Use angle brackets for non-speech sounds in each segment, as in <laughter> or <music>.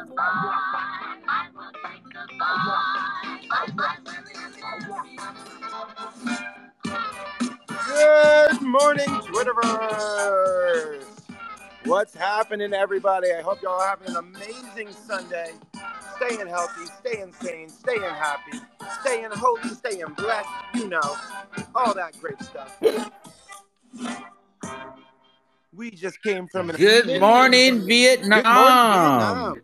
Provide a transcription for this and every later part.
Good morning, Twitterverse. What's happening, everybody? I hope y'all are having an amazing Sunday. Staying healthy, staying sane, staying happy, staying holy, staying blessed. You know, all that great stuff. We just came from an Good morning, Good morning, Vietnam.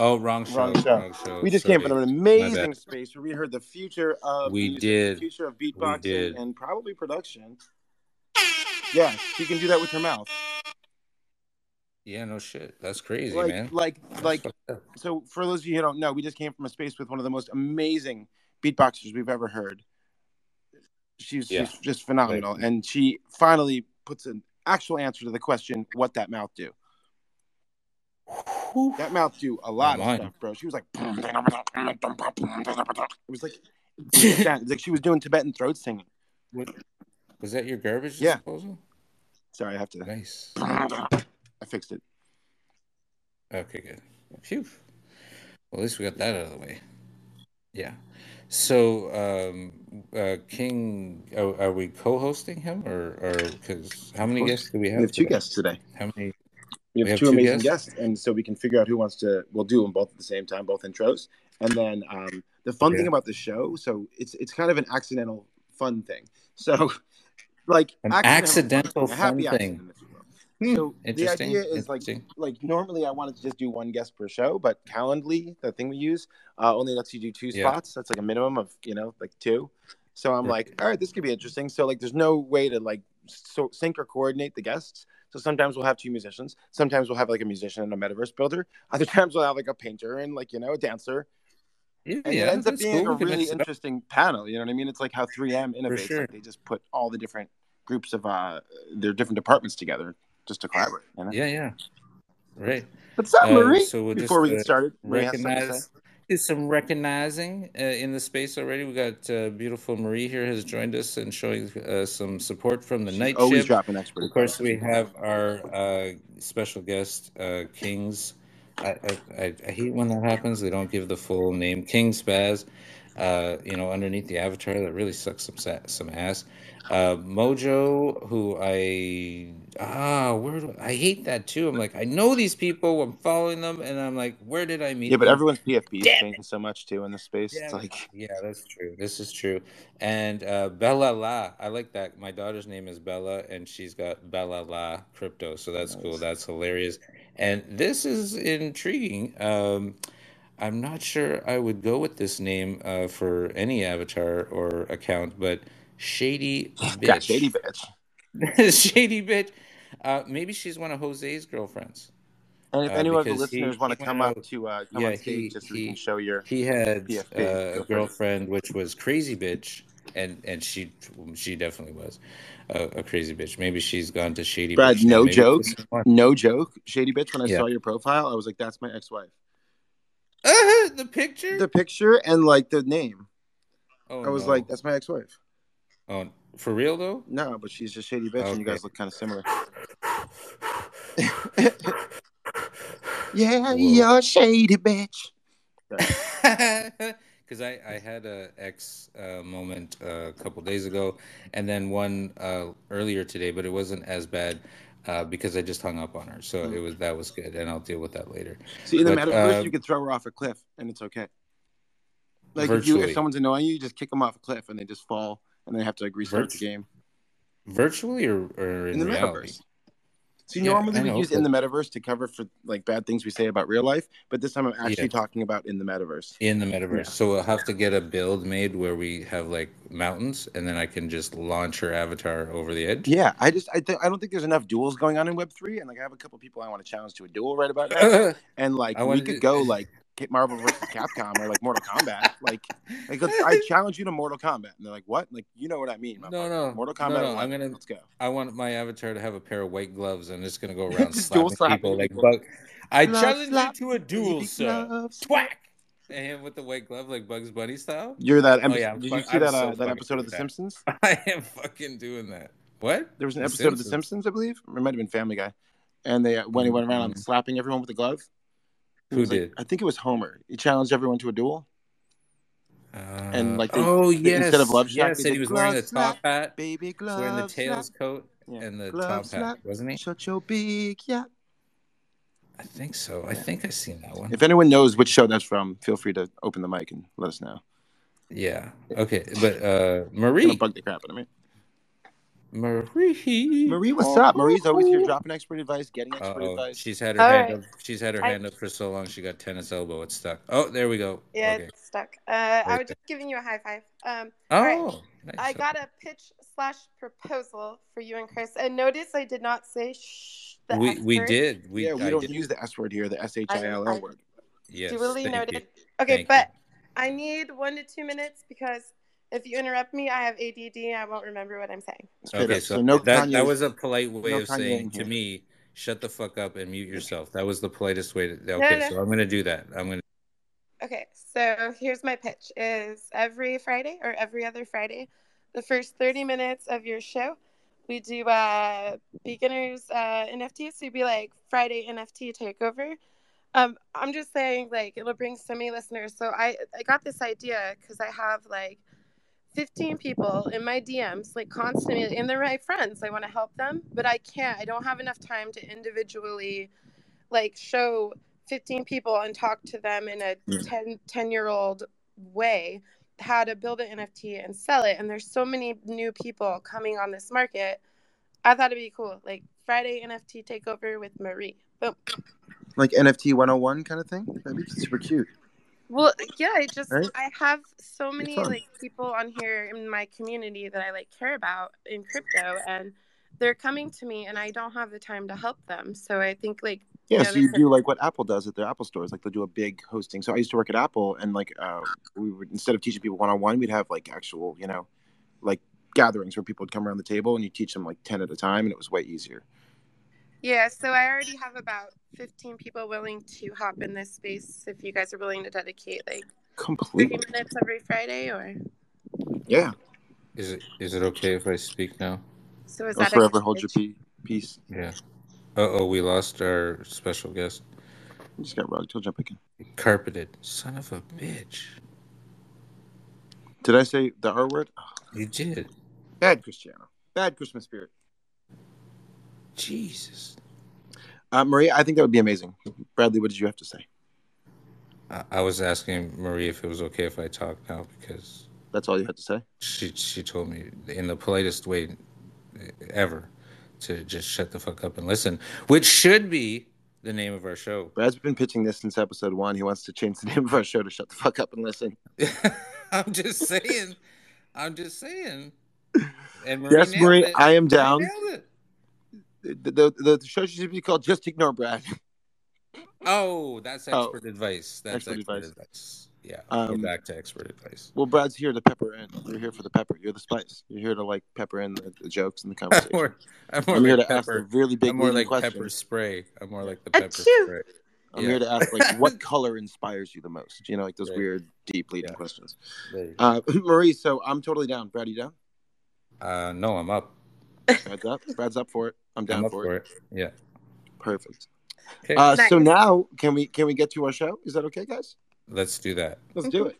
Oh, wrong show. Wrong show. Wrong show. We just Sorry. came from an amazing space where we heard the future of We music, did. the future of beatboxing, and probably production. Yeah, you can do that with your mouth. Yeah, no shit. That's crazy, like, man. like, like. So, for those of you who don't know, we just came from a space with one of the most amazing beatboxers we've ever heard. She's, Yeah. she's just phenomenal, and she finally puts an actual answer to the question, "What that mouth do?" That mouth do a lot of stuff, bro. She was like, it was like, it was like she was doing Tibetan throat singing. Was that your garbage Yeah. disposal? Sorry, I have to. Nice. I fixed it. Okay, good. Phew. Well, at least we got that out of the way. Yeah. So, um, uh, King, are, are we co-hosting him, or, or because how many guests do we have? We have? have two today? guests today. How many? We have, We have two, two amazing guests? guests. and so we can figure out who wants to. We'll do them both at the same time, both intros, and then um, the fun Okay. thing about the show. So it's it's kind of an accidental fun thing. So, <laughs> like An accidental accidental fun, fun thing. accident, if you will. So the Interesting. idea is like like normally I wanted to just do one guest per show, but Calendly, the thing we use, uh, only lets you do two Yeah. spots. That's like a minimum of you know like two. So I'm Right. like, all right, this could be interesting. So like, there's no way to like so sync or coordinate the guests. So sometimes we'll have two musicians. Sometimes we'll have like a musician and a metaverse builder. <laughs> Other times we'll have like a painter and like you know a dancer. Yeah, And it ends up being cool. a really interesting panel. You know what I mean? It's like how 3M innovates. sure. Like they just put all the different groups of uh their different departments together just to collaborate. You know? Yeah, yeah. Right. What's up, Uh, Marie? so we'll Before we get uh, started, Marie has something to say. Recognize do some recognizing uh, in the space already. We got uh, beautiful Marie here has joined us and showing uh, some support from the She's night always shift. dropping expert. Of course, we have our uh, special guest, uh, Kings. I, I, I, I hate when that happens. They don't give the full name. King Spaz, uh, you know, underneath the avatar. That really sucks some some ass. Uh, Mojo, who I ah, where do, I hate that too. I'm like, I know these people. I'm following them, and I'm like, where did I meet? Yeah, but them? everyone's PFP is Damn changing so much too in this space. Yeah, It's like <laughs> yeah, that's true. This is true. And uh, Bella La, I like that. My daughter's name is Bella, and she's got Bella La Crypto, so that's cool. That's hilarious. And this is intriguing. Um, I'm not sure I would go with this name uh, for any avatar or account, but Shady <sighs> Bitch. got shady bitch. <laughs> Shady Bitch. Uh, maybe she's one of Jose's girlfriends. And if Uh, any of the because he- listeners want to come up to uh, come Yeah, on stage he- just so he- can show your He had PFP, uh, a girlfriend, which was crazy bitch, and and she she definitely was a, a crazy bitch. Maybe she's gone to shady. Brad, bitch no joke. this is one. no joke, shady bitch. When I Yeah. saw your profile, I was like, "That's my ex-wife." Uh, the picture. The picture and like the name, oh, I was no. like, "That's my ex-wife." oh, for real though. No, but she's just shady bitch, and you guys look kind of similar. <laughs> yeah, Whoa. you're a shady bitch. <laughs> Because I, I had a ex uh, moment uh, a couple days ago, and then one uh, earlier today, but it wasn't as bad uh, because I just hung up on her. So Mm. it was that was good, and I'll deal with that later. See, in the But, metaverse, uh, you could throw her off a cliff, and it's okay. Like if you if someone's annoying you, you just kick them off a cliff, and they just fall, and they have to like restart the game Virtually or, or in, in the reality? metaverse. See, Yeah, normally we use in the metaverse to cover for like bad things we say about real life, but this time I'm actually Yeah. talking about in the metaverse. In the metaverse. Yeah. So we'll have to get a build made where we have like mountains, and then I can just launch her avatar over the edge. Yeah, I just I think I don't think there's enough duels going on in Web three, and like I have a couple people I want to challenge to a duel right about now, <laughs> and like I we wanna could do- go like get Marvel versus Capcom or like Mortal Kombat, like <laughs> like I challenge you to Mortal Kombat, and they're like, what? Like you know what I mean? No, motherfucker. no, Mortal Kombat. no, 11. I'm gonna- let's go. I want my avatar to have a pair of white gloves, and it's gonna go <laughs> around slapping slapping people like bug. I Glove challenge slap, you to a duel, sir. gloves. Twack! And with the white glove, like Bugs Bunny style. You're that. Oh, yeah, I'm Did fuck- you see I'm that so uh, that episode of The that. Simpsons? <laughs> I am fucking doing that. What? There was an The episode of The Simpsons? Simpsons, I believe. It might have been Family Guy, and they when he went around Mhm. slapping everyone with a glove. Who like- did? I think it was Homer. He challenged everyone to a duel. And, Uh, like, they- oh yes, instead of love shack, yes, and did he was wearing the top hat. Baby He glove. was wearing the tails coat Yeah. and the Glove top hat, wasn't he? Shut your big yeah. I think so. I think I seen that one. If anyone knows which show that's from, feel free to open the mic and let us know. Yeah. Okay, but uh, Marie, bug the crap out of me. Marie, Marie, what's up? Marie's always here dropping expert advice, getting expert Oh, advice. she's had her All hand right. up. She's had her I- hand up for so long. She got tennis elbow. It's stuck. Oh, there we go. Yeah, Okay. it's stuck. Uh, I Right was just giving you a high five. Um, Oh, all right. nice. I got a pitch slash proposal for you and Chris. And notice I did not say shh. The we F we did. We yeah, we I don't did. use the S word here, the S H I L I- L word. Yes. Duly thank noted. you. Okay, Thank but I need one to two minutes because if you interrupt me, I have ADD. I won't remember what I'm saying. Okay, up. so, no that Kanye. that was a polite way no of Kanye saying to me, "Shut the fuck up and mute yourself." That was the politest way to. no, Okay, no. so I'm gonna do that. I'm gonna. Okay, so here's my pitch: is every Friday or every other Friday, the first 30 minutes of your show, we do uh, beginners uh, NFTs. So you'd be like Friday NFT takeover. Um, I'm just saying, like it'll bring so many listeners. So I I got this idea because I have like 15 people in my DMs, like constantly, and they're my friends. I want to help them, but I can't. I don't have enough time to individually, like, show 15 people and talk to them in a Mm. 10 10 year old way how to build an NFT and sell it. And there's so many new people coming on this market. I thought it'd be cool, like Friday NFT takeover with Marie. Boom. like NFT 101 kind of thing. That'd be super cute. Well, yeah, I just Right? I have so many like people on here in my community that I like care about in crypto and they're coming to me and I don't have the time to help them. So I think like Yeah, know, so you do like what Apple does at their Apple stores. Like they'll do a big hosting. So I used to work at Apple, and like uh, we would instead of teaching people one on one, we'd have like actual, you know, like gatherings where people would come around the table and you teach them like ten at a time, and it was way easier. Yeah, so I already have about 15 people willing to hop in this space if you guys are willing to dedicate like 30 Completely. minutes every Friday or Yeah. Is it is it okay if I speak now? so is Or that forever hold your message? pee- peace. Yeah. Uh oh, we lost our special guest. You just got rugged. He'll jump again. Carpeted. Son of a bitch. Did I say the R word? Oh, You did. bad Christiano. Bad Christmas spirit. Jesus. Uh, Maria, I think that would be amazing. Bradley, what did you have to say? I, I was asking Marie if it was okay if I talk now because That's all you had to say. she she told me in the politest way ever to just shut the fuck up and listen, which should be the name of our show. Brad's been pitching this since episode one. He wants to change the name of our show to "Shut the Fuck Up and Listen." <laughs> I'm just saying. I'm just saying. And Yes, Marie, it. I am Marie down. Nailed it. The, the, the show should be called "Just Ignore Brad." <laughs> Oh, that's Oh. expert advice. That's Expert expert, advice. advice. Yeah, Um, we're back to expert advice. Well, Brad's here to pepper in. You're here for the pepper. You're the spice. You're here to like pepper in the, the jokes and the <laughs> I'm conversation. more, I'm more I'm here like to ask the pepper. really big I'm more like questions. pepper spray. I'm more like the pepper Achoo. spray. I'm Yeah. here to ask like what <laughs> color inspires you the most. You know, like those Right. weird, deep leading Yeah. questions. There. Uh, Marie, so I'm totally down. Brad, you down? Uh, no, I'm up. Brad's up. Brad's up for it. I'm down I'm for, for it. it. Yeah. Perfect. Okay, Uh, So now, can we can we get to our show? Is that okay, guys? let's do that. Let's do it.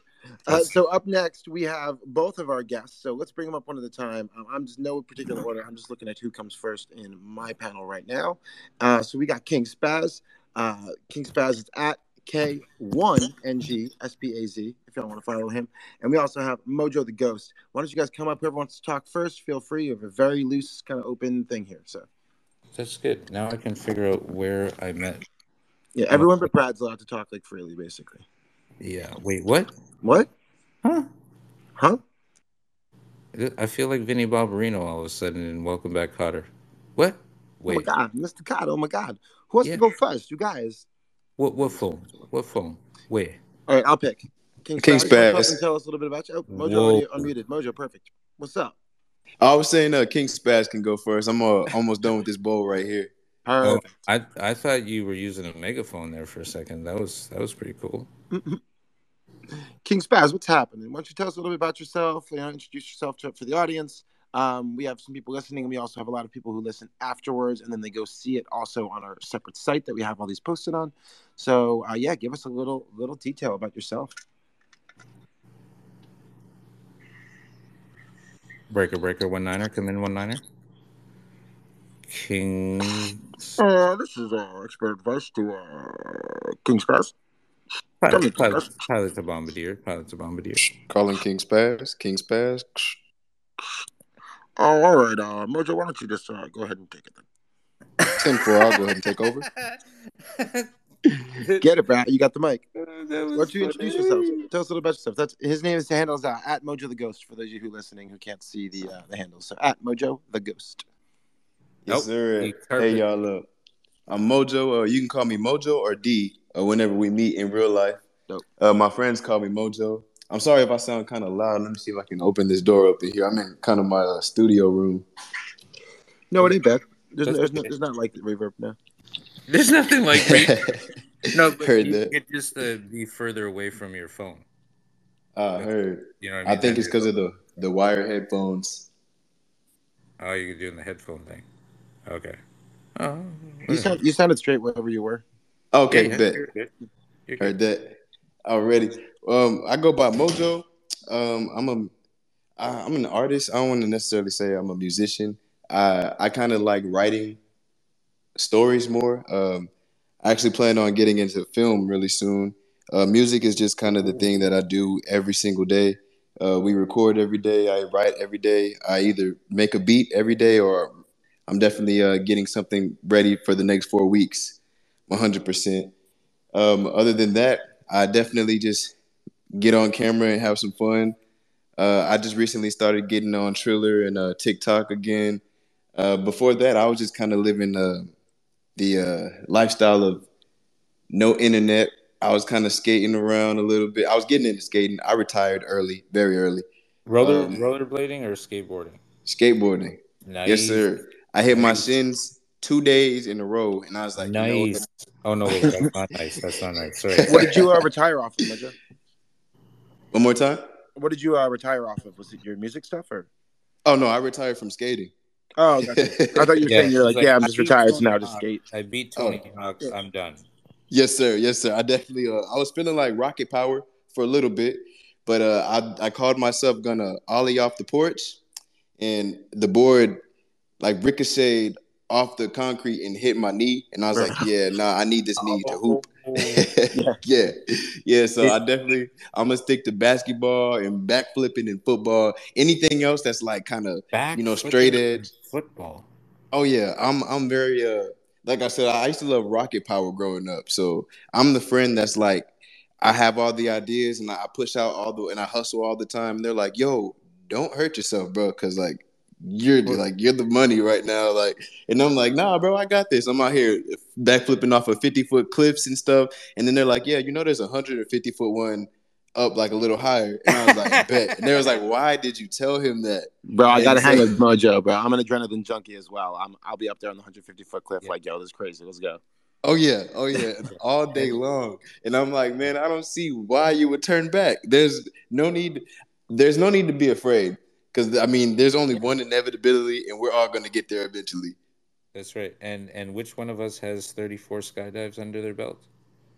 Uh, so up next we have both of our guests. So let's bring them up one at a time. Um, I'm just no particular order. I'm just looking at who comes first in my panel right now. Uh, so we got King Spaz. Uh, King Spaz is at K1NGSPAZ if y'all want to follow him. And we also have Mojo the Ghost. Why don't you guys come up? Whoever wants to talk first, feel free. You have a very loose, kind of open thing here. So That's good. Now I can figure out where I met. yeah, everyone but Brad's allowed to talk like freely, basically. Yeah. Wait, what? What? Huh? Huh? I feel like Vinny Barbarino all of a sudden in Welcome Back, Kotter. What? Wait. Oh my God, Mr. Kotter. Oh my God! Who wants Yeah. to go first? You guys. What? What phone? What phone? Where? All right, I'll pick. King, King Spaz, you wanna come Spaz. and Tell us a little bit about you. Oh, Mojo Whoa. unmuted. Mojo, perfect. What's up? I was saying uh, King Spaz can go first. I'm uh, almost done with this bowl right here. Oh, I I thought you were using a megaphone there for a second. That was that was pretty cool. <laughs> King Spaz, what's happening? Why don't you tell us a little bit about yourself? You know, introduce yourself to, for the audience. Um, we have some people listening, and we also have a lot of people who listen afterwards, and then they go see it also on our separate site that we have all these posted on. So, uh, yeah, give us a little little detail about yourself. Breaker breaker one niner. Come in one niner. King. Uh, this is uh, expert advice to uh, King Spaz. Come in, Pilot, pilot, pilot to bombardier. Pilot to bombardier. Calling King Spaz. King Spaz. Oh, all right, uh, Mojo, why don't you just uh, go ahead and take it then? 10 4. I'll go ahead and take over. <laughs> <laughs> Get it, Brad. You got the mic. That Why don't you introduce yourself? Tell us a little about yourself. That's his name is the handle is uh, at Mojo the Ghost for those of you who are listening who can't see the uh, the handle. So at Mojo the Ghost. Yes, sir. He Hey, y'all. Look, I'm Mojo. Uh, you can call me Mojo or D uh, whenever we meet in real life. Dope. Uh, my friends call me Mojo. I'm sorry if I sound kind of loud. Let me see if I can open this door up in here. I'm in kind of my uh, studio room. No, it ain't bad. There's, That's there's, no, there's not like the reverb now. There's nothing like me. <laughs> No, but Heard you that. get just to be further away from your phone. I heard. You know what I I think That it's because of the the wire headphones. Oh, you're doing the headphone thing. Okay. Oh, You sound you sounded straight wherever you were. Okay, Yeah, yeah, bet. you're good. You're good. Heard that already. Um, I go by Mojo. Um, I'm a, I, I'm an artist. I don't want to necessarily say I'm a musician. I I kind of like writing stories more. Um, I actually plan on getting into film really soon. Uh, music is just kind of the thing that I do every single day. Uh, we record every day. I write every day. I either make a beat every day or I'm definitely uh, getting something ready for the next four weeks, 100%. Um, other than that, I definitely just get on camera and have some fun. Uh, I just recently started getting on Triller and uh, TikTok again. Uh, before that, I was just kind of living the uh, lifestyle of no internet. I was kind of skating around a little bit. I was getting into skating. I retired early, very early. Roller Um, rollerblading or skateboarding? Skateboarding. Nice. Yes, sir. I hit my Nice. shins two days in a row, and I was like, you know what? nice. Oh no, wait, that's not nice. That's not nice. Sorry. What did you uh, retire off of, Mojo? One more time. What did you uh, retire off of? Was it your music stuff or? Oh no, I retired from skating. Oh, gotcha. I thought you were <laughs> saying you're like, it's yeah, I'm just beat retired, so now I just skate. I beat Oh. Tony Hawk. I'm done. Yes, sir. Yes, sir. I definitely. Uh, I was feeling like rocket power for a little bit, but uh, I I called myself gonna ollie off the porch, and the board like ricocheted off the concrete and hit my knee, and I was like, <laughs> yeah, nah, I need this knee to hoop. Yeah, yeah. So I definitely I'm gonna stick to basketball and backflipping and football. Anything else that's like kind of You know, straight edge. football. Oh yeah, I'm I'm very uh like I said, I used to love rocket power growing up. So I'm the friend that's like I have all the ideas and I push out all the and I hustle all the time. And they're like, yo, don't hurt yourself, bro, because like you're like you're the money right now. Like, and I'm like, nah, bro, I got this. I'm out here backflipping off of 50 foot cliffs and stuff. And then they're like, yeah, you know, there's a 150 foot one up like a little higher. And I was like, <laughs> bet. And they was like, why did you tell him that? Bro, I gotta hang with Mojo, bro. I'm an adrenaline junkie as well. I'm I'll be up there on the 150 foot cliff, Yeah. like, yo, this is crazy. Let's go. Oh yeah, oh yeah, <laughs> all day long. And I'm like, man, I don't see why you would turn back. There's no need. There's no need to be afraid because I mean, there's only one inevitability, and we're all gonna get there eventually. That's right. And and which one of us has 34 skydives under their belt?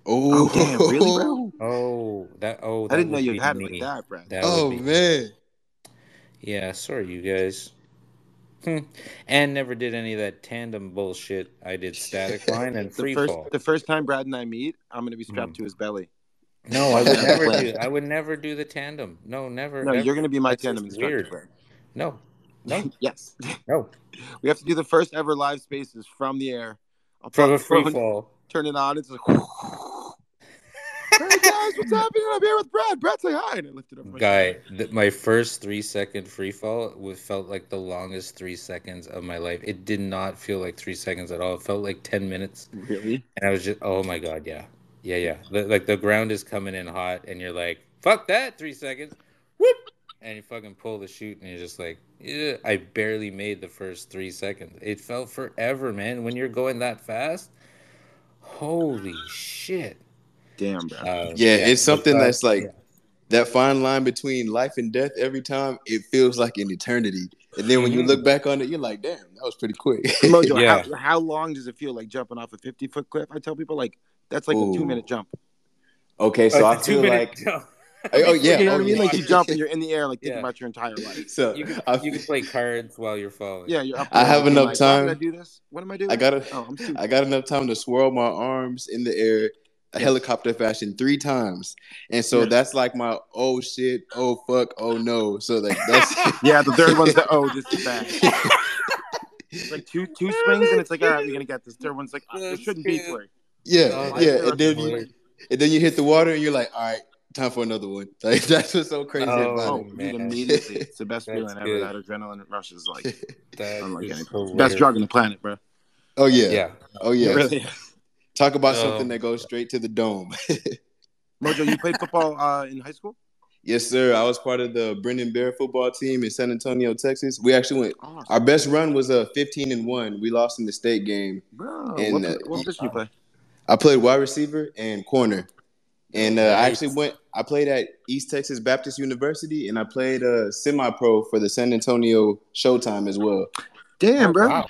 Oh, Oh, damn, really, bro? <laughs> Oh, that. Oh, I that didn't know you had like that, bro. That Oh would be- man, Yeah, sorry, you guys. Hmm. And never did any of that tandem bullshit. I did static <laughs> line and The free first fall. the first time Brad and I meet, I'm gonna be strapped Mm. to his belly. No, I would never do. I would never do the tandem. No, never. No, you're gonna be my That's tandem instructor, weird. No, no, <laughs> yes. no. We have to do the first ever live spaces from the air. I'll From a the free phone, fall. Turn it on. It's like, <laughs> hey guys, what's happening? I'm here with Brad. Brad, say hi. And I lifted up my Guy, th- my first three second free fall felt like the longest three seconds of my life. It did not feel like three seconds at all. It felt like 10 minutes. Really? And I was just, oh my God, yeah. Yeah, yeah. The- like the ground is coming in hot, and you're like, fuck that, three seconds. Whoop! And you fucking pull the chute, and you're just like, yeah. I barely made the first three seconds. It felt forever, man. When you're going that fast, holy shit. Damn, bro. Uh, yeah, it's something but, uh, that's like yeah. that fine line between life and death. Every time it feels like an eternity, and then when you Mhm. look back on it, you're like, damn, that was pretty quick. Mojo, <laughs> Yeah. how, how long does it feel like jumping off a 50 foot cliff? I tell people like that's like a two minute jump. okay, so I the feel like, jump. <laughs> oh yeah, you know oh, what I mean? yeah. Like you jump and you're in the air, like thinking Yeah. about your entire life. so You can, I, you can play cards while you're falling. Yeah, you're up. I have enough like, Why did I time. do this? What am I doing? I gotta. Oh, I'm. I got enough time to swirl my arms in the air, a helicopter fashion, three times, and so Yeah. that's like my oh shit, oh fuck, oh no. So like that's <laughs> Yeah, the third one's the oh, this is bad. <laughs> Like two two swings, and it's like, all right, we're gonna get this. Third one's like, ah, there shouldn't be three. Yeah, yeah, and then you and then you hit the water, and you're like, all right, time for another one. <laughs> Like that's what's so crazy Oh, about Oh, it. man. immediately, it's the best That's feeling ever. good. That adrenaline rush is like <laughs> That unlike is anything. hilarious. Best drug on the planet, bro. Oh yeah, Yeah. oh yeah. Really. <laughs> Talk about Oh. something that goes straight to the dome. Mojo, you played football uh, in high school? yes, sir. I was part of the Brennan Bear football team in San Antonio, Texas. We actually went. Awesome. Our best run was a 15 and one. We lost in the state game. Bro, And, what, uh, what position you play? I played wide receiver and corner. And uh, I actually went. I played at East Texas Baptist University, and I played uh, semi-pro for the San Antonio Showtime as well. Damn, bro. Wow.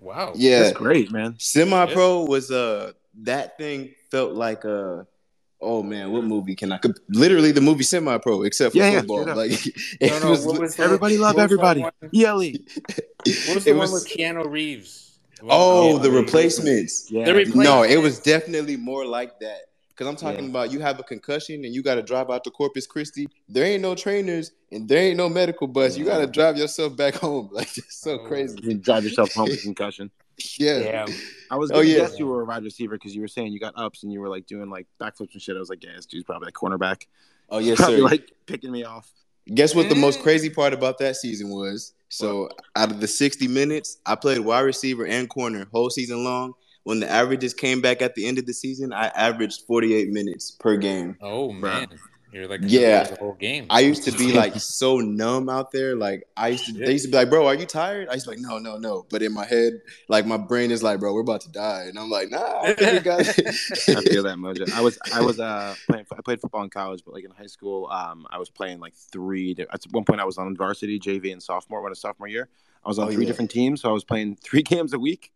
Wow. Yeah, That's great, man. semi-pro was uh that thing felt like uh oh man, what movie can I? could- Literally the movie semi-pro, except for Yeah, yeah, football. straight up. like <laughs> No, it no, was. was Everybody love everybody. that one- ELE. What was <laughs> It the one was- with Keanu Reeves? Oh, the one oh, with the replacements. Yeah. The replacements. No, it was definitely more like that. Because I'm talking Yeah. about you have a concussion and you got to drive out to Corpus Christi. There ain't no trainers and there ain't no medical bus. You got to drive yourself back home. <laughs> Like it's so Oh. crazy. You drive yourself home with <laughs> concussion. Yeah. Yeah. I was Oh, gonna yeah. guess you were a wide receiver because you were saying you got ups and you were like doing like backflips and shit. I was like, yeah, this dude's probably a cornerback. Oh yes, <laughs> Probably sir. like picking me off. Guess what the most mm-hmm. crazy part about that season was? So out of the 60 minutes, I played wide receiver and corner whole season long. When the averages came back at the end of the season, I averaged 48 minutes per game. Oh man, you're like Yeah. the whole game. I used to be like <laughs> so numb out there. Like I used to, they used to be like, "Bro, are you tired?" I used to be like, "No, no, no." But in my head, like my brain is like, "Bro, we're about to die," and I'm like, "Nah, I think <laughs> we I feel that mojo. I was I was uh playing I played football in college, but like in high school, um I was playing like three. At one point, I was on varsity, JV, and sophomore. When a sophomore year, I was on Oh, three yeah. different teams, so I was playing three <laughs> games a week,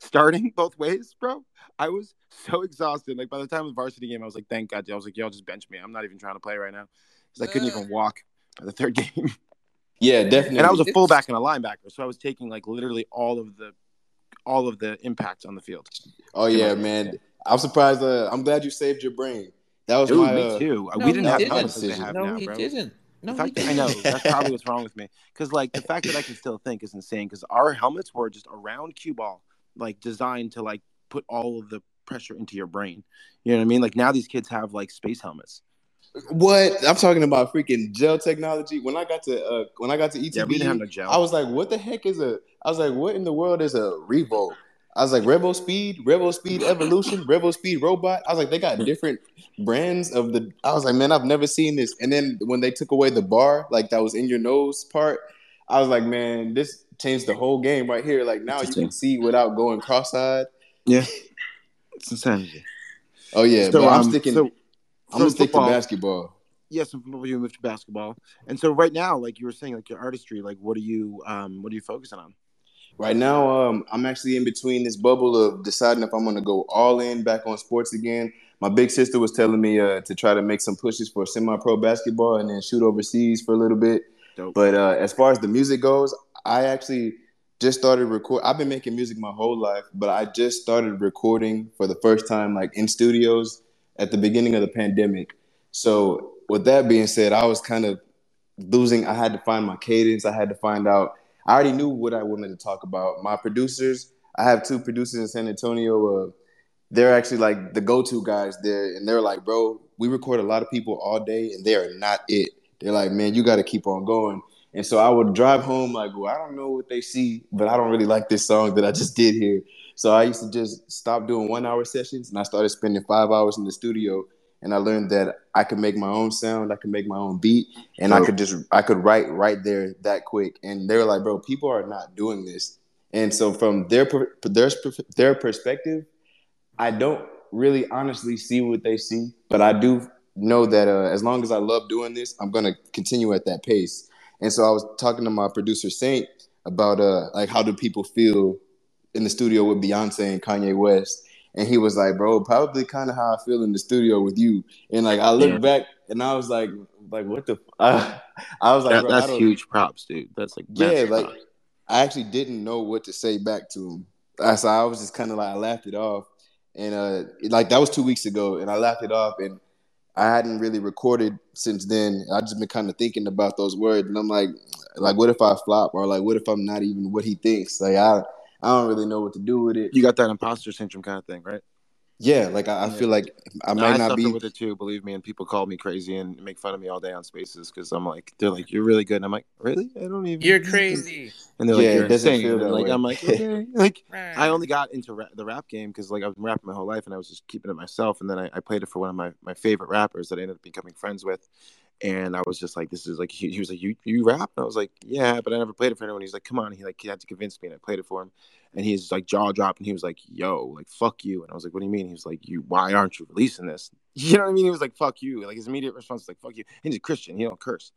starting both ways, bro. I was <laughs> so exhausted. Like by the time of the varsity game, I was like, "Thank God!" I was like, "Y'all just bench me. I'm not even trying to play right now," because I couldn't even walk by the third <laughs> game. yeah, definitely. and I was a fullback and a linebacker, so I was taking like literally all of the all of the impacts on the field. oh yeah, man. I'm surprised. Uh, I'm glad you saved your brain. That was Dude, my. me Uh, too. No, we didn't have didn't. helmets like they have no, now, he bro. didn't. No, the he fact I know that's probably what's <laughs> wrong with me. Because like the fact that I can still think is insane. Because our helmets were just a round cue ball, like designed to like put all of the pressure into your brain. You know what I mean? Like now these kids have like space helmets. what I'm talking about, freaking gel technology. When I got to uh, when I got to ETB, Yeah, we didn't have no gel. I was like, "What the heck is a?" I was like, "What in the world is a Revo?" I was like, "Revo Speed, Revo Speed Evolution, Revo Speed Robot." I was like, "They got different brands of the." I was like, "Man, I've never seen this." And then when they took away the bar, like that was in your nose part, I was like, "Man, this changed the whole game right here." Like now you can see without going cross-eyed. Yeah, <laughs> it's insanity. Oh yeah, So, but I'm um, sticking. so- I'm gonna stick to basketball. Yes, yeah, so you moved to basketball, and so right now, like you were saying, like your artistry, like what are you, um, what are you focusing on? Right now, um, I'm actually in between this bubble of deciding if I'm going to go all in back on sports again. My big sister was telling me uh, to try to make some pushes for semi-pro basketball and then shoot overseas for a little bit. Dope. But uh, as far as the music goes, I actually just started record. I've been making music my whole life, but I just started recording for the first time, like in studios, at the beginning of the pandemic. So, with that being said, I was kind of losing. I had to find my cadence. I had to find out. I already knew what I wanted to talk about. My producers, I have two producers in San Antonio. Uh, they're actually like the go-to guys there, and they're like, "Bro, we record a lot of people all day, and they are not it." They're like, "Man, you got to keep on going." And so I would drive home like, "Well, I don't know what they see, but I don't really like this song that I just did here." So I used to just stop doing one-hour sessions, and I started spending five hours in the studio. And I learned that I could make my own sound, I could make my own beat, and I could just I could write right there that quick. And they were like, "Bro, people are not doing this." And so from their their their perspective, I don't really honestly see what they see, but I do know that uh, as long as I love doing this, I'm gonna continue at that pace. And so I was talking to my producer Saint about uh like how do people feel in the studio with Beyonce and Kanye West, and he was like, "Bro, probably kind of how I feel in the studio with you." And like I looked Yeah. back and I was like, "Like what the?" I, I was like, That, "Bro, I that's huge props, dude. That's like yeah, like props. I actually didn't know what to say back to him. I so I was just kind of like I laughed it off, and uh, like that was two weeks ago, and I laughed it off, and I hadn't really recorded since then. I just been kind of thinking about those words, and I'm like, like what if I flop, or like what if I'm not even what he thinks? Like I, I don't really know what to do with it. you got that imposter syndrome kind of thing, right? Yeah, like I, I feel like I No, might I not be. with it too. Believe me, and people call me crazy and make fun of me all day on Spaces because I'm like, they're like, "You're really good," and I'm like, "Really? I don't even." You're crazy. And they're Yeah, like, it "You're doesn't insane." feel And that like, way. I'm like, <laughs> okay, <laughs> like. I I only got into ra- the rap game because like I've been rapping my whole life and I was just keeping it myself. And then I, I played it for one of my, my favorite rappers that I ended up becoming friends with. And I was just like, this is like, he, he was like, you, you rap? And I was like, yeah, but I never played it for anyone. He's like, come on. He like, he had to convince me and I played it for him. And he's like jaw dropped and he was like, yo, like, fuck you. And I was like, what do you mean? He was like, you, why aren't you releasing this? <laughs> You know what I mean? He was like, fuck you. Like his immediate response was like, fuck you. And he's a Christian. He don't curse.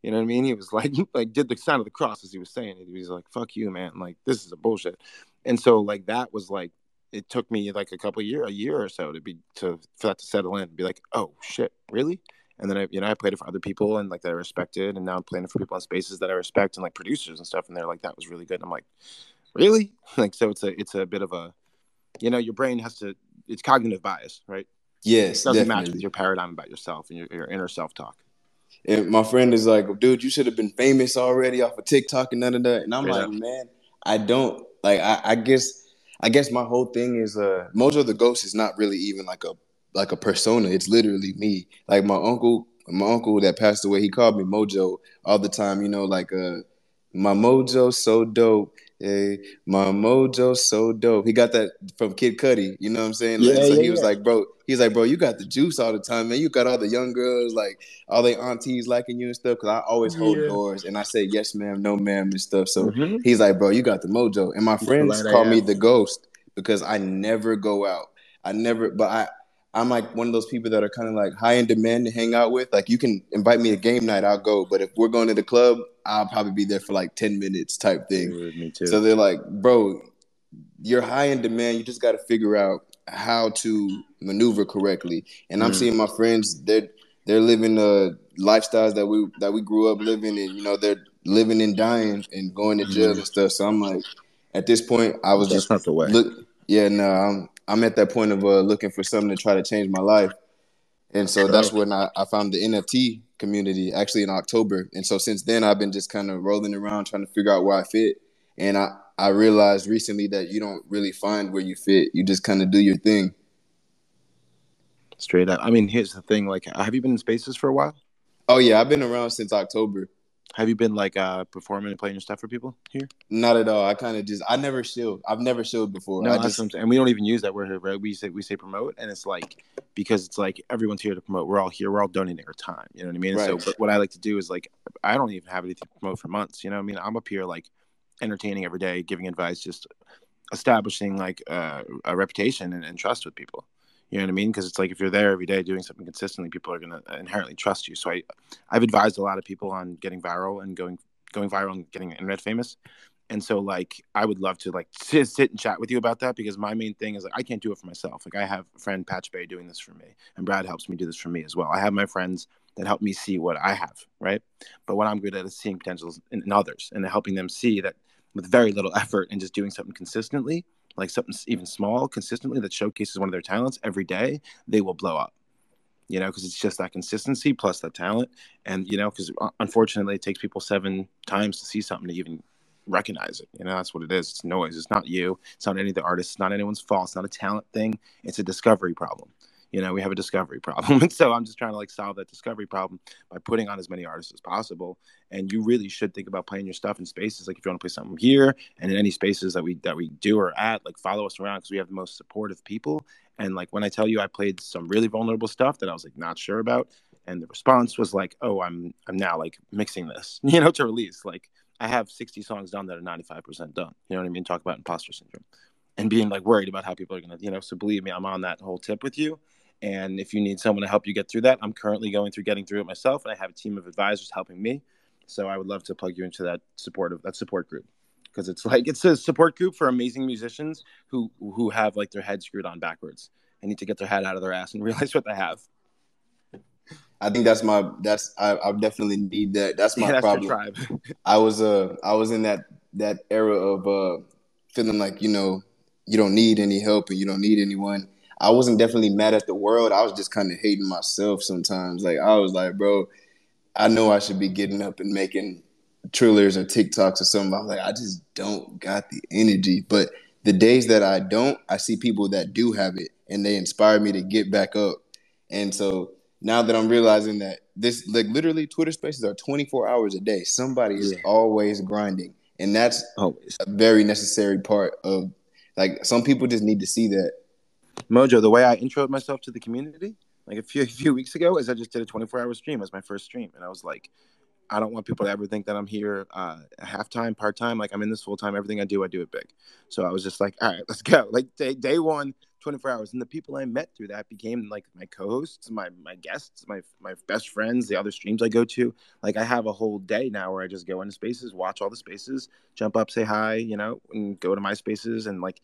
You know what I mean? He was <laughs> like, like did the sign of the cross as he was saying it. He was like, fuck you, man. Like, this is a bullshit. And so like that was like it took me like a couple year a year or so to be to for that to settle in and be like oh shit really and then I you know I played it for other people and like that I respected and now I'm playing it for people on spaces that I respect and like producers and stuff and they're like that was really good. And I'm like really? <laughs> Like so it's a it's a bit of a you know your brain has to it's cognitive bias right? Yes, it doesn't match with your paradigm about yourself and your, your inner self talk And my friend is like, dude, you should have been famous already off of TikTok and none of that. And I'm like, man, I don't like. I, I guess, I guess my whole thing is, uh, Mojo the Ghost is not really even like a like a persona. It's literally me. Like my uncle my uncle that passed away, he called me Mojo all the time. You know, like uh, my Mojo so dope. Hey, my mojo so dope. He got that from Kid Cudi. You know what I'm saying? Like, Yeah, so yeah, he was yeah. like, bro, he's like, bro, you got the juice all the time, man. You got all the young girls, like all the aunties liking you and stuff. Cause I always hold doors and I say yes, ma'am, no, ma'am, and stuff. So Mhm. he's like, bro, you got the mojo. And my friends Polite call me the ghost because I never go out. I never, but I, I'm like one of those people that are kind of like high in demand to hang out with. Like you can invite me to game night, I'll go. But if we're going to the club, I'll probably be there for like 10 minutes type thing. Me too. So they're like, bro, you're high in demand. You just got to figure out how to maneuver correctly. And I'm Mm. seeing my friends, they're they're living uh lifestyles that we that we grew up living and you know, they're living and dying and going to jail Mm. and stuff. So I'm like, at this point, I was That's just not the way. look yeah, no, I'm I'm at that point of uh looking for something to try to change my life. And so that's when I, I found the NFT community actually in October. And so since then I've been just kind of rolling around trying to figure out where I fit. And I, I realized recently that you don't really find where you fit. You just kind of do your thing. Straight up. I mean, here's the thing. Like, have you been in spaces for a while? Oh yeah, I've been around since October. Have you been like uh performing and playing your stuff for people here? Not at all. I kind of just I never shilled. I've never shilled before. No, I just what I'm saying. And we don't even use that word here, right? We say we say promote, and it's like because it's like everyone's here to promote. We're all here. We're all donating our time. You know what I mean? So, Right. but what I like to do is like I don't even have anything to promote for months. You know what I mean? I'm up here like entertaining every day, giving advice, just establishing like uh, a reputation and, and trust with people. You know what I mean? Because it's like if you're there every day doing something consistently, people are gonna inherently trust you. So I, I've advised a lot of people on getting viral and going going viral and getting internet famous. And so like I would love to like <laughs> sit, sit and chat with you about that because my main thing is like I can't do it for myself. Like I have a friend Patch Bay doing this for me, and Brad helps me do this for me as well. I have my friends that help me see what I have, right? But what I'm good at is seeing potentials in, in others and helping them see that with very little <laughs> effort and just doing something consistently, like something even small, consistently that showcases one of their talents every day, they will blow up. You know, because it's just that consistency plus that talent, and you know, because uh, unfortunately, it takes people seven times to see something to even recognize it. You know, that's what it is. It's noise. It's not you. It's not any of the artists. It's not anyone's fault. It's not a talent thing. It's a discovery problem. You know, we have a discovery problem. <laughs> And so I'm just trying to like solve that discovery problem by putting on as many artists as possible. And you really should think about playing your stuff in spaces. Like if you want to play something here and in any spaces that we that we do or at, like follow us around because we have the most supportive people. And like when I tell you I played some really vulnerable stuff that I was like not sure about, and the response was like, "Oh, I'm I'm now like mixing this, <laughs> you know, to release." Like I have 60 songs done that are 95% done. You know what I mean? Talk about imposter syndrome and being like worried about how people are gonna, you know. So believe me, I'm on that whole tip with you. And if you need someone to help you get through that, I'm currently going through getting through it myself, and I have a team of advisors helping me. So I would love to plug you into that supportive that support group because it's like it's a support group for amazing musicians who who have like their head screwed on backwards and need to get their head out of their ass and <laughs> realize what they have. I think that's my that's I, I definitely need that. That's my Yeah, <laughs> that's problem. <laughs> I was uh I was in that that era of uh feeling like you know you don't need any help and you don't need anyone. I wasn't definitely mad at the world. I was just kind of hating myself sometimes. Like I was like, bro, I know I should be getting up and making trillers or TikToks or something. I'm like, I just don't got the energy. But the days that I don't, I see people that do have it and they inspire me to get back up. And so now that I'm realizing that this like literally Twitter spaces are 24 hours a day. Somebody is Yeah. always grinding. And that's Always. a very necessary part of like some people just need to see that. Mojo, the way I introed myself to the community, like a few <laughs> a few weeks ago, is I just did a 24 hour stream as my first stream, and I was like, I don't want people to ever think that I'm here uh, half time, part time. Like I'm in this full time. Everything I do, I do it big. So I was just like, all right, let's go. <laughs> Like day day one, 24 hours, and the people I met through that became like my co-hosts, my my guests, my my best friends, the other streams I go to. Like I have a whole day now where I just go into spaces, watch all the spaces, jump up, say hi, you know, and go to my spaces and like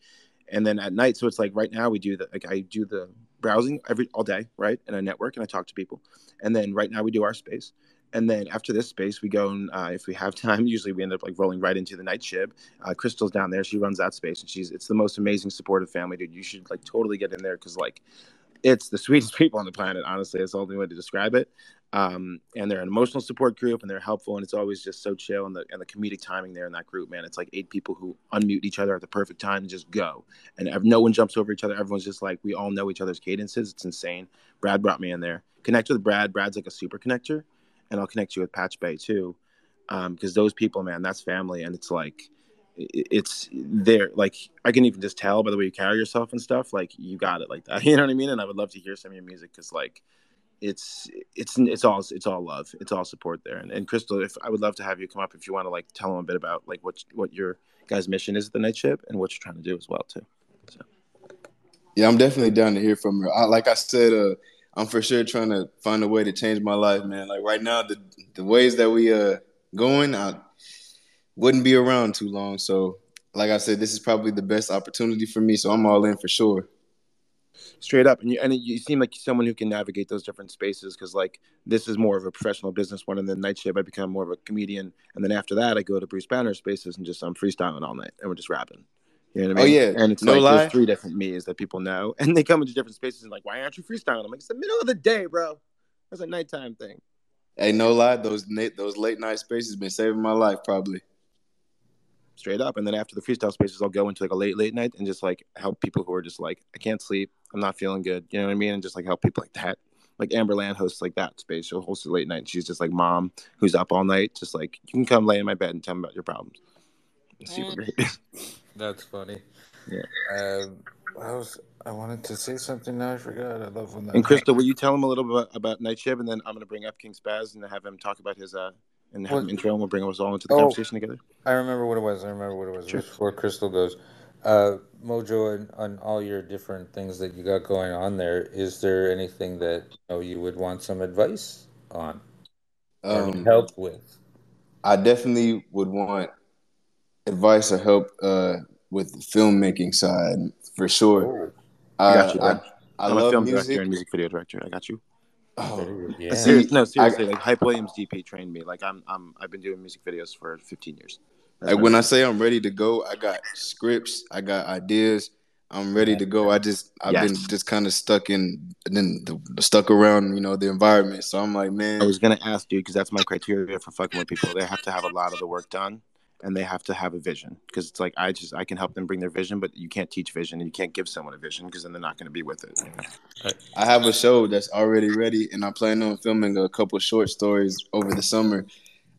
and then at night so it's like right now we do the like i do the browsing every all day right and i network and i talk to people. And then right now we do our space. And then after this space we go and uh, if we have <laughs> time usually we end up like rolling right into the night shib uh, crystal's down there. She runs that space and she's it's the most amazing supportive family dude. You should like totally get in there because like it's the <laughs> sweetest people on the planet. Honestly, it's the only way to describe it. Um, and they're an emotional support group, and they're helpful, and it's always just so chill. And the and the comedic timing there in that group, man, it's like eight people who unmute each other at the perfect time and just go, and ev- no one jumps over each other. Everyone's just like we all know each other's cadences. It's insane. Brad brought me in there. Connect with Brad. Brad's like a super connector, and I'll connect you with Patch Bay too, because those people, man, that's family, and it's like it's there like i can even just tell by the way you carry yourself and stuff like you got it like that <laughs> you know what i mean and i would love to hear some of your music because like it's it's it's all it's all love it's all support there and, and crystal if i would love to have you come up if you want to like tell them a bit about like what what your guys mission is at the night ship and what you're trying to do as well too Yeah, I'm definitely down to hear from her. I, like I said, uh, I'm for sure trying to find a way to change my life, man. Like right now, the the ways that we uh going, I wouldn't be around too long. So, like I said, this is probably the best opportunity for me. So I'm all in for sure. Straight up and you and you seem like someone who can navigate those different spaces because like this is more of a professional business one and then night shift i become more of a comedian and then after that i go to bruce banner spaces and just i'm freestyling all night and we're just rapping you know what I oh, mean? Oh, yeah. and it's No like lie. there's three different me's that people know, <laughs> and they come into different spaces and like, why aren't you freestyling? I'm like, it's the middle of the day, bro. That's a nighttime thing. Hey, no lie, those those late night spaces been saving my life probably. Straight up. And then after the freestyle spaces, I'll go into like a late, late night and just like help people who are just like, I can't sleep, I'm not feeling good. You know what I mean? And just like help people like that. Like Amber Land hosts like that space. She'll host a late night. She's just like mom who's up all night. Just like you can come lay in my bed and tell me about your problems. It's super Mm. great. <laughs> That's funny. Yeah. Um, I was. I wanted to say something now. I forgot. I love when that. and Crystal, will you tell him a little bit about, about Night Shift, and then I'm gonna bring up King Spaz and have him talk about his uh and have What- him intro, and we'll bring us all into the Oh. conversation together. I remember what it was. I remember what it was. Sure. Before Crystal goes, uh, Mojo, and on all your different things that you got going on there, is there anything that you know you would want some advice on or Um, help with? I definitely would want advice or help uh, with the filmmaking side for sure. I I, got you, bro. I, I am a love film music. director and music video director. I got you. Oh, yeah. Serious, no, I- seriously. like Hype <laughs> Williams DP trained me. Like I'm, I'm, I've been doing music videos for 15 years. That's like when I say I'm ready to go, I got scripts, I got ideas. I'm ready to go. I just I've Yes. been just kind of stuck in then the, stuck around, you know, the environment. So I'm like, man, I was gonna ask you because that's my criteria for fucking with people. They have to have a lot of the work done, and they have to have a vision. Because it's like I just I can help them bring their vision, but you can't teach vision, and you can't give someone a vision because then they're not gonna be with it. you? I have a show that's already ready, and I plan on filming a couple short stories over the summer.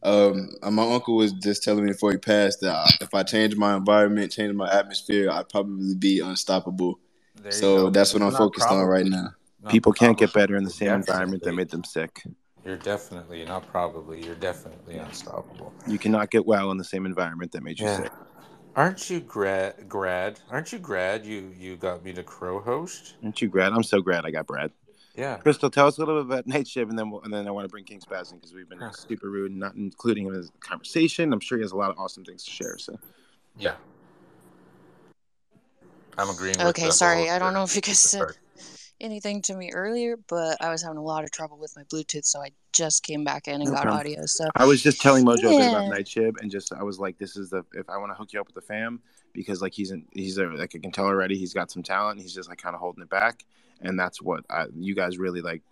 Um, my uncle was just telling me before he passed that I- if I change my environment, change my atmosphere, I'd probably be unstoppable. There So go. that's what I'm Not focused on right now. Not People can't get better in the same environment that made them sick. You're definitely not probably. You're definitely unstoppable. You cannot get well in the same environment that made you Yeah. sick. Aren't you grad? Grad? Aren't you grad? You you got me to crow host. Aren't you grad? I'm so glad I got Brad. Yeah. Crystal, tell us a little bit about Night Shift, and then we'll, and then I want to bring King Spaz in because we've been Huh. super rude, and not including him in the conversation. I'm sure he has a lot of awesome things to share. So Yeah. I'm agreeing. with Okay, the sorry. I don't know if you guys said part. Anything to me earlier, but I was having a lot of trouble with my Bluetooth, so I just came back in and No got problem. audio. So I was just telling Mojo a bit about Yeah. Night Shift, and just I was like, this is the if I want to hook you up with the fam because like he's in, he's a, like I can tell already he's got some talent. He's just like kind of holding it back, and that's what I, you guys really like.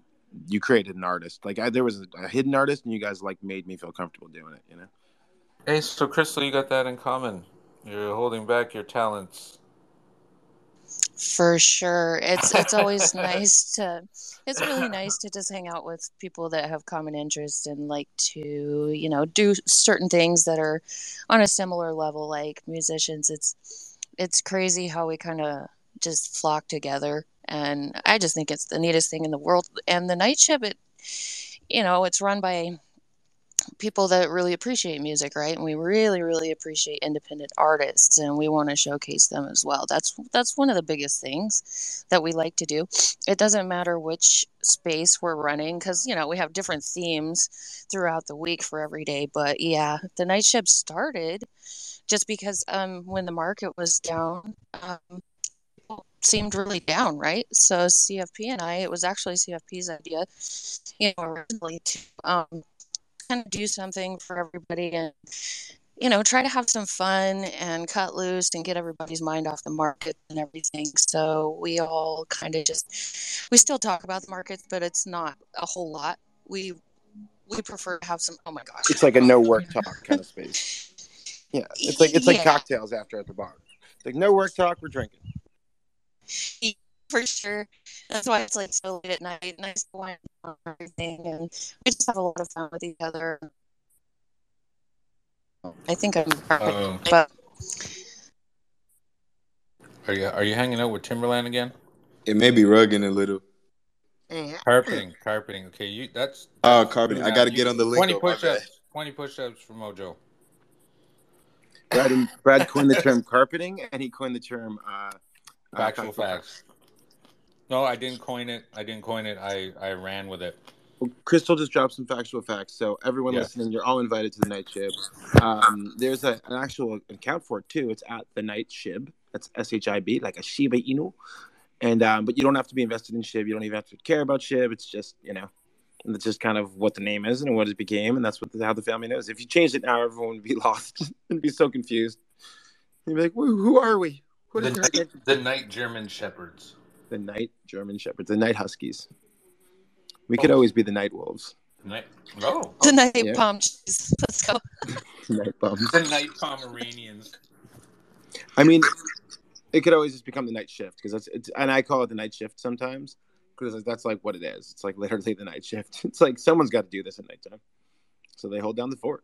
You created an artist. Like I, there was a hidden artist, and you guys like made me feel comfortable doing it. You know. Hey, so Crystal, you got that in common. You're holding back your talents. For sure, it's it's always <laughs> nice to. It's really nice to just hang out with people that have common interests and like to you know do certain things that are on a similar level, like musicians. It's it's crazy how we kind of just flock together, and I just think it's the neatest thing in the world. And the night shift, it you know, it's run by people that really appreciate music, right? And we really, really appreciate independent artists, and we want to showcase them as well. That's that's one of the biggest things that we like to do. It doesn't matter which space we're running, because you know we have different themes throughout the week for every day. But yeah, the night shift started just because um, when the market was down. Um, seemed really down, right? So CFP and I, it was actually CFP's idea, you know, originally to um, kind of do something for everybody and you know, try to have some fun and cut loose and get everybody's mind off the market and everything. So we all kind of just we still talk about the markets, but it's not a whole lot. We we prefer to have some. Oh my gosh, It's like a no work <laughs> talk kind of space. Yeah, it's like it's like Yeah. cocktails after at the bar. It's like no work talk, we're drinking. For sure. That's why it's like so late at night, and nice wine and everything, and we just have a lot of fun with each other. I think I'm perfect, Oh. but Are you are you hanging out with Timberland again? It may be rugging a little. Carpeting, carpeting. Okay, you that's Oh, carbon. I got to You- get on the link. twenty push-ups. Twenty push-ups for Mojo. Brad, Brad coined the <laughs> term carpeting, and he coined the term uh, uh, Factual facts. No, I didn't coin it. I didn't coin it. I I ran with it. Well, Crystal just dropped some factual facts. So everyone Yeah. listening, you're all invited to the night shib. Um, there's a, an actual account for it too. It's at the night shib. That's S H I B, like a Shiba Inu. And um, but you don't have to be invested in shib. You don't even have to care about shib. It's just you know, it's just kind of what the name is and what it became, and that's what the, how the family knows. If you changed it now, everyone would be <laughs> lost and be so confused. You'd be like, who, who are we? What The night, the night German shepherds. The night German shepherds, the night huskies. We could always be the night wolves, Night. Oh, the night Yeah. palm trees. <laughs> Let's go. <laughs> night bums. the night Pomeranians. I mean, it could always just become the night shift because that's it's, and I call it the night shift sometimes because that's like what it is. It's like literally the night shift. <laughs> It's like someone's got to do this at nighttime, so they hold down the fort,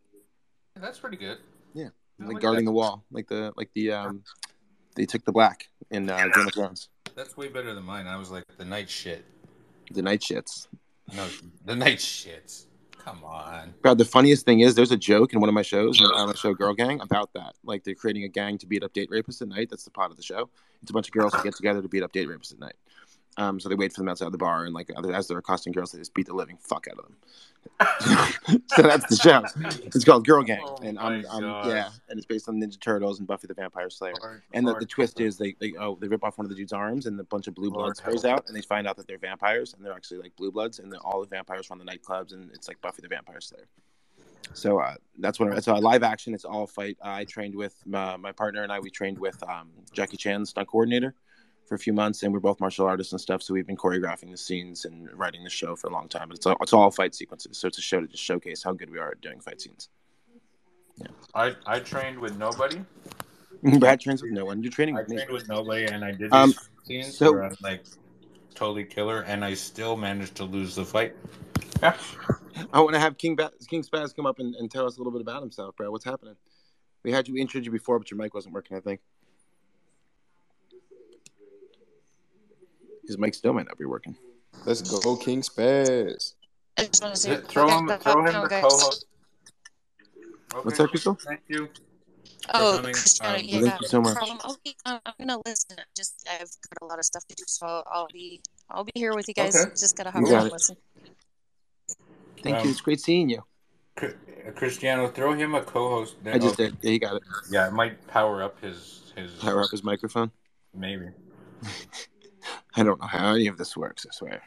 That's pretty good. Yeah. Like like guarding that. the wall, like the like the um, they took the black in uh, Game of Thrones. That's way better than mine. I was like the night shit. The night shits. No, the night shits. Come on. Brad, the funniest thing is there's a joke in one of my shows uh, on my show Girl Gang about that. Like they're creating a gang to beat up date rapists at night. That's the plot of the show. It's a bunch of girls who get together to beat up date rapists at night. Um, so they wait for them outside of the bar, and like as they're accosting girls, they just beat the living fuck out of them. <laughs> so that's the show. It's called Girl Gang, Oh and I'm, I'm yeah, and it's based on Ninja Turtles and Buffy the Vampire Slayer. And the, the twist is they, they oh they rip off one of the dude's arms and a bunch of blue blood Lord sprays out and they find out that they're vampires and they're actually like blue bloods and all the vampires run the nightclubs and it's like Buffy the Vampire Slayer. So uh, that's what it's a live action. It's all fight. I trained with uh, my partner and I. We trained with um, Jackie Chan, stunt coordinator, for a few months, and we're both martial artists and stuff. So we've been choreographing the scenes and writing the show for a long time. But it's all, it's all fight sequences. So it's a show to just showcase how good we are at doing fight scenes. Yeah. I I trained with nobody. <laughs> Brad trains with no one. You're training I with me. trained with nobody, and I did these Um, scenes so- where I'm like totally killer, and I still managed to lose the fight. <laughs> I want to have King ba- King Spaz come up and, and tell us a little bit about himself, Brad. What's happening? We had you we introduced you before, but your mic wasn't working. I think his mic still might not be working. Let's go, King Spaz. I just want to say, throw him, throw him the co-host. What's up, Crystal? Thank you. Oh, coming. Christiano, Um, yeah, thank you so much. problem. Okay, um, I'm gonna listen. Just I've got a lot of stuff to do, so I'll be I'll be here with you guys. Okay. Just gotta You hop got on and listen. Thank Um, you. It's great seeing you. Cri- Christiano, throw him a co-host. I just did. Yeah, he got it. Yeah, it might power up his his Power up his microphone. maybe. <laughs> I don't know how any of this works. I swear.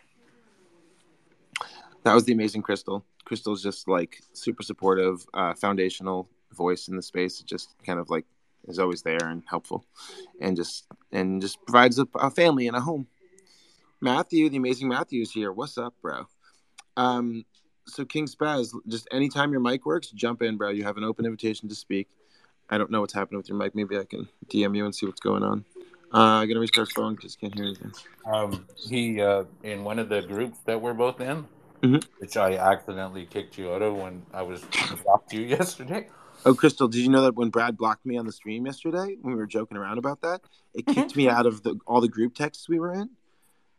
That was the amazing Crystal. Crystal's just like super supportive, uh, foundational voice in the space. It just kind of like is always there and helpful, and just and just provides a, a family and a home. Matthew, the amazing Matthew, is here. What's up, bro? Um, so King Spaz, just anytime your mic works, jump in, bro. You have an open invitation to speak. I don't know what's happening with your mic. Maybe I can DM you and see what's going on. Uh, I'm gonna restart phone because can't hear anything. Um, he uh, in one of the groups that we're both in, Mhm. which I accidentally kicked you out of when I was blocked you <laughs> yesterday. Oh, Crystal, did you know that when Brad blocked me on the stream yesterday, when we were joking around about that, it kicked me out of the all the group texts we were in.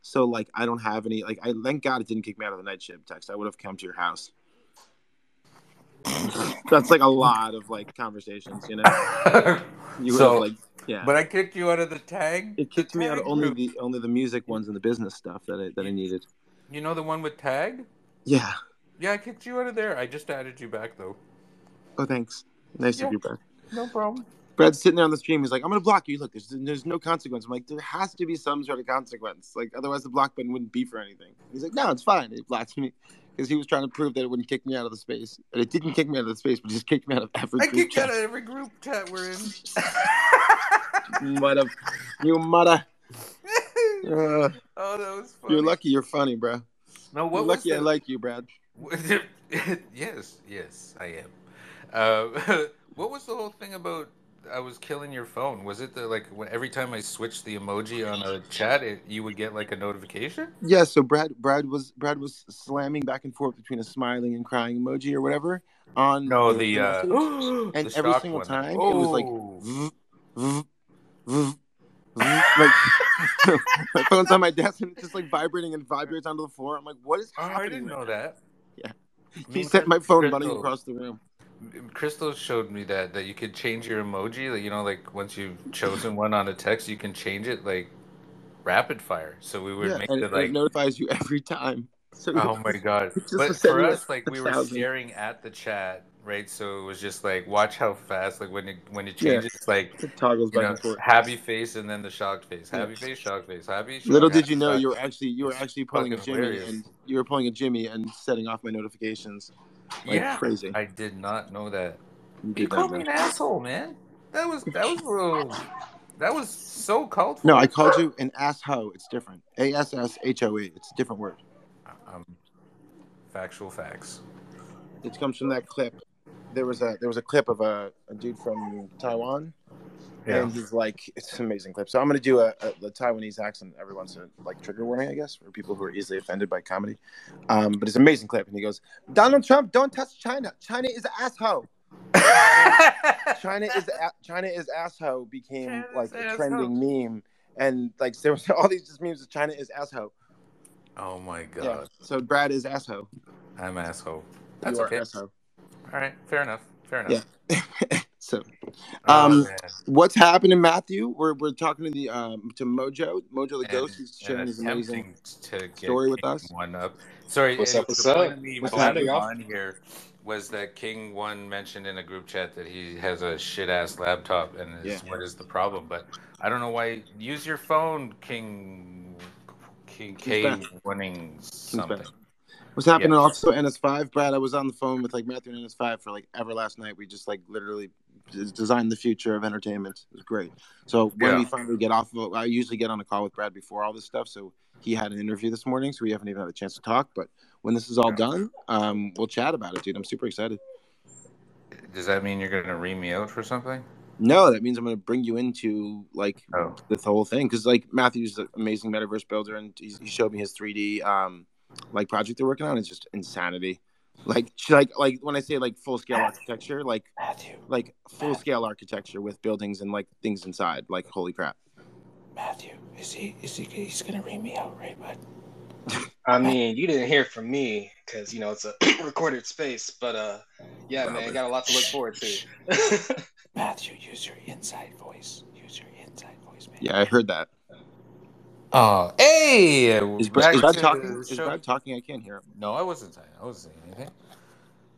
So like, I don't have any. Like, I thank God it didn't kick me out of the night shift text. I would have come to your house. <laughs> That's like a lot of like conversations, you know. <laughs> You would So- have like, yeah. But I kicked you out of the tag. it kicked the me out of only group. the only the music ones and the business stuff that I that I needed. You know the one with tag? Yeah. Yeah, I kicked you out of there. I just added you back though. Oh, thanks. Nice Yeah. of you, Brad. No problem. Brad's sitting there on the stream. He's like, "I'm gonna block you. Look, there's there's no consequence." I'm like, "There has to be some sort of consequence. Like, otherwise the block button wouldn't be for anything." He's like, "No, it's fine." He blocked me. Because he was trying to prove that it wouldn't kick me out of the space, and it didn't kick me out of the space, but just kicked me out of every I group kicked chat. out of every group chat we're in. Mother, you mother. Uh, oh, that was funny. you're lucky. You're funny, bro. No, You're what was lucky. I like you, Brad. <laughs> yes, yes, I am. Uh, <laughs> what was the whole thing about? I was killing your phone. Was it the like when every time I switched the emoji on a chat, it, you would get like a notification? Yeah. So Brad, Brad was Brad was slamming back and forth between a smiling and crying emoji or whatever on No, the uh, message. <gasps> the and every single one. time it was like Oh. like <laughs> my phone's on my desk and it's just like vibrating and vibrates onto the floor. I'm like, what is Oh, I happening? didn't know that. Yeah. He and sent my phone running across the room. Crystal showed me that that you could change your emoji. Like you know, like once you've chosen one on a text, you can change it like rapid fire. So we would Yeah, make and it like, it notifies you every time. So oh my god! But for us, like we were staring at the chat, right? So it was just like watch how fast, like when it when it Yeah. changes, like it toggles back know, and forth. happy face and then the shocked face, Yeah. happy face, shocked face, happy. Shocked, Little did you know you were actually you were actually pulling a Jimmy hilarious. and you were pulling a Jimmy and setting off my notifications like yeah, crazy. I did not know that. You You called me an asshole, man. That was that was little. That was so for. No, I called you an asshole. It's different. A S S H O E. It's a different word. Um, factual facts. It comes from that clip. There was a there was a clip of a, a dude from Taiwan, Yeah. and he's like, it's an amazing clip. So I'm gonna do a, a the Taiwanese accent Everyone's a like trigger warning, I guess, for people who are easily offended by comedy. Um, but it's an amazing clip, and he goes, Donald Trump, don't touch China. China is an asshole. <laughs> China is a- China is asshole became China's like a asshole. trending meme, and like there was <laughs> all these just memes of China is asshole. Oh my god. Yeah. So Brad is asshole. I'm asshole. That's you are okay. asshole. All right. Fair enough. Fair enough. Yeah. <laughs> so Oh, Um, man. what's happening, Matthew? We're we're talking to the um to Mojo, Mojo the And- Ghost. He's and sharing his amazing. to get story with us. One up. Sorry. What's up, what's up? What's happening? on here was that King One mentioned in a group chat that he has a shit ass laptop and is, Yeah. what is the problem? But I don't know why. Use your phone, King. King K back. winning something. What's happening also NS5, Brad? I was on the phone with like Matthew and NS5 for like ever last night. We just like literally d- designed the future of entertainment. It was great. So when Yeah. we finally get off of, I usually get on a call with Brad before all this stuff. So he had an interview this morning, so we haven't even had a chance to talk. But when this is all Yeah. done, um, we'll chat about it, dude. I'm super excited. Does that mean you're gonna ream me out for something? No, that means I'm going to bring you into like Oh. this whole thing because like Matthew's an amazing metaverse builder and he's, he showed me his 3D um like project they're working on. It's just insanity. Like like like when I say like full scale architecture, like Matthew. like full scale architecture with buildings and like things inside. Like holy crap. Matthew. Is he? Is he? He's gonna ream me out, right, bud? <laughs> I mean, you didn't hear from me because you know it's a <coughs> recorded space, but uh, yeah, man, got a lot to look forward to. <laughs> Matthew, use your inside voice. Use your inside voice, man. Yeah, I heard that. Oh, hey! Is, back Brad, is Brad talking? Is show. Brad talking? I can't hear him. No, I wasn't saying. I wasn't saying anything.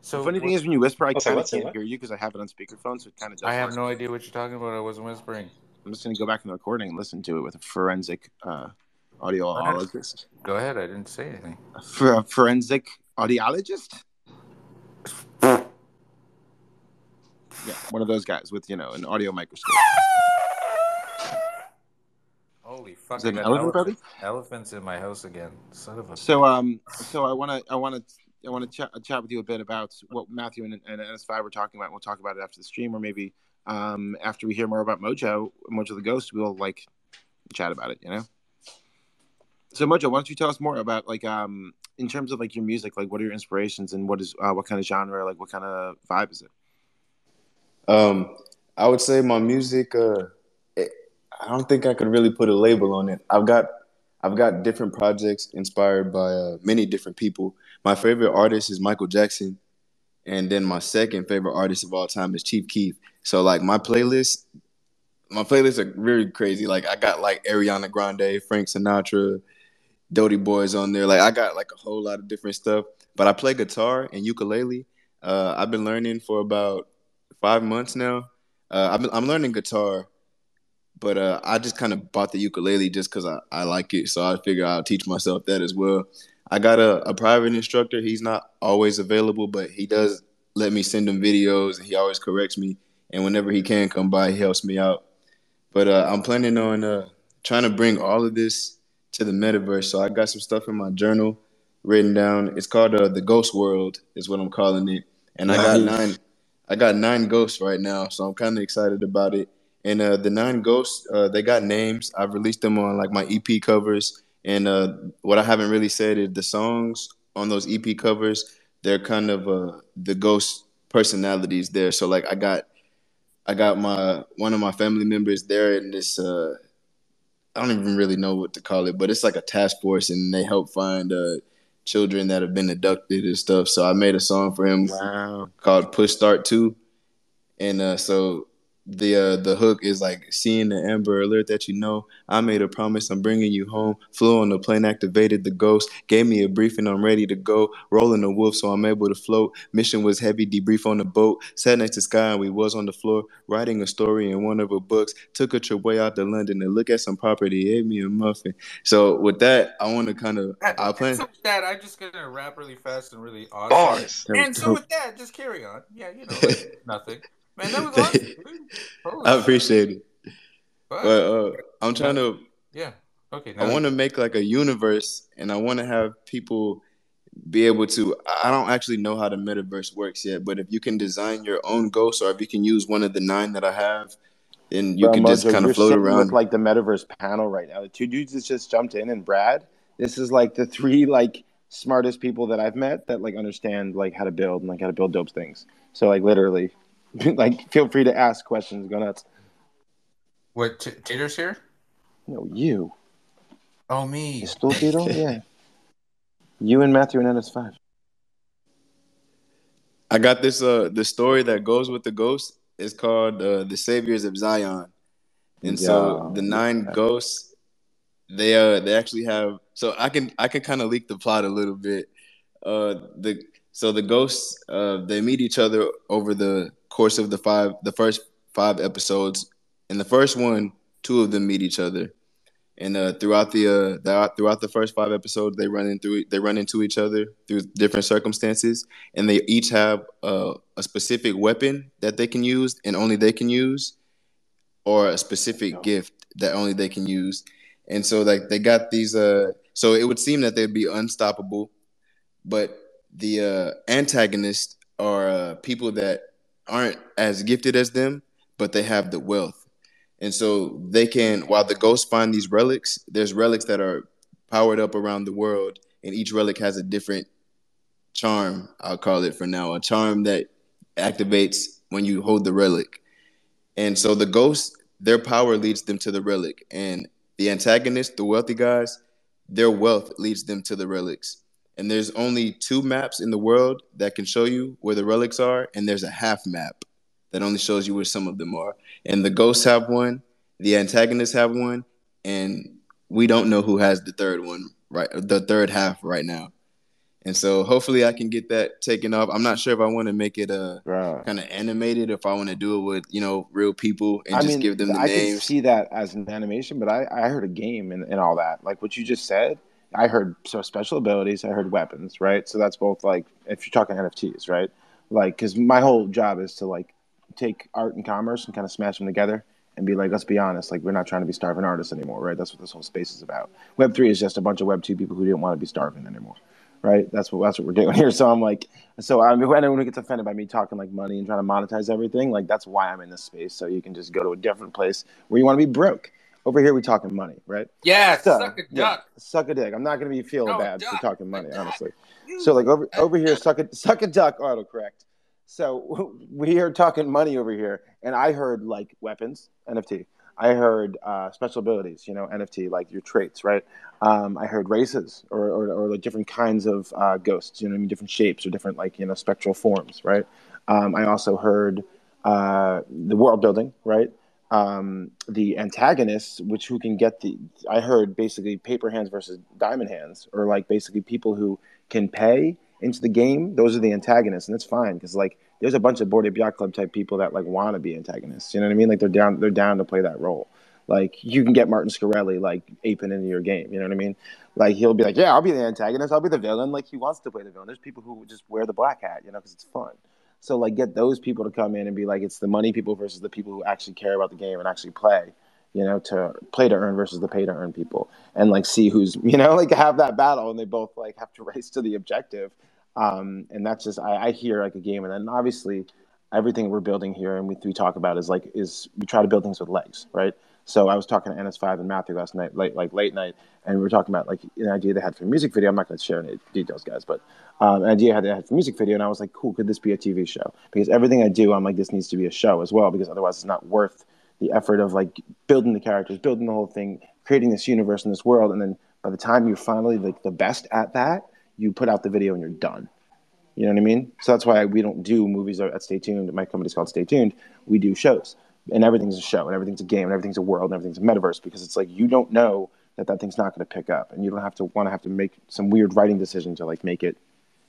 So the funny thing is, when you whisper, I so kind of can't hear you because I have it on speakerphone, so it kind of does. I have work. no idea what you're talking about. I wasn't whispering. I'm just gonna go back in the recording and listen to it with a forensic uh, audiologist. Go ahead. I didn't say anything. For a forensic audiologist? <laughs> Yeah, one of those guys with you know an audio microscope. Holy fuck! Is it an got elephant, elephants, elephants in my house again. Son of a. So um, so I want to I want to I want to chat, chat with you a bit about what Matthew and, and NS5 were talking about. and We'll talk about it after the stream, or maybe um after we hear more about Mojo, Mojo the Ghost, we'll like chat about it. You know. So Mojo, why don't you tell us more about like um in terms of like your music, like what are your inspirations and what is uh, what kind of genre, like what kind of vibe is it? Um, I would say my music. Uh, it, I don't think I could really put a label on it. I've got, I've got different projects inspired by uh, many different people. My favorite artist is Michael Jackson, and then my second favorite artist of all time is Chief Keef. So like my playlist, my playlists are really crazy. Like I got like Ariana Grande, Frank Sinatra, Doty Boys on there. Like I got like a whole lot of different stuff. But I play guitar and ukulele. Uh, I've been learning for about five months now. Uh, been, I'm learning guitar, but uh, I just kind of bought the ukulele just because I, I like it. So I figure I'll teach myself that as well. I got a, a private instructor. He's not always available, but he does let me send him videos, and he always corrects me. And whenever he can come by, he helps me out. But uh, I'm planning on uh, trying to bring all of this to the metaverse. So I got some stuff in my journal written down. It's called uh, the Ghost World, is what I'm calling it. And I got nine. I got nine ghosts right now, so I'm kind of excited about it. And uh, the nine ghosts, uh, they got names. I've released them on like my EP covers. And uh, what I haven't really said is the songs on those EP covers, they're kind of uh, the ghost personalities there. So like I got, I got my one of my family members there in this. Uh, I don't even really know what to call it, but it's like a task force, and they help find uh, children that have been abducted and stuff. So I made a song for him Wow. called Push Start Two, and uh, so the uh, the hook is like seeing the Amber Alert that you know. I made a promise, I'm bringing you home. Flew on the plane, activated the ghost, gave me a briefing, I'm ready to go. Rolling the wolf, so I'm able to float. Mission was heavy, debrief on the boat. Sat next to sky, and we was on the floor, writing a story in one of her books. Took a trip way out to London to look at some property. Ate me a muffin. So with that, I want to kind of I plan. So with that, I'm just gonna rap really fast and really awesome. Bars. And so with that, just carry on. Yeah, you know, <laughs> like nothing. Man, that was <laughs> awesome. Holy I shit. appreciate it. But, But uh, I'm trying to yeah. Okay. I want to make like a universe, and I want to have people be able to. I don't actually know how the metaverse works yet, but if you can design your own ghost, or if you can use one of the nine that I have, then you Bro, can just kind of float around. with like the metaverse panel right now. The two dudes that just jumped in and Brad. This is like the three like smartest people that I've met that like understand like how to build and like how to build dope things. So like literally, <laughs> like feel free to ask questions. Go nuts. What? T- Tater's here? No, you. Oh, me. Estúpido? <laughs> yeah. You and Matthew and NS five. I got this. Uh, the story that goes with the ghost is called uh, "The Saviors of Zion," and so the nine ghosts, they uh, they actually have. So I can I can kind of leak the plot a little bit. Uh, the so the ghosts uh, they meet each other over the course of the five the first five episodes. In the first one, two of them meet each other, and uh, throughout the uh, the, throughout the first five episodes, they run into they run into each other through different circumstances, and they each have uh, a specific weapon that they can use and only they can use, or a specific gift that only they can use. And so like they got these uh so it would seem that they'd be unstoppable, but the uh antagonists are uh, people that aren't as gifted as them, but they have the wealth. And so they can while the ghosts find these relics, there's relics that are powered up around the world and each relic has a different charm, I'll call it for now, a charm that activates when you hold the relic. And so the ghosts, their power leads them to the relic. And the antagonists, the wealthy guys, their wealth leads them to the relics. And there's only two maps in the world that can show you where the relics are, and there's a half map that only shows you where some of them are. And the ghosts have one, the antagonists have one, and we don't know who has the third one, right? The third half right now. And so hopefully I can get that taken off. I'm not sure if I want to make it uh, a Bro. kind of animated, if I want to do it with you know real people and I just mean, give them the I names. see that as an animation, but I, I heard a game and, and all that. Like what you just said, I heard so special abilities, I heard weapons, right? So that's both like if you're talking NFTs, right? Like because my whole job is to like take art and commerce and kind of smash them together and be like, let's be honest, like we're not trying to be starving artists anymore, right? That's what this whole space is about. Web three is just a bunch of Web two people who didn't want to be starving anymore, right? That's what that's what we're <laughs> doing here. So I'm like, so I mean, anyone who gets offended by me talking like money and trying to monetize everything, like that's why I'm in this space. So you can just go to a different place where you want to be broke. Over here, we talking money, right? Yeah, So, suck a yeah, duck. suck a dick. I'm not gonna be feeling No, bad for talking money, duck. <laughs> honestly. So like over over here, suck a suck a duck. Autocorrect. So <laughs> we are talking money over here, and I heard like weapons, NFT. I heard uh, special abilities, you know, NFT, like your traits, right? Um, I heard races or, or, or like different kinds of uh, ghosts, you know, what I mean, different shapes or different like you know spectral forms, right? Um, I also heard uh, the world building, right? Um, the antagonists, which who can get the, I heard basically paper hands versus diamond hands, or like basically people who can pay into the game. Those are the antagonists, and it's fine because like there's a bunch of Bored Ape Yacht Club type people that like want to be antagonists. You know what I mean? Like they're down, they're down to play that role. Like you can get Martin Shkreli like aping into your game. You know what I mean? Like he'll be like, yeah, I'll be the antagonist. I'll be the villain. Like he wants to play the villain. There's people who just wear the black hat, you know, because it's fun. So like get those people to come in and be like, it's the money people versus the people who actually care about the game and actually play. You know, to play to earn versus the pay to earn people, and like see who's <laughs> you know like have that battle, and they both like have to race to the objective. Um, and that's just I, I hear like a game, and then obviously everything we're building here and we, we talk about is like is we try to build things with legs, right? So I was talking to NS5 and Matthew last night, late like late night, and we were talking about like an idea they had for a music video. I'm not going to share any details, guys, but um, an idea they had for a music video, and I was like, cool, could this be a TV show? Because everything I do, I'm like, this needs to be a show as well, because otherwise it's not worth the effort of like building the characters, building the whole thing, creating this universe and this world, and then by the time you're finally like the best at that, you put out the video and you're done. You know what I mean? So that's why we don't do movies at StayTooned. My company's called StayTooned. We do shows, and everything's a show, and everything's a game, and everything's a world, and everything's a metaverse because it's like you don't know that that thing's not going to pick up, and you don't have to want to have to make some weird writing decision to like make it,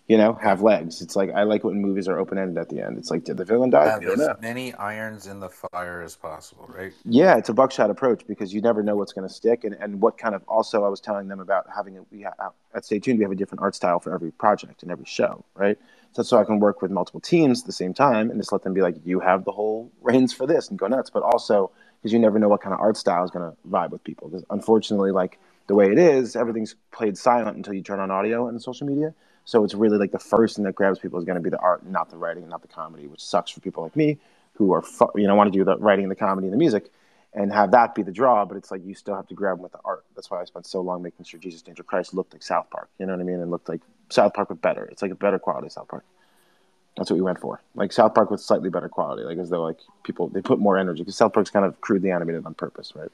you know, have legs. It's like I like when movies are open ended at the end. It's like did the villain die? Have as know. many irons in the fire as possible, right? Yeah, it's a buckshot approach because you never know what's going to stick, and, and what kind of. Also, I was telling them about having a, we ha- at StayTooned we have a different art style for every project and every show, right? So so I can work with multiple teams at the same time and just let them be like, you have the whole reins for this and go nuts, but also because you never know what kind of art style is going to vibe with people. Because unfortunately, like the way it is, everything's played silent until you turn on audio and social media. So it's really like the first thing that grabs people is going to be the art, not the writing, not the comedy, which sucks for people like me who are you know want to do the writing, the comedy, and the music, and have that be the draw. But it's like you still have to grab them with the art. That's why I spent so long making sure Jesus Danger Christ looked like South Park. You know what I mean? And looked like South Park but better. It's like a better quality South Park. That's what we went for. Like South Park with slightly better quality, like as though like people they put more energy because South Park's kind of crudely animated on purpose, right?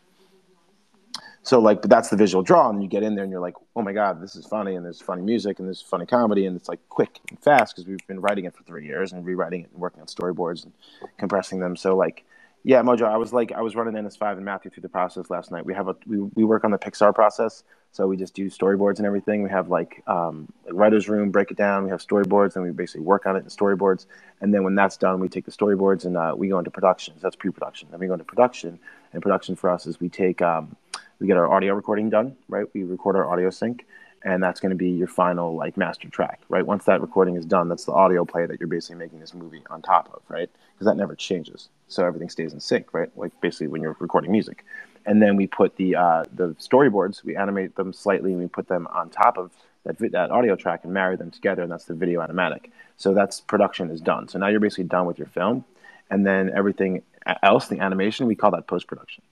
So like, but that's the visual draw, and you get in there and you're like, oh my god, this is funny, and there's funny music, and there's funny comedy, and it's like quick and fast because we've been writing it for three years and rewriting it and working on storyboards and compressing them. So like, yeah, Mojo, I was like, I was running NS5 and Matthew through the process last night. We have a we, we work on the Pixar process, so we just do storyboards and everything. We have like um, like writers' room, break it down. We have storyboards, and we basically work on it in storyboards. And then when that's done, we take the storyboards and uh, we go into production. So that's pre-production. Then we go into production, and production for us is we take um, we get our audio recording done, right? We record our audio sync, and that's going to be your final like master track, right? Once that recording is done, that's the audio play that you're basically making this movie on top of, right? Because that never changes, so everything stays in sync, right? Like basically when you're recording music, and then we put the uh, the storyboards, we animate them slightly, and we put them on top of that that audio track and marry them together, and that's the video animatic. So that's production is done. So now you're basically done with your film, and then everything else, the animation, we call that post production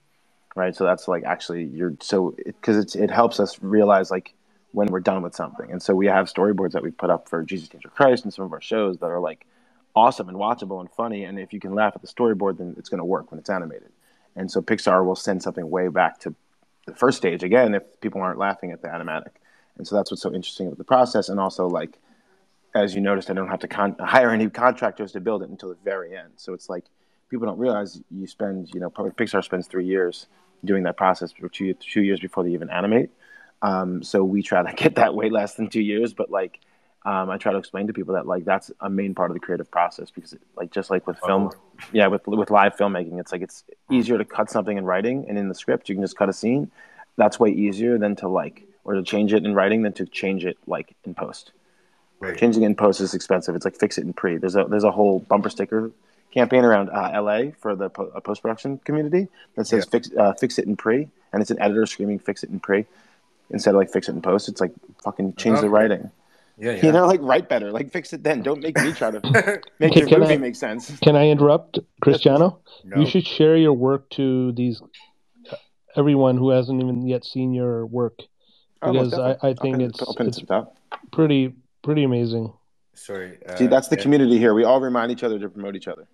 right? So that's like actually you're so because it, it helps us realize like when we're done with something, and so we have storyboards that we put up for Jesus Danger Christ and some of our shows that are like awesome and watchable and funny, and if you can laugh at the storyboard, then it's going to work when it's animated. And so Pixar will send something way back to the first stage again if people aren't laughing at the animatic, and so that's what's so interesting with the process, and also like as you noticed, I don't have to con- hire any contractors to build it until the very end. So it's like people don't realize you spend, you know, probably Pixar spends three years doing that process for two two years before they even animate. Um, so we try to <laughs> get that way less than two years, but like um, I try to explain to people that like that's a main part of the creative process because it, like just like with film, yeah, with with live filmmaking, it's like it's easier to cut something in writing and in the script you can just cut a scene. That's way easier than to like or to change it in writing than to change it like in post. Right. Changing it in post is expensive. It's like fix it in pre. There's a there's a whole bumper sticker campaign around uh, LA for the po- post production community that says Yeah. fix uh, fix it in pre, and it's an editor screaming fix it in pre instead of like fix it in post. It's like fucking change the writing. Yeah, yeah. You know, like write better. Like fix it then. Don't make me try to <laughs> make Can- your can movie I- make sense. Can I interrupt, Christiano? no. You should share your work to these everyone who hasn't even yet seen your work Oh, because I. I think I'll it's I'll pin it's to the top. pretty pretty amazing. Sorry. Uh, See, that's the uh, community here. We all remind each other to promote each other.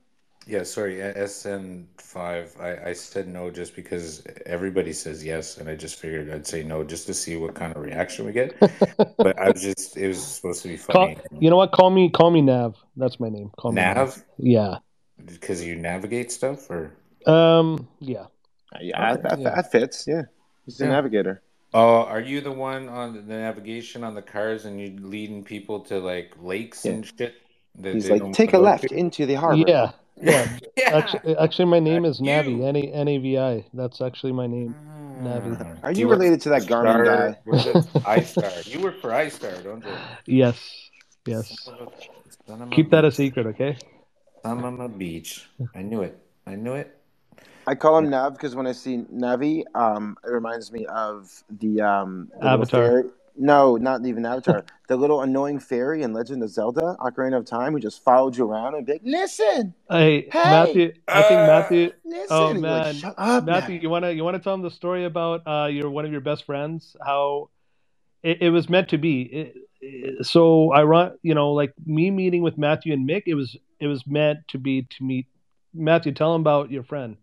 Yeah, sorry, SN5. I, I said no just because everybody says yes, and I just figured I'd say no just to see what kind of reaction we get. <laughs> but I was just, it was supposed to be Call, funny. you know what? Call me call me Nav. That's my name. Call me Nav? Yeah. Because you navigate stuff, or? Um. Yeah. Yeah, Okay. that, Yeah. that fits. Yeah, he's a Yeah. navigator. Oh, are you the one on the navigation on the cars and you leading people to like lakes Yeah. and shit? that He's they like, don't take a left to? into the harbor. Yeah. Yeah, <laughs> Yeah. actually, actually, my name is That's Navi. N A N A V I. That's actually my name. Navi. Ah. Are Do you related to that for Garmin Star- guy? was it <laughs> iStar? You work for iStar, don't you? Yes, yes. Son of a- son of a Keep that a secret, okay? I'm on a beach. I knew it. I knew it. I call him Nav because when I see Navi, um, it reminds me of the um the Avatar. fairy. No, not even Avatar. the little annoying fairy in Legend of Zelda, Ocarina of Time, who just followed you around and be like, "Listen, Hey, Hey! Matthew. I think Uh, Matthew. listen." Oh you're like, man, Shut up, Matthew, Navi." you wanna you wanna tell him the story about uh your one of your best friends? How it, it was meant to be. It, it- so I run, you know, like me meeting with Matthew and Mick. It was it was meant to be to meet Matthew. Tell him about your friend.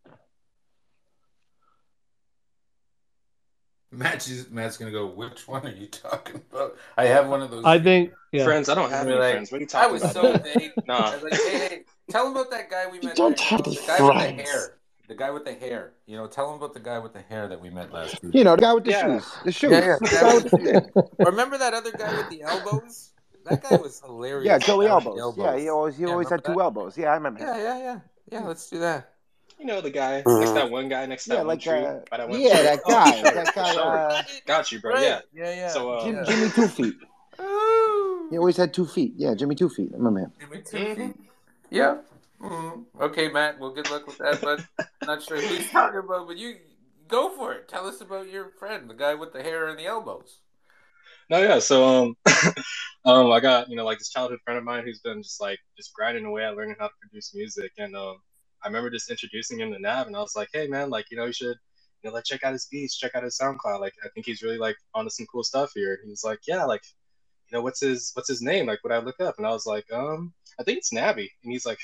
Matt's, just- Matt's gonna go. Which one are you talking about? I have one of those. I think yeah. Friends, I don't have any like, friends. What are you I talking was about? so dude? vague. <laughs> Nah. I was like, hey, hey, tell him about that guy we You met. don't there, have you the guy with the hair. The guy with the hair. You know, tell him about the guy with the hair that we met last week. You know, the guy with the Yeah. shoes. The shoes. Yeah, yeah, The the guy guy with with the- the Remember that other guy with the elbows? That guy was hilarious. yeah, Joey That was the elbows. Yeah, he always he Yeah, always had remember two elbows. Yeah, I remember. Yeah, yeah, yeah. Yeah, let's do that. You know the guy next to that one guy next to that Yeah, one like tree uh, that one yeah, tree. that Oh, guy, sure, that guy, uh, Got you, bro. Right. Yeah. Yeah, yeah. So, uh, Jim, yeah. Jimmy Two Feet. He always had two feet. Yeah, Jimmy Two Feet. I remember him. Give me two feet. Yeah. Mhm. Okay, Matt. Well, good luck with that, but not sure who he's talking about. But you go for it. Tell us about your friend, the guy with the hair and the elbows. No, yeah. So, um, <laughs> um, I got you know like this childhood friend of mine who's been just like just grinding away at learning how to produce music, and um, I remember just introducing him to Nav, and I was like, hey man, like you know you should you know like check out his beats, check out his SoundCloud, like I think he's really like onto some cool stuff here. And he's like, yeah, like you know what's his what's his name? Like would I look up, and I was like, um, I think it's Navi, and he's like.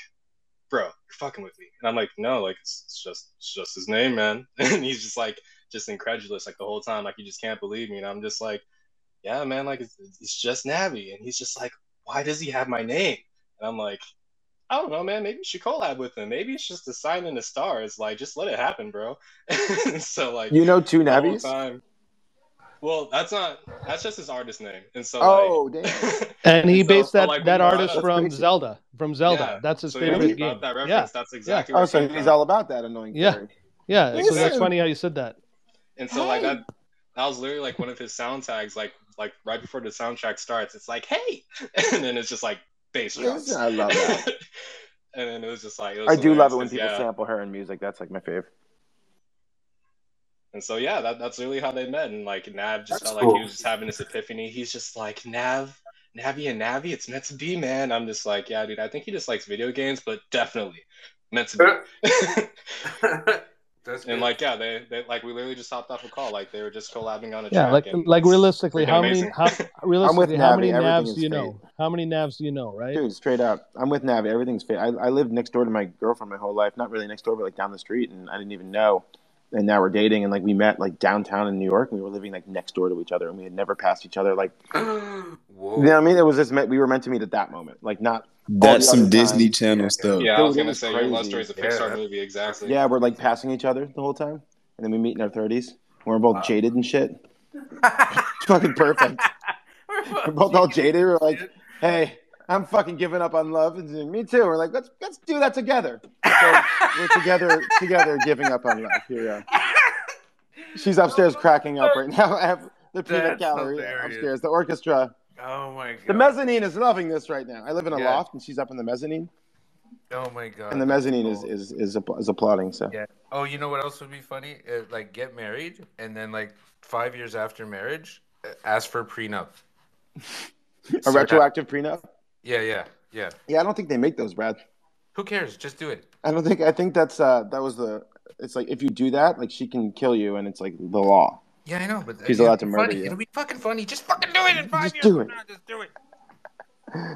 Bro, you're fucking with me, and I'm like, no, like it's, it's just, it's just his name, man. <laughs> And he's just like, just incredulous, like the whole time, like he just can't believe me. And I'm just like, yeah, man, like it's, it's just Navi. And he's just like, why does he have my name? And I'm like, I don't know, man. Maybe you should collab with him. Maybe it's just a sign in the stars. Like, just let it happen, bro. <laughs> so like, You know two the Navies? Well, that's not. That's just his artist name. And so Oh, like, damn. <laughs> And he And so- based so, that like, that artist up- from crazy. Zelda. From Zelda. Yeah. That's his so favorite you game. brought that Yeah. That's exactly Oh, where it so he's from. all about that annoying Yeah. fairy. yeah. So that's funny how you said that. And so like that that was literally like one of his sound tags, like like right before the soundtrack starts, it's like, hey <laughs> and then it's just like bass drums. Listen, I love that. <laughs> and then it was just like it was I do love it when people yeah. sample her in music. That's like my fave. And so yeah, that, that's really how they met. And like Nav just That's felt like he was just having this epiphany. He's just like Nav, Navi and Navi, it's meant to be, man. I'm just like, yeah, dude, I think he just likes video games, but definitely meant to be. <laughs> <laughs> That's and good. like yeah, they, they like we literally just hopped off a call. Like they were just collabing on a Yeah, track. like like realistically, freaking how many amazing. how <laughs> realistically how many Navi, everything navs do you fate. know? How many navs do you know, right? Dude, straight up. I'm with Navi. Everything's fate. I, I lived next door to my girlfriend my whole life. Not really next door, but like down the street, and I didn't even know. And now we're dating, and like we met like downtown in New York. And we were living like next door to each other, and we had never passed each other. Like, <gasps> Whoa. you know what I mean? It was just meant. We were meant to meet at that moment. Like, not all That's some Disney times. Channel Yeah. stuff. Yeah, I Dude, was gonna was say your love crazy. story is a Pixar that- movie, exactly. Yeah, we're like passing each other the whole time, and then we meet in our thirties. We're both Wow. jaded and shit. It's <laughs> fucking perfect. <laughs> We're both all jaded. We're like, hey, I'm fucking giving up on love, and me too. We're like, let's let's do that together. So <laughs> we're together, together, giving up on love. Here we are. She's upstairs cracking up right now. <laughs> I have the peanut gallery hilarious. upstairs. The orchestra. Oh my god. The mezzanine is loving this right now. I live in a Yeah. loft, and she's up in the mezzanine, Oh my god. and the mezzanine is cool. is is, app- is applauding. So Yeah. Oh, you know what else would be funny? Uh, like get married and then like five years after marriage, uh, ask for prenup. <laughs> a retroactive prenup. Yeah, yeah, yeah. Yeah, I don't think they make those, Brad. Who cares? Just do it. I don't think. I think that's uh that was the. It's like if you do that, like she can kill you, and it's like the law. Yeah, I know, but She's allowed to murder funny. you. It'll be fucking funny. Just fucking do it in five Just years do it. now. Just do it.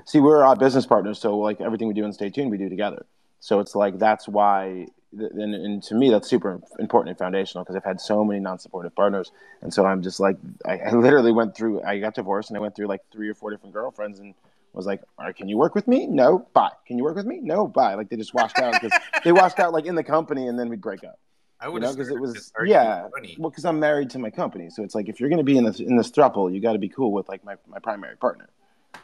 See, we're uh, business partners, so like everything we do in StayTooned, we do together. So it's like that's why, and, and to me, that's super important and foundational because I've had so many non-supportive partners, and so I'm just like, I, I literally went through. I got divorced, and I went through like three or four different girlfriends, and was like, All right, can you work with me? No, bye. Can you work with me? No, bye. Like they just washed out because <laughs> they washed out like in the company, and then we'd break up. I would know, have because it was yeah. Well, because I'm married to my company, so it's like if you're going to be in this in this throuple, you got to be cool with like my, my primary partner.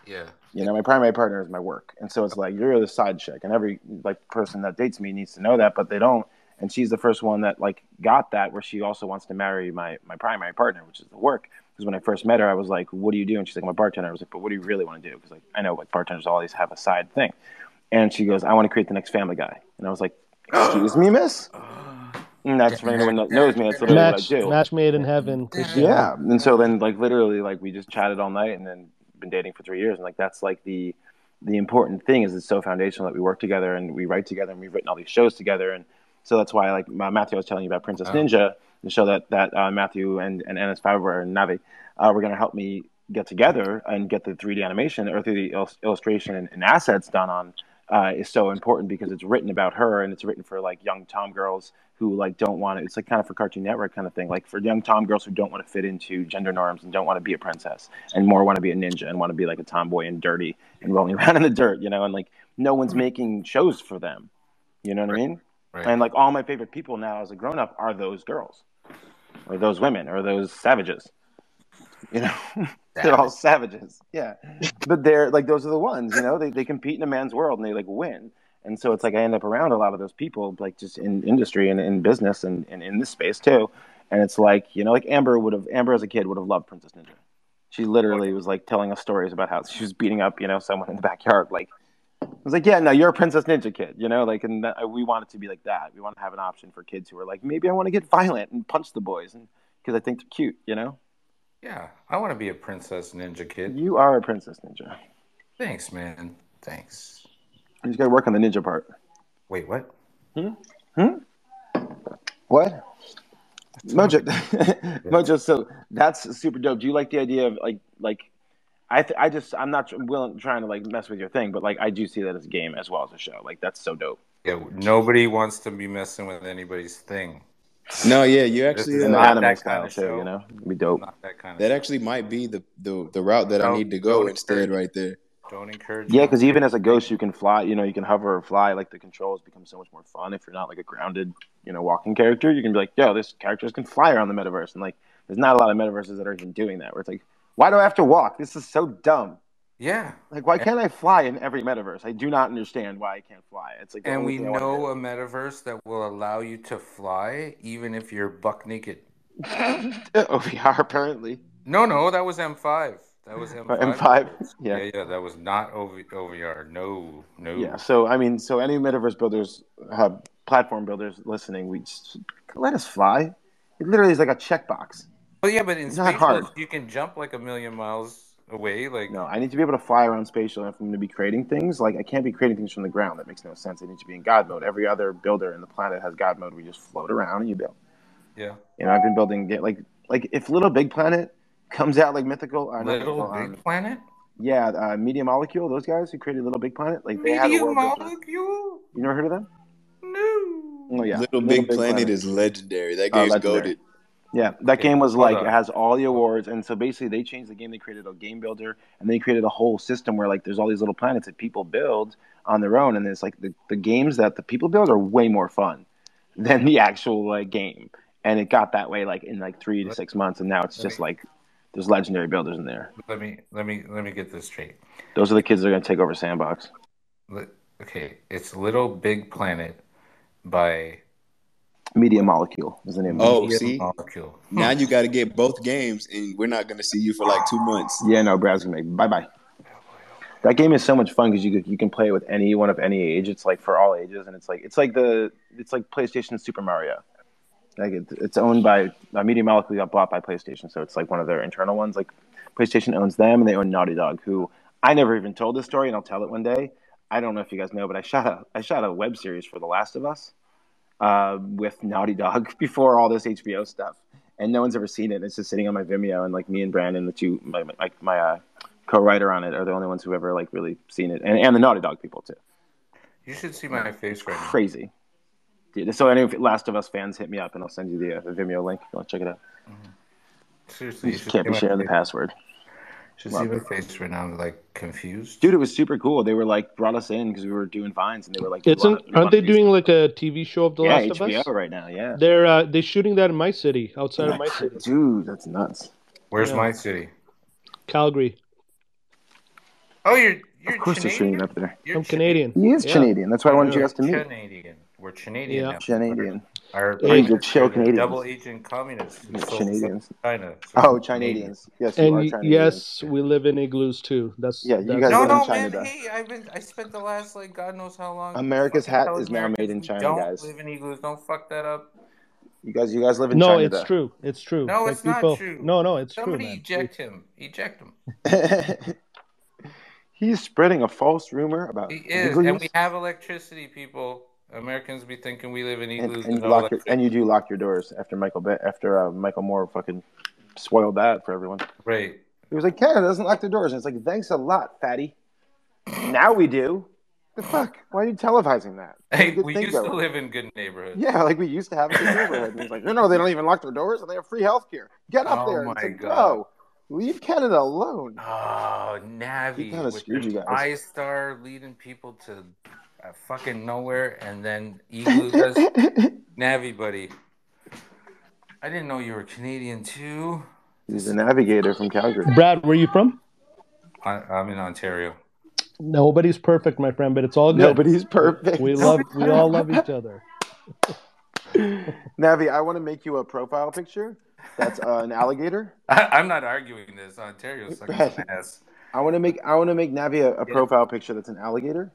Yeah. You know, my primary partner is my work, and so it's like you're the side chick, and every like person that dates me needs to know that, but they don't. And she's the first one that like got that, where she also wants to marry my my primary partner, which is the work. Because when I first met her, I was like, "What do you do?" And she's like, "I'm a bartender." I was like, "But what do you really want to do?" Because like I know like bartenders always have a side thing. And she goes, "I want to create the next Family Guy." And I was like, "Excuse me, miss." And that's for anyone that knows me. That's literally Match, what I do. match made in heaven. Christian. Yeah, and so then like literally like we just chatted all night and then been dating for three years and like that's like the the important thing is it's so foundational that we work together and we write together and we've written all these shows together and so that's why like Matthew I was telling you about Princess Oh. Ninja the show that that uh, Matthew and and Ennis Faber and Navi. Uh, were going to help me get together and get the 3D animation or 3D il- illustration and, and assets done on uh, is so important because it's written about her and it's written for like young tom girls who like don't want to it's like kind of for cartoon network kind of thing like for young tom girls who don't want to fit into gender norms and don't want to be a princess and more want to be a ninja and want to be like a tomboy and dirty and rolling <laughs> around in the dirt you know and like no one's making shows for them. You know what i mean? Right. and like all my favorite people now as a grown up are those girls or those women or those savages. You know <laughs> they're all savages. yeah. But they're like those are the ones you know? They, they compete in a man's world and they like win. And so it's like i end up around a lot of those people like just in industry and in business and, and in this space too. And it's like you know like amber would have amber as a kid would have loved princess ninja. She literally was like telling us stories about how she was beating up you know someone in the backyard like I was like, yeah, no, you're a Princess Ninja kid, you know, like, and that, we want it to be like that. We want to have an option for kids who are like, maybe I want to get violent and punch the boys, and because I think they're cute, you know. Yeah, I want to be a princess ninja kid. You are a Princess Ninja. Thanks, man. Thanks. You just got to work on the ninja part. Wait, what? Hmm. Hmm. What? Mojo, <laughs> Mojo. So that's super dope. Do you like the idea of like, like, I, th- I just, I'm not willing trying to like mess with your thing, but like, I do see that as a game as well as a show. Like, that's so dope. Yeah, nobody wants to be messing with anybody's thing. No, yeah, you This actually is uh, the not anime that style kind of too, show. you know, It'd be dope. Not that kind of. that show. actually might be the the, the route that I Don't- need to go instead right there. Don't encourage. Yeah, because even as a ghost, you can fly. You know, you can hover or fly. Like the controls become so much more fun if you're not like a grounded, you know, walking character. You can be like, yo, this characters can fly around the metaverse, and like, there's not a lot of metaverses that are even doing that. Where it's like, why do I have to walk? This is so dumb. yeah, Like, why can't I fly in every metaverse? I do not understand why I can't fly. It's like, and we thing I wanna know a metaverse that will allow you to fly even if you're buck naked. <laughs> OVR apparently. No, no, that was M5. That was M5. M5. Yeah, Yeah. yeah, that was not OV, OVR. No, no. Yeah. So I mean, so any metaverse builders, uh, platform builders listening, we just let us fly. It literally is like a checkbox. Well, yeah, but in It's not space, hard. you can jump like a million miles away. Like, No, I need to be able to fly around spatial. If I'm going to be creating things, like I can't be creating things from the ground. That makes no sense. I need to be in God mode. Every other builder in the planet has God mode. We just float around and you build. yeah, You know, I've been building get like like if Little Big Planet comes out like mythical, or not Little mythical, Big um, Planet. yeah, uh, Media Molecule, those guys who created Little Big Planet, like they had a Media world. built- molecule. You never heard of them? No. Oh yeah, Little Big Planet is legendary. That Oh, game's legendary. goaded. Yeah, that Okay, game was like it has all the awards, and so basically they changed the game. They created a game builder, and they created a whole system where like there's all these little planets that people build on their own, and it's like the, the games that the people build are way more fun <laughs> than the actual like game. And it got that way like in like three to six months, and now it's just like there's legendary builders in there. Let me let me let me get this straight. Those are the kids that are gonna take over Sandbox. Okay, it's Little Big Planet by Media Molecule is the name. of it. Oh, Media see? Molecule. Now you got to get both games, and we're not going to see you for like two months. Yeah, no, Brad's gonna make bye bye. That game is so much fun because you you can play it with anyone of any age. It's like for all ages, and it's like it's like the it's like PlayStation Super Mario. Like it, it's owned by uh, Media Molecule got bought by PlayStation, so it's like one of their internal ones. Like PlayStation owns them, and they own Naughty Dog, who I never even told this story, and I'll tell it one day. I don't know if you guys know, but I shot a I shot a web series for The Last of Us uh, with Naughty Dog <laughs> before all this HBO stuff, and no one's ever seen it. It's just sitting on my Vimeo, and like me and Brandon, the two my my, my uh, co-writer on it, are the only ones who've ever like really seen it, and and the Naughty Dog people too. You should see my face right now. Crazy. Dude, so any Last of Us fans hit me up, and I'll send you the, uh, the Vimeo link. If you want to check it out. Seriously, You you can't be sharing the password. Should see my face right now. I'm like confused. Dude, it was super cool. They were like brought us in because we were doing vines, and they were like, "It's Isn't wanna- aren't they doing like a TV show of The yeah, Last of HBO Us? right now. Yeah, They're uh, they're shooting that in my city, outside of my city, <laughs> dude, that's nuts. Where's Yeah. my city? Calgary. Oh, you're you're Of course, there's Canadian. Shane up there. You're I'm Canadian. He is Yeah. Canadian. That's why I wanted you guys to meet. Canadian. We're Canadian Yeah. now. Canadian. Our Hey, prime you're chill minister is a Canadians. double agent communist. who Canadians. China. So Oh, Canadian. Chinadians. Yes, you are And yes, we live in igloos too. That's Yeah, you that's guys No, live in no, China, man. though. Hey, I've been. I spent the last like God knows how long. America's hat is now made in we China, don't guys. live in igloos. Don't fuck that up. You guys, you guys live in no, China. it's true. It's true. No, Like it's not people. true. No, no, it's Somebody true, man. eject him. Eject him. <laughs> He's spreading a false rumor about He is, and we have electricity, people. Americans be thinking we live in and, igloos and, and you lock your, and you do lock your doors after Michael Be- after uh, Michael Moore fucking spoiled that for everyone. Right. He was like, Canada doesn't lock their doors, and it's like, thanks a lot, fatty. Now we do. The fuck? Why are you televising that? What a Hey, we thing used to live in good neighborhoods. Yeah, like we used to have a good neighborhood. And he's like, no, no, they don't even lock their doors, and they have free health care. Get up Oh there. my It's like, God. bro, leave Canada alone. Oh, He Navi kind of with screwed you guys. I iStar leading people to uh, fucking nowhere, and then Igloo does <laughs> Navi, buddy. I didn't know you were Canadian too. He's a navigator from Calgary. Brad, where are you from? I, I'm in Ontario. Nobody's perfect, my friend, but it's all good. Nobody's perfect. We love. We all love each other. <laughs> Navi, I want to make you a profile picture. That's uh, an alligator. <laughs> I, I'm not arguing this. Ontario's sucking some ass. I want to make I want to make Navi a, a profile picture that's an alligator,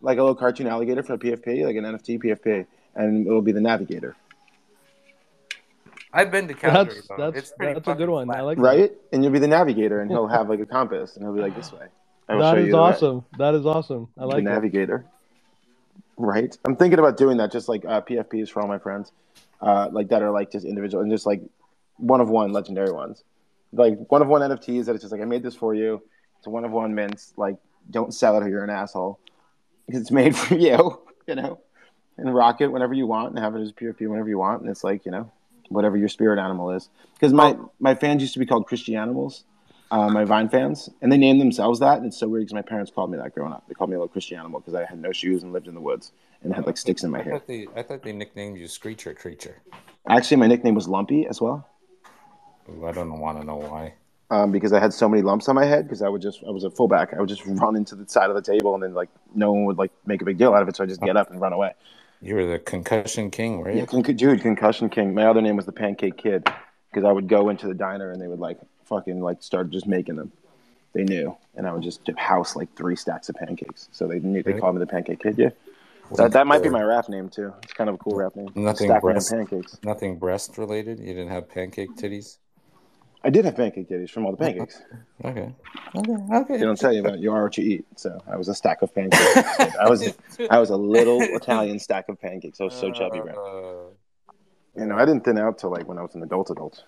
like a little cartoon alligator for a PFP, like an NFT PFP, and it'll be the navigator, I've been to Calgary. That's though. that's it's pretty that's a good fucking one. I flat. like that. right? And you'll be the navigator, and he'll have like a compass, and he'll be like this way. That is will That show you is the way. awesome. That is awesome. I the like it. navigator. Right. I'm thinking about doing that, just like uh, PFPs for all my friends, uh, like that are like just individual and just like one of one legendary ones, like one of one NFTs that it's just like I made this for you. It's a one of one mints. Like don't sell it or you're an asshole because it's made <laughs> for you, you know, and rock it whenever you want and have it as a PFP whenever you want. And it's like you know whatever your spirit animal is. Because my my fans used to be called Christian animals. Uh, my Vine fans, and they named themselves that. And it's so weird because my parents called me that growing up. They called me a little Christian animal because I had no shoes and lived in the woods and had like sticks in my I hair. thought they, I thought they nicknamed you Screecher Creature. Actually, my nickname was Lumpy as well Ooh, I don't want to know why. Um, because I had so many lumps on my head because I would just I was a fullback. I would just <laughs> run into the side of the table and then like no one would like make a big deal out of it, so I just get up and run away. You were the concussion king, right? Yeah, con- dude, concussion king. My other name was the Pancake Kid because I would go into the diner and they would like fucking like start just making them. They knew, and I would just house like three stacks of pancakes. So they knew they Really? called me the Pancake Kid. Yeah, that, that might be my rap name too. It's kind of a cool rap name. Nothing Stacking breast, pancakes. nothing breast related. You didn't have pancake titties. I did have pancake titties from all the pancakes. Okay. Okay. Okay. They don't tell you about you are what you eat. So I was a stack of pancakes. I was I was a little <laughs> Italian stack of pancakes. I was so chubby, man. Uh, You know, I didn't thin out till like when I was an adult adult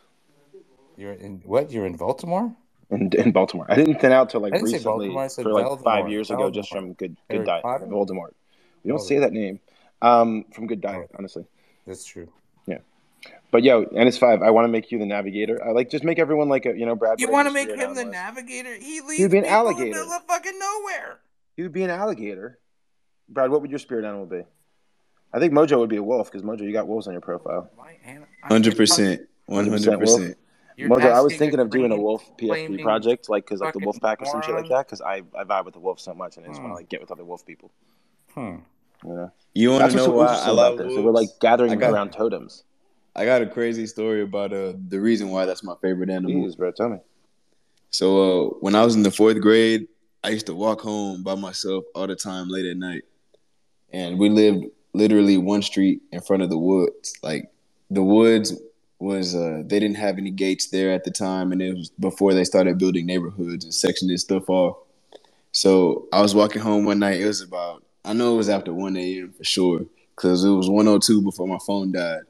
you're in what? You're in Baltimore? in, in Baltimore. I didn't thin out till like recently Baltimore, for like Voldemort. five years ago, just from good Harry good diet. Potter? Voldemort. We don't Oh. say that name. Um, from good diet, honestly. That's true. But yo, NS five. I want to make you the navigator. I like just make everyone like a you know Brad. You want to make him the animal navigator? He leads He'd be an people in the alligator. middle of fucking nowhere. He would be an alligator. Brad, what would your spirit animal be? I think Mojo would be a wolf because Mojo, you got wolves on your profile. My an- I'm- Hundred percent, one hundred percent. Mojo, I was thinking of doing a wolf PFP flaming project, like because like the fucking wolf pack or some shit like that. Because I I vibe with the wolf so much, and I just want Hmm. to like get with other wolf people. Hmm. You know, You want to know so why I love this. wolves? So we're like gathering got- around totems. I got a crazy story about uh the reason why that's my favorite animal. Jeez, bro, tell me. So uh, when I was in the fourth grade, I used to walk home by myself all the time late at night, and we lived literally one street in front of the woods. Like the woods was uh, they didn't have any gates there at the time, and it was before they started building neighborhoods and sectioning stuff off. So I was walking home one night. It was about I know it was after one a.m. for sure because it was one o two before my phone died.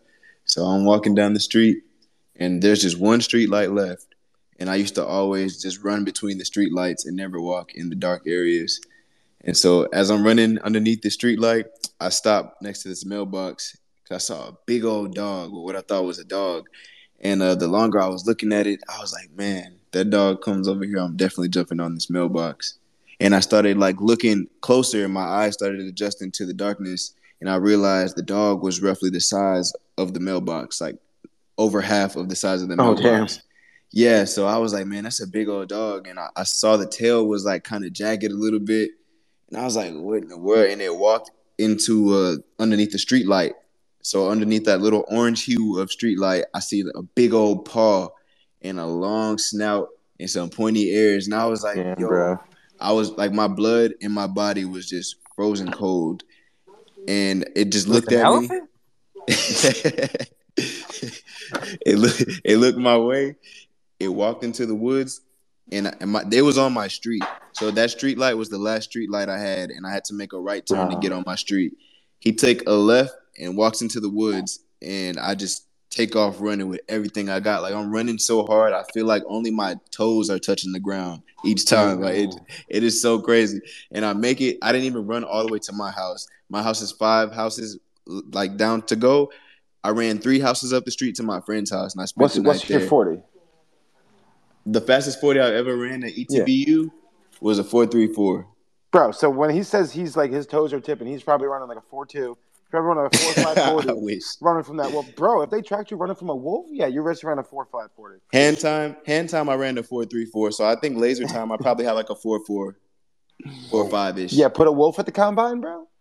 So I'm walking down the street, and there's just one street light left and I used to always just run between the street lights and never walk in the dark areas. And so as I'm running underneath the street light, I stopped next to this mailbox because I saw a big old dog what I thought was a dog. And uh, the longer I was looking at it, I was like, man, that dog comes over here. I'm definitely jumping on this mailbox. And I started like looking closer, and my eyes started adjusting to the darkness. And I realized the dog was roughly the size of the mailbox, like over half of the size of the mailbox. Oh, damn. Yeah, so I was like, man, that's a big old dog, and I, I saw the tail was like kind of jagged a little bit, and I was like, what in the world? And it walked into uh underneath the street light. So underneath that little orange hue of street light, I see a big old paw and a long snout and some pointy ears, and I was like, Damn, yo, bro. I was like, my blood in my body was just frozen cold, and it just looked at elephant? me. <laughs> it looked it looked my way. It walked into the woods, and, and my, they was on my street. So that street light was the last street light I had, and I had to make a right turn to get on my street. He take a left and walks into the woods, and I just take off running with everything I got. Like I'm running so hard, I feel like only my toes are touching the ground each time. Like it, it is so crazy. And I make it. I didn't even run all the way to my house. My house is five houses like down to go. I ran three houses up the street to my friend's house, and I spent What's the what's night your forty? The fastest forty I ever ran at ETBU was a four three four. Bro, so when he says he's like his toes are tipping, he's probably running like a four two. He's probably running a four five <laughs> I forty. wish. running from that. Well, bro, if they tracked you running from a wolf, yeah, you're racing around a four five forty. Hand time, hand time. I ran a four three four. So I think laser time. I probably had like a four four, four five ish. Yeah, put a wolf at the combine, bro. <laughs>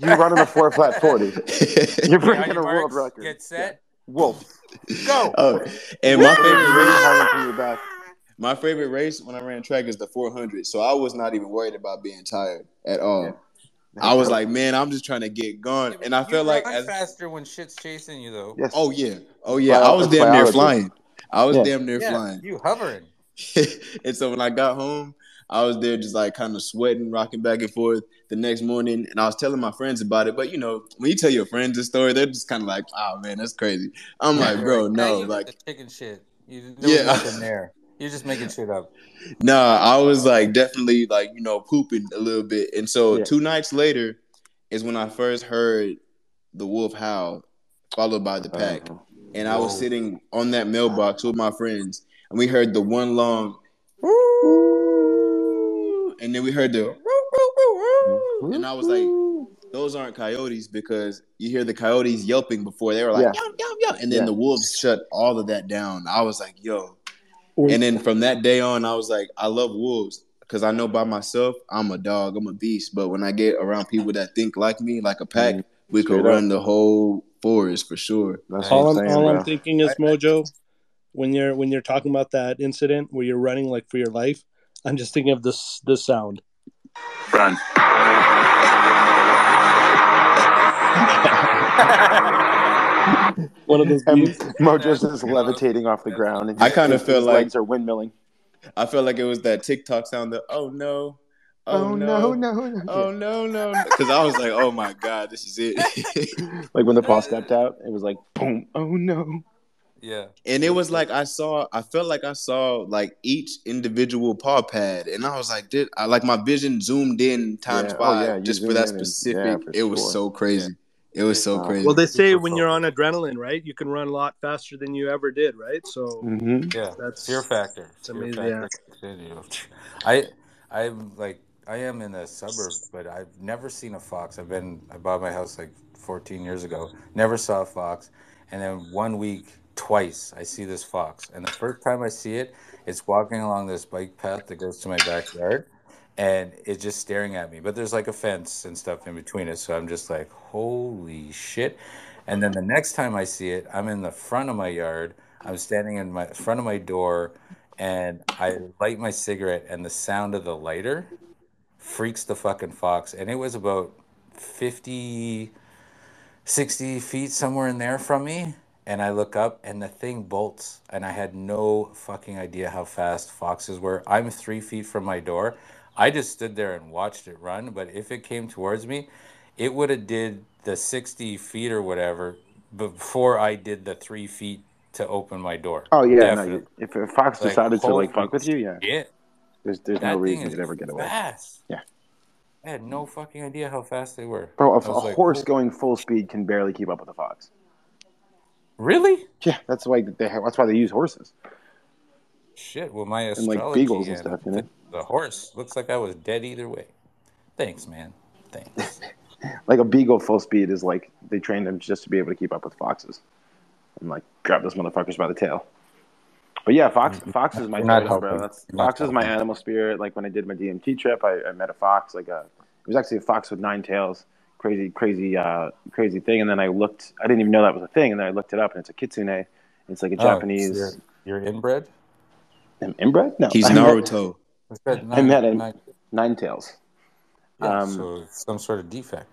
You running a four flat forty. <laughs> You're Okay, on breaking your a world record. Get set. Wolf. Go. Oh, and my favorite race, hauling from your back. my favorite race when I ran track is the 400. So I was not even worried about being tired at all. I was like, man, I'm just trying to get going, and I You felt like as faster when shit's chasing you, though. Yes. oh yeah, oh yeah, Bio- I was it's damn near flying. I was Yeah. damn near Yeah, flying. you hovering. <laughs> and so when I got home, I was there just like kind of sweating, rocking back and forth the next morning. And I was telling my friends about it. But you know, when you tell your friends a story, they're just kind of like, oh man, that's crazy. I'm like, bro, like, no, "Yeah, you did like, the chicken shit. You, there Yeah. was nothing there. You're just making shit up. nah, I was like definitely like, you know, pooping a little bit. And so Yeah. two nights later is when I first heard the wolf howl, followed by the pack. Uh, And I was Whoa. sitting on that mailbox with my friends, and we heard the one long, and then we heard the, and I was like, those aren't coyotes because you hear the coyotes yelping before they were like, Yeah. yum, yum, yum. And then Yeah. the wolves shut all of that down. I was like, yo. And then from that day on, I was like, I love wolves because I know by myself, I'm a dog, I'm a beast. But when I get around people that think like me, like a pack, Mhm. we Straight could up. run the whole forest for sure. That's all I'm, I'm saying, all I'm thinking is Mojo, when you're when you're talking about that incident where you're running like for your life, I'm just thinking of this this sound. Run. <laughs> <laughs> One of those And. Mojo's just levitating off the ground. And I kinda his- feel his like- legs are windmilling. I felt like it was that TikTok sound that oh no, Oh, oh no, no, no. oh no, no, because I was like, oh my god, this is it. <laughs> Like when the paw stepped out, it was like boom. Oh no. Yeah. and it was like I saw, I felt like I saw like each individual paw pad, and I was like, did I like my vision zoomed in times Yeah. Oh, five yeah, just for that in and- specific? yeah, for it was so crazy. It was so crazy. Well, they say when you're on adrenaline, right, you can run a lot faster than you ever did, right? So hmm Yeah, That's- fear factor. it's amazing, factor kicks. I, I'm like, I am in the suburbs, but I've never seen a fox. I've been, I bought my house like 14 years ago. Never saw a fox, and then one week, twice, I see this fox, and the first time I see it, it's walking along this bike path that goes to my backyard, and it's just staring at me. But there's like a fence and stuff in between us, so I'm just like, holy shit. And then the next time I see it, I'm in the front of my yard. I'm standing in my front of my door, and I light my cigarette, and the sound of the lighter freaks the fucking fox. And it was about 50, 60 feet somewhere in there from me. And I look up, and the thing bolts, and I had no fucking idea how fast foxes were. I'm three feet from my door. I just stood there and watched it run. But if it came towards me, it would have did the 60 feet or whatever before I did the three feet to open my door. Oh yeah. No, you, if a fox Like, decided to like fuck with you, yeah, there's there's That no reason you'd ever get away. fast. Yeah. I had no fucking idea how fast they were. Bro, a, a like, horse "Oh, going full speed can barely keep up with a fox. Really? Yeah, that's why they have, that's why they use horses. Shit. Well, my And, like, astrology beagles and stuff, you know? The, the horse looks like I was dead either way. Thanks, man. Thanks. <laughs> Like a beagle full speed is like they train them just to be able to keep up with foxes. And like grab those motherfuckers by the tail. But yeah, Fox Fox is my You're not choice, bro. helping. That's You're Fox is my animal spirit. Like when I did my DMT trip, I, I met a fox. Like a, it was actually a fox with nine tails. Crazy, crazy, uh, crazy thing. And then I looked. I didn't even know that was a thing. And then I looked it up, and it's a kitsune. It's like a Oh, so Japanese you're, you're inbred. Im- inbred. No, He's <laughs> I met, Naruto. Is that I nine, met a nine, nine tails. yeah, Um, so some sort of defect.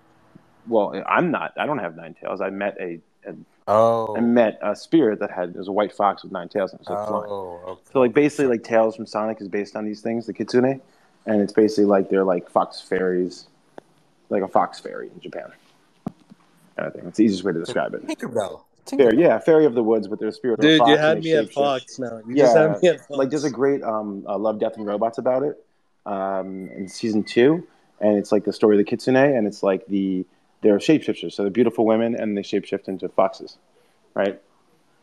well, I'm not. I don't have nine tails. I met a, a Oh, I met a spirit that had it was a white fox with nine tails and it was like flying. oh, okay. So like basically like tails from Sonic is based on these things, the kitsune, and it's basically like they're like fox fairies, like a fox fairy in Japan. Kind of thing. It's the easiest way to describe it. Tinkerbell. Fairy, yeah, fairy of the woods, but they're a spirit. of a Dude, fox you had me at. Fox now. You Yeah, just had me at Fox. like there's a great um, uh, Love, Death, and Robots about it um, in season two, and it's like the story of the kitsune, and it's like the they're shapeshifters, so they're beautiful women, and they shapeshift into foxes, right?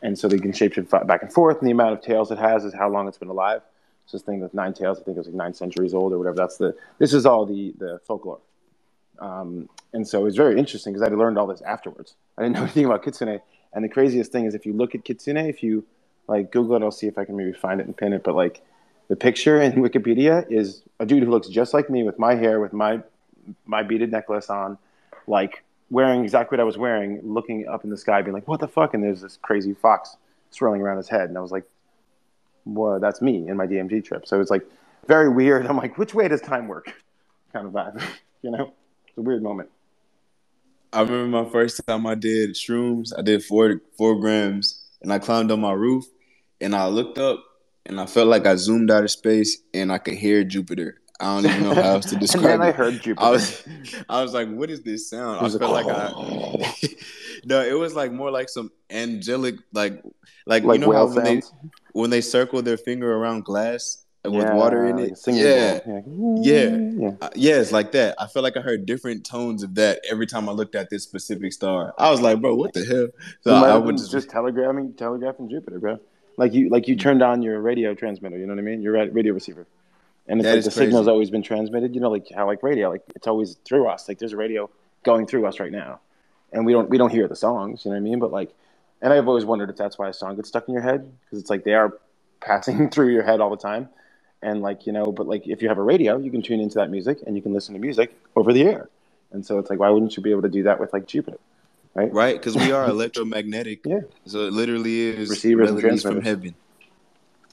And so they can shapeshift fa- back and forth, and the amount of tails it has is how long it's been alive. So this thing with nine tails, I think it was like nine centuries old or whatever. That's the this is all the the folklore. Um, and so it was very interesting because I learned all this afterwards. I didn't know <laughs> anything about kitsune. And the craziest thing is if you look at kitsune, if you like Google it, I'll see if I can maybe find it and pin it. But like the picture in <laughs> Wikipedia is a dude who looks just like me with my hair, with my my beaded necklace on, like wearing exactly what I was wearing, looking up in the sky, being like, "What the fuck?" And there's this crazy fox swirling around his head, and I was like, "Whoa, that's me in my DMT trip." So it's like very weird. I'm like, "Which way does time work?" <laughs> Kind of vibe, <laughs> you know? It's a weird moment. I remember my first time I did shrooms. I did four four grams, and I climbed on my roof, and I looked up, and I felt like I zoomed out of space, and I could hear Jupiter. I don't even know how else to <laughs> and describe then I it. heard Jupiter. I was, I was like, "What is this sound?" I felt like like, I. <laughs> no, it was like more like some angelic, like, like, like you know when they when they circle their finger around glass with Yeah, water in it. singing Yeah, bowl. yeah, Yeah. uh, yeah, it's like that. I felt like I heard different tones of that every time I looked at this specific star. I was like, bro, what the hell? So might I would just, just telegramming, telegraphing Jupiter, bro. Like you, like you turned on your radio transmitter. You know what I mean? Your radio receiver, and it's that like the signal's always been transmitted. You know, like how like radio, like it's always through us. Like there's a radio going through us right now, and we don't we don't hear the songs. You know what I mean? But like, and I've always wondered if that's why a song gets stuck in your head because it's like they are <laughs> passing through your head all the time. And like you know, but like if you have a radio, you can tune into that music and you can listen to music over the air. And so it's like, why wouldn't you be able to do that with like Jupiter, right? Right? Because we are <laughs> electromagnetic. Yeah. So it literally is Receivers melodies from heaven.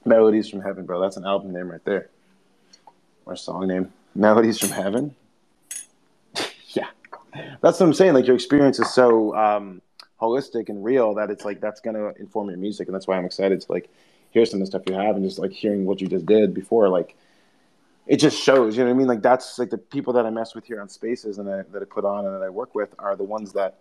Melodies from Heaven, bro. That's an album name right there. Or song name. Melodies from Heaven. <laughs> yeah. That's what I'm saying. Like your experience is so um, holistic and real that it's like that's gonna inform your music, and that's why I'm excited to like hear some of the stuff you have and just like hearing what you just did before, like it just shows. You know what I mean? Like that's like the people that I mess with here on Spaces and I, that I put on and that I work with are the ones that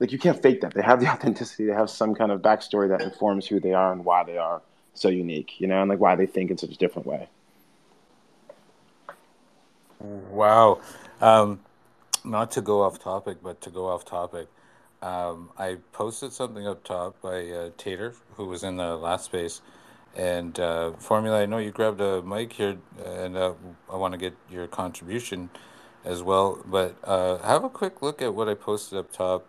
like you can't fake that. They have the <laughs> authenticity. They have some kind of backstory that informs who they are and why they are so unique, you know, and like why they think in such a different way. Wow. Um, not to go off topic, but to go off topic, um, I posted something up top by uh, Tater, who was in the last space. And uh, Formula, I know you grabbed a mic here, and uh, I want to get your contribution as well. But uh, have a quick look at what I posted up top.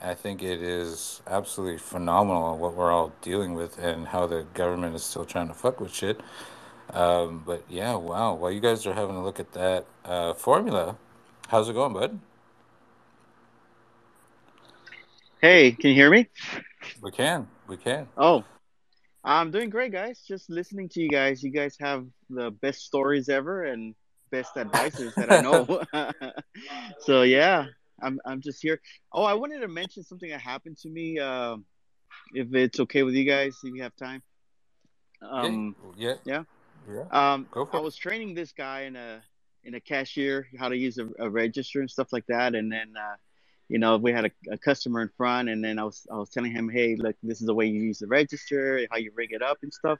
I think it is absolutely phenomenal what we're all dealing with and how the government is still trying to fuck with shit. Um, but yeah, wow. While you guys are having a look at that uh, formula, how's it going, bud? Hey, can you hear me? We can, we can. Oh, I'm doing great, guys. Just listening to you guys. You guys have the best stories ever and best advices that I know. <laughs> <laughs> so yeah, I'm I'm just here. Oh, I wanted to mention something that happened to me. Um, if it's okay with you guys, if you have time. Um, yeah, yeah. yeah. Um, Go for I it. was training this guy in a in a cashier how to use a, a register and stuff like that, and then uh, you know we had a, a customer in front, and then I was I was telling him, hey, look, this is the way you use the register, how you rig it up and stuff.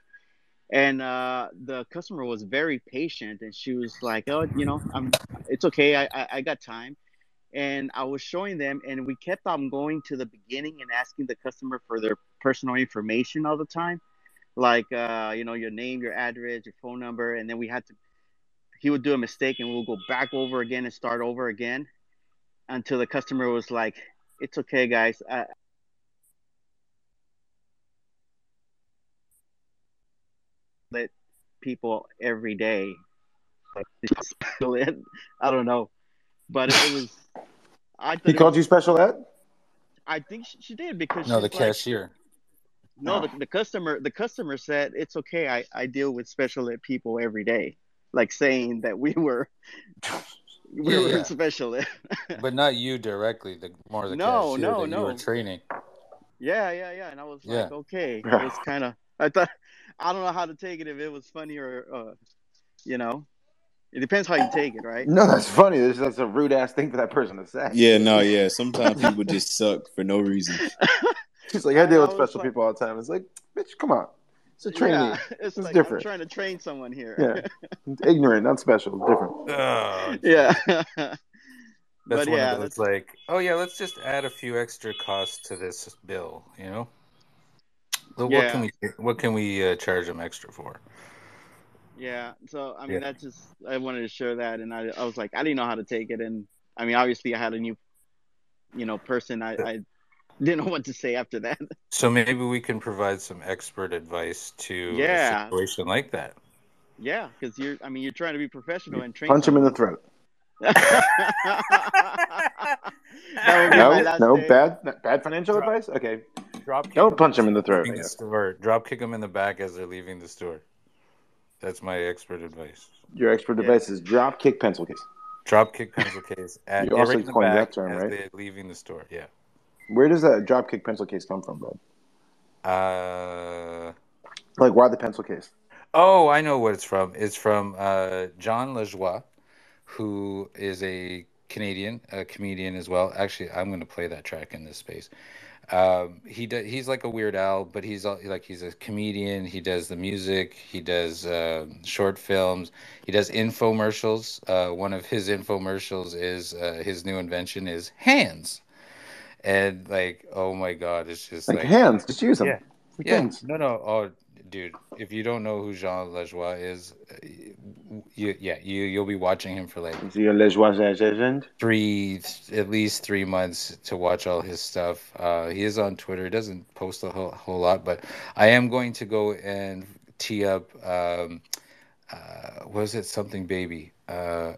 And uh, the customer was very patient, and she was like, oh, you know, I'm it's okay, I I, I got time. And I was showing them, and we kept on going to the beginning and asking the customer for their personal information all the time like uh, you know your name, your address, your phone number, and then we had to. He would do a mistake, and we'll go back over again and start over again, until the customer was like, "It's okay, guys. I, people every day. <laughs> Special ed. I don't know, but it was. I He called was, you special ed? I think she, she did because No, the like, cashier. no, the, the customer the customer said it's okay. I, I deal with special ed people every day, like saying that we were <laughs> we Yeah, were yeah. special. <laughs> But not you directly. The more the No, cashier no, that you were no. training. Yeah, yeah, yeah. And I was Yeah. like, okay, <laughs> it was kind of. I thought I don't know how to take it if it was funny or, uh, you know, it depends how you take it, right? No, that's funny. That's, that's a rude ass thing for that person to say. Yeah, no, <laughs> yeah. Sometimes people just suck for no reason. He's like, I deal with I was special like- people all the time. It's like, bitch, come on. It's a trainee. Yeah, <laughs> it's, It's like different. I'm trying to train someone here. Yeah. <laughs> Ignorant, not special. Different. Oh, <laughs> yeah. That's but one yeah, of those like, oh yeah, let's just add a few extra costs to this bill, you know. But what Yeah. can we what can we uh, charge them extra for? Yeah, so I mean, Yeah. that just I wanted to share that, and I I was like, I didn't know how to take it, and I mean, obviously, I had a new, you know, person. I I didn't know what to say after that. <laughs> So maybe we can provide some expert advice to Yeah. a situation like that. yeah, because you're, I mean, you're trying to be professional and train. Punch him in the throat. <laughs> that would be my No, no, day. bad, bad financial Drop- advice. Okay, Drop kick don't punch him in the throat. The store. Drop kick them in the back as they're leaving the store. That's my expert advice. Your expert Yeah. advice is drop kick pencil case. Drop kick pencil case at You also right in coined that term, as right? they're leaving the store. Yeah. Where does that drop kick pencil case come from, bud? Uh Like, why the pencil case? Oh, I know what it's from. It's from uh, Jon Lajoie, who is a Canadian, a comedian as well. Actually, I'm going to play that track in this space. Um, he do, he's like a Weird Al, but he's al- like he's a comedian. He does the music. He does uh, short films. He does infomercials. Uh, one of his infomercials is uh, his new invention is hands, and like oh my god, it's just Like, like hands, just use them. yeah. Yeah, hands. no, no. Oh, dude, if you don't know who Jon Lajoie is, uh, you, yeah, you you'll be watching him for like Is he a Lajoie legend? three, at least three months to watch all his stuff. Uh, he is on Twitter. He doesn't post a whole, whole lot, but I am going to go and tee up. Um, uh, was it something baby? Uh,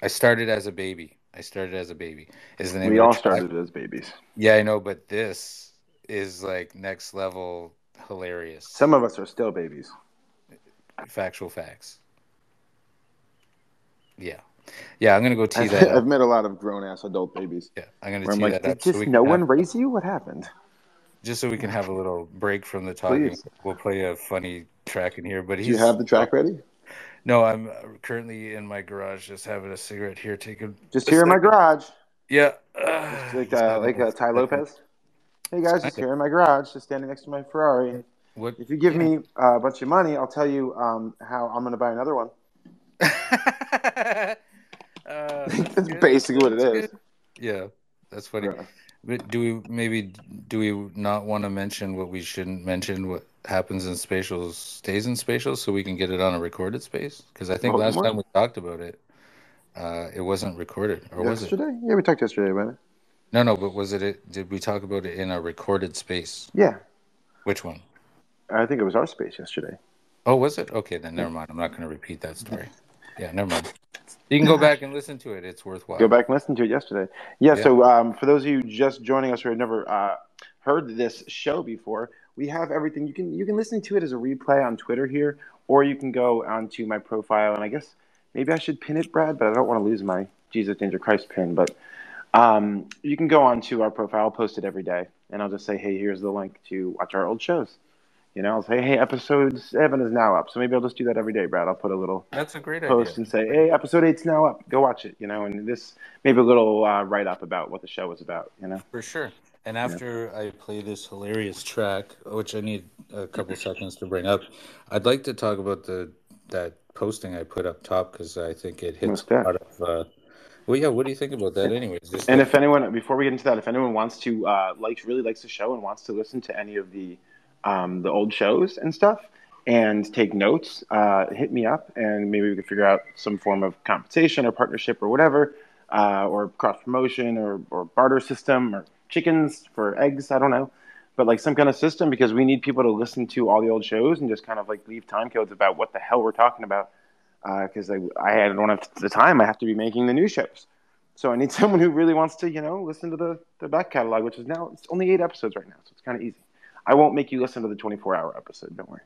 I started as a baby. I started as a baby. Is the name We all track. started as babies. Yeah, I know, but this is like next level hilarious. Some of us are still babies. factual facts. Yeah, yeah. I'm gonna go tee I've, that <laughs> I've up. met a lot of grown ass adult babies. Yeah, I'm gonna I'm like, that up did so just we no one have, raise you? What happened? just so we can have a little break from the talking. Please. We'll play a funny track in here. But Do you have the track ready? No. I'm currently in my garage, just having a cigarette here. Taking Just here in my garage. Yeah, like uh, like a uh, Tai. Lopez. Hey guys, just here in my garage, just standing next to my Ferrari. What? If you give me uh, a bunch of money, I'll tell you um, how I'm going to buy another one. <laughs> uh, <laughs> that's That's basically what it That's is. good. Yeah, that's funny. Yeah. But do we maybe do we not want to mention what we shouldn't mention? What happens in spatials stays in spatials, so we can get it on a recorded space. Because I think Oh, last time we talked about it, uh, it wasn't recorded, or was it? Yesterday? Yeah, we talked yesterday about it. No, no. But was it? it did we talk about it in a recorded space? Yeah, Which one? I think it was our space yesterday. Oh, was it? Okay, then never mind. I'm not going to repeat that story. Yeah, never mind. You can go <laughs> back and listen to it. It's worthwhile. Go back and listen to it yesterday. Yeah, Yeah. so um, for those of you just joining us who have never uh, heard this show before, we have everything. You can you can listen to it as a replay on Twitter here, or you can go onto my profile. And I guess maybe I should pin it, Brad, but I don't want to lose my Jesus Danger Christ pin. But um, you can go onto our profile. I'll post it every day, and I'll just say, hey, here's the link to watch our old shows. You know, I'll say, hey, episode seven is now up. So maybe I'll just do that every day, Brad. I'll put a little That's a great post idea. and say, "Hey, episode eight's now up. Go watch it." You know, and this maybe a little uh, write up about what the show was about. You know, For sure. And after I play this hilarious track, which I need a couple seconds to bring up, I'd like to talk about the that posting I put up top because I think it hits a lot of. Uh, well, yeah. What do you think about that, anyways? And like, if anyone, before we get into that, if anyone wants to uh, likes really likes the show and wants to listen to any of the um, the old shows and stuff and take notes, uh, hit me up and maybe we can figure out some form of compensation or partnership or whatever, uh, or cross promotion or or barter system or chickens for eggs. I don't know. but like some kind of system because we need people to listen to all the old shows and just kind of like leave time codes about what the hell we're talking about. Because I, I don't have the time. I have to be making the new shows. So I need <laughs> someone who really wants to, you know, listen to the, the back catalog, which is now it's only eight episodes right now, so it's kind of easy. I won't make you listen to the 24 hour episode. Don't worry.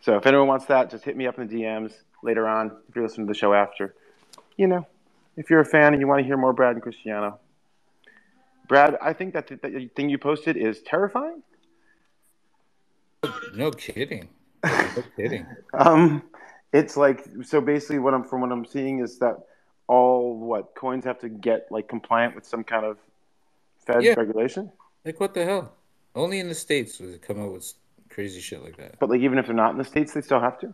So if anyone wants that, just hit me up in the DMs later on if you're listening to the show after. You know, if you're a fan and you want to hear more Brad and Christiano. Brad, I think that the, that thing you posted is terrifying. No kidding. No kidding. <laughs> Um, it's like so basically what I'm from what I'm seeing is that all what coins have to get like compliant with some kind of Fed Yeah. regulation. Like what the hell? Only in the states does it come out with crazy shit like that. But like even if they're not in the states, they still have to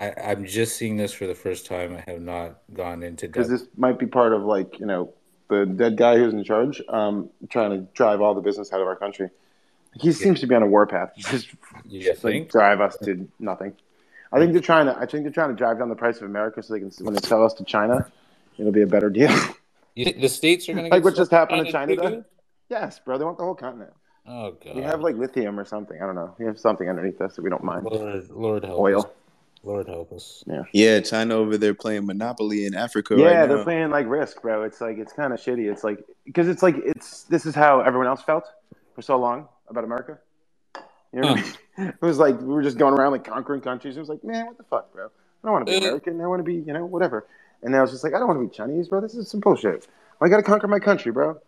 I, I'm just seeing this for the first time. I have not gone into because this might be part of like you know the dead guy who's in charge, um, trying to drive all the business out of our country. He seems to be on a warpath. <laughs> Just, You just like drive us to nothing. I think they're trying to. I think they're trying to drive down the price of America so they can when they sell us to China, it'll be a better deal. <laughs> You think the states are going to like what just happened to China. too Though? Yes, bro. They want the whole continent. Oh god. We have like lithium or something. I don't know. We have something underneath us that we don't mind. Lord, Lord help us. Oil. Lord help us. Yeah. Yeah, China over there playing Monopoly in Africa Yeah, right they're now. playing like Risk, bro. It's like it's kind of shitty. It's like because it's like it's this is how everyone else felt for so long about America. You know what I mean? <laughs> It was like we were just going around like conquering countries. It was like, man, what the fuck, bro? I don't want to be Uh. American. I want to be, you know, whatever. And I was just like, I don't want to be Chinese, bro. This is some bullshit. I got to conquer my country, bro.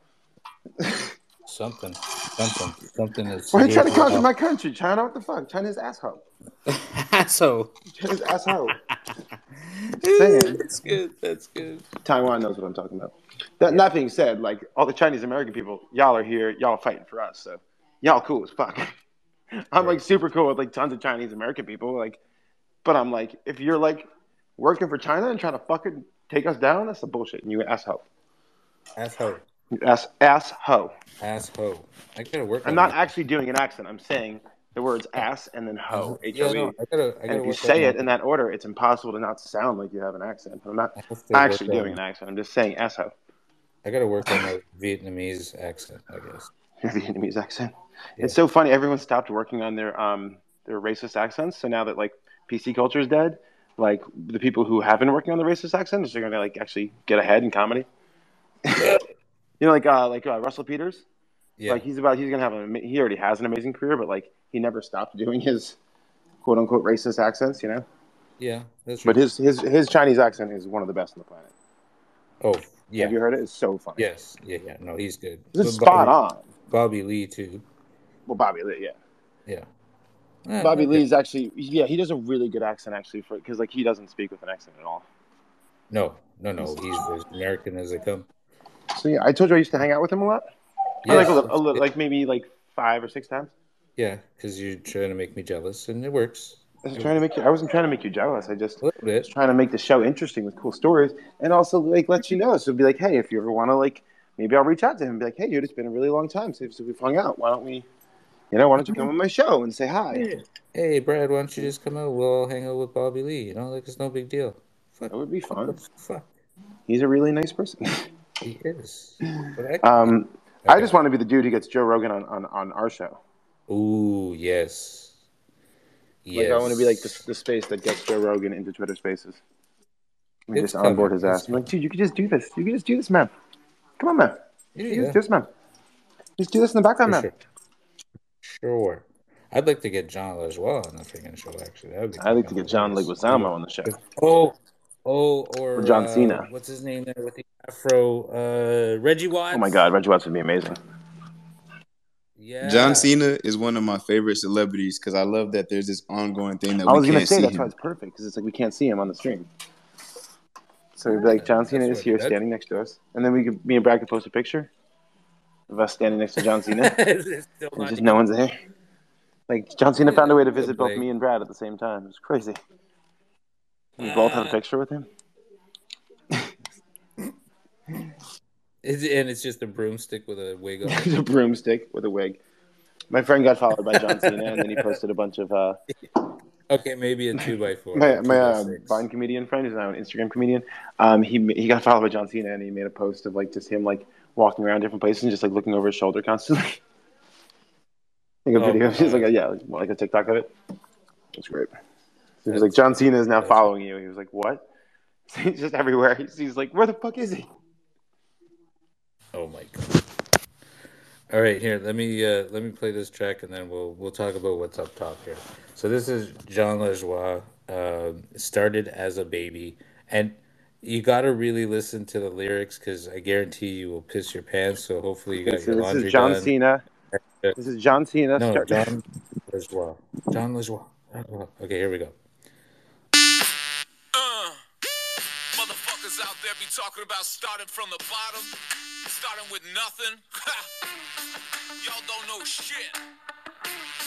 Something, something, something is. Why are you trying to conquer my country, China? What the fuck? China's asshole. <laughs> asshole. China's asshole. <laughs> saying. that's good. That's good. Taiwan knows what I'm talking about. That, That being said, like all the Chinese American people, y'all are here, y'all are fighting for us, so y'all cool as fuck. <laughs> I'm like super cool with like tons of Chinese American people, like, but I'm like, if you're like working for China and trying to fucking take us down, that's some bullshit. And you asshole, Asshole. ass ass hoe. Asshole. I gotta work. I'm not that. actually doing an accent. I'm saying the words ass and then hoe. H Yeah, O E. no, I gotta. I And gotta if you say it in that order, it's impossible to not sound like you have an accent. I'm not I have to actually doing an accent. I'm just saying asshole. I gotta work on my <laughs> Vietnamese accent. I guess. Your Vietnamese accent. It's so funny. Everyone stopped working on their um their racist accents. So now that like PC culture is dead, like the people who have been working on the racist accents are gonna like actually get ahead in comedy. <laughs> you know, like uh like uh, Russell Peters. Yeah. Like he's about he's gonna have an ama- he already has an amazing career, but like he never stopped doing his quote unquote racist accents. You know, yeah. That's but his his his Chinese accent is one of the best on the planet. Oh, yeah. Have you heard it? It's so funny. Yes. Yeah. Yeah. No, he's good. It's But spot Bobby, on. Bobby Lee too. Well, Bobby Lee, yeah. Yeah. Eh, Bobby okay. Lee's actually, yeah, he does a really good accent actually for because like he doesn't speak with an accent at all. No, no, no. He's as American as they come. So yeah, I told you I used to hang out with him a lot. I Yes. Like a, little- a little- like maybe like five or six times. Yeah, because you're trying to make me jealous, and it works. I was trying to make you. I wasn't trying to make you jealous. I just A little bit. was trying to make the show interesting with cool stories, and also like let you know. So be like, hey, if you ever want to like, maybe I'll reach out to him and be like, hey, dude, it's been a really long time since we've hung out. Why don't we, you know, why don't you come on my show and say hi? Hey, Brad, why don't you just come out? We'll all hang out with Bobby Lee. You know, like it's no big deal. Fuck, That would be fun. fuck. He's a really nice person. <laughs> He is. I- um, I just want to be the dude who gets Joe Rogan on on, on our show. Ooh, yes. Yes. Like I want to be like the, the space that gets Joe Rogan into Twitter Spaces. We It's just onboard his ass. I'm like, dude, you could just do this. You could just do this, man. Come on, man. Yeah, just do this, man. Just do this in the background, For man. sure. Sure. I'd like to get Jon Lajoie on the freaking show. Actually, that would be. I'd like to get John hilarious. Leguizamo on the show. Oh, oh, or, Or John uh, Cena. What's his name there with the afro? Uh, Reggie Watts. Oh my God, Reggie Watts would be amazing. Yeah. John Cena is one of my favorite celebrities because I love that there's this ongoing thing that I was gonna say see that's why it's perfect because it's like we can't see him on the stream. So we'd be like, John Cena That's is here, standing next to us, and then we could, me and Brad could post a picture of us standing next to John Cena, <laughs> It's just no one's there. Like John Cena found a way to visit both me and Brad at the same time. It was crazy. We both had a picture with him. <laughs> It's, and it's just a broomstick with a wig on. <laughs> a broomstick with a wig. My friend got followed by John Cena, and then he posted a bunch of uh, Okay, maybe a two by four. my my uh. Vine comedian friend who's now an Instagram comedian. Um, he he got followed by John Cena, and he made a post of like just him like walking around different places and just like looking over his shoulder constantly. <laughs> like a Oh, video, just like a, yeah, like, like a TikTok of it. It's great. He was like, John Cena is now following you. He was like, what? <laughs> He's just everywhere. He's, he's like, where the fuck is he? Oh my god. All right, here. Let me uh, let me play this track, and then we'll we'll talk about what's up top here. So this is Jon Lajoie. Um, started as a baby, and you got to really listen to the lyrics because I guarantee you will piss your pants. So hopefully you got So your this is John done. Cena. This is John Cena. No, start- Jon Lajoie. Jon Lajoie. Okay, here we go. Uh, motherfuckers out there be talking about starting from the bottom, starting with nothing. <laughs> Y'all don't know shit.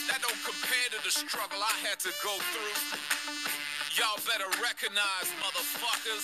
That don't compare to the struggle I had to go through. Y'all better recognize, motherfuckers.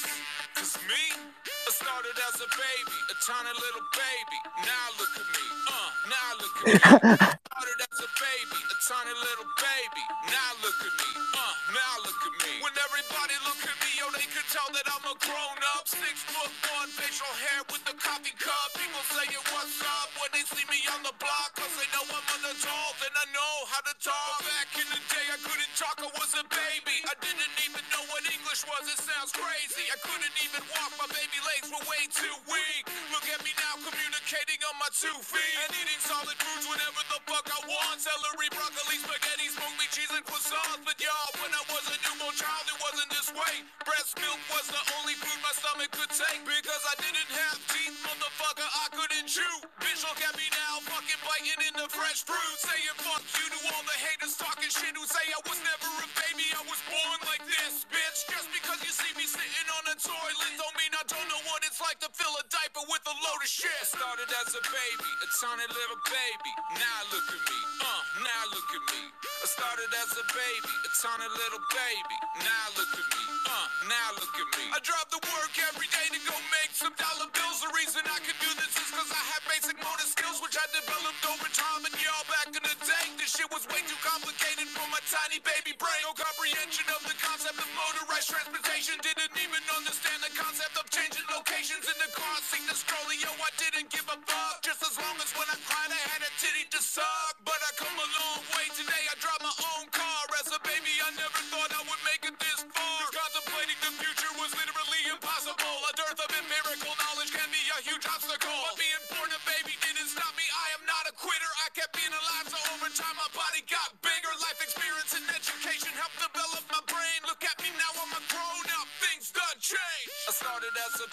Cause me, I started as a baby, a tiny little baby. Now look at me, uh, now look at me. <laughs> started as a baby, a tiny little baby. Now look at me, uh, now look at me. When everybody look at me, yo, they can tell that I'm a grown up. Six foot one, facial hair with the coffee cup. People saying what's up when they see me on the block. Cause they know I'm an adult and I know how to talk. Back in the day, I couldn't talk, I was a baby. I didn't even know what English was, it sounds crazy. I couldn't even walk, my baby legs were way too weak. Look at me now, communicating on my two feet. And eating solid foods whenever the fuck I want. Celery, broccoli, spaghetti, meat, cheese, and croissants. But y'all, when I was a newborn child, it wasn't this way. Breast milk was the only food my stomach could take. Because I didn't have teeth, motherfucker, I couldn't chew. Bitch, look at me now, fucking biting into fresh fruit. Saying fuck you to all the haters talking shit who say I was never a baby, I was born like this, bitch. Just because you see me sitting on a toilet don't mean I don't know what it's like to fill a diaper with a load of shit. Started as a baby, a tiny little baby. Now look at me, uh, now look at me. I started as a baby, a tiny little baby. Now look at me, uh, now look at me. I drive to work every day to go make some dollar bills. The reason I can do this is cause I have basic motor skills, which I developed over time. And y'all back in the day, this shit was way too complicated for my tiny baby brain. No comprehension of the concept of motorized transportation. Didn't even understand the concept of changing locations in the car. Seat the stroller, yo, I didn't give a fuck. Just as long as when I cried, I had a titty to suck. But I come a long way today. I drive my own car. As a baby, I never thought I would make it this far. Contemplating the future was literally impossible. A dearth of empirical knowledge can be a huge obstacle. But being born a baby didn't stop me. I am not a quitter.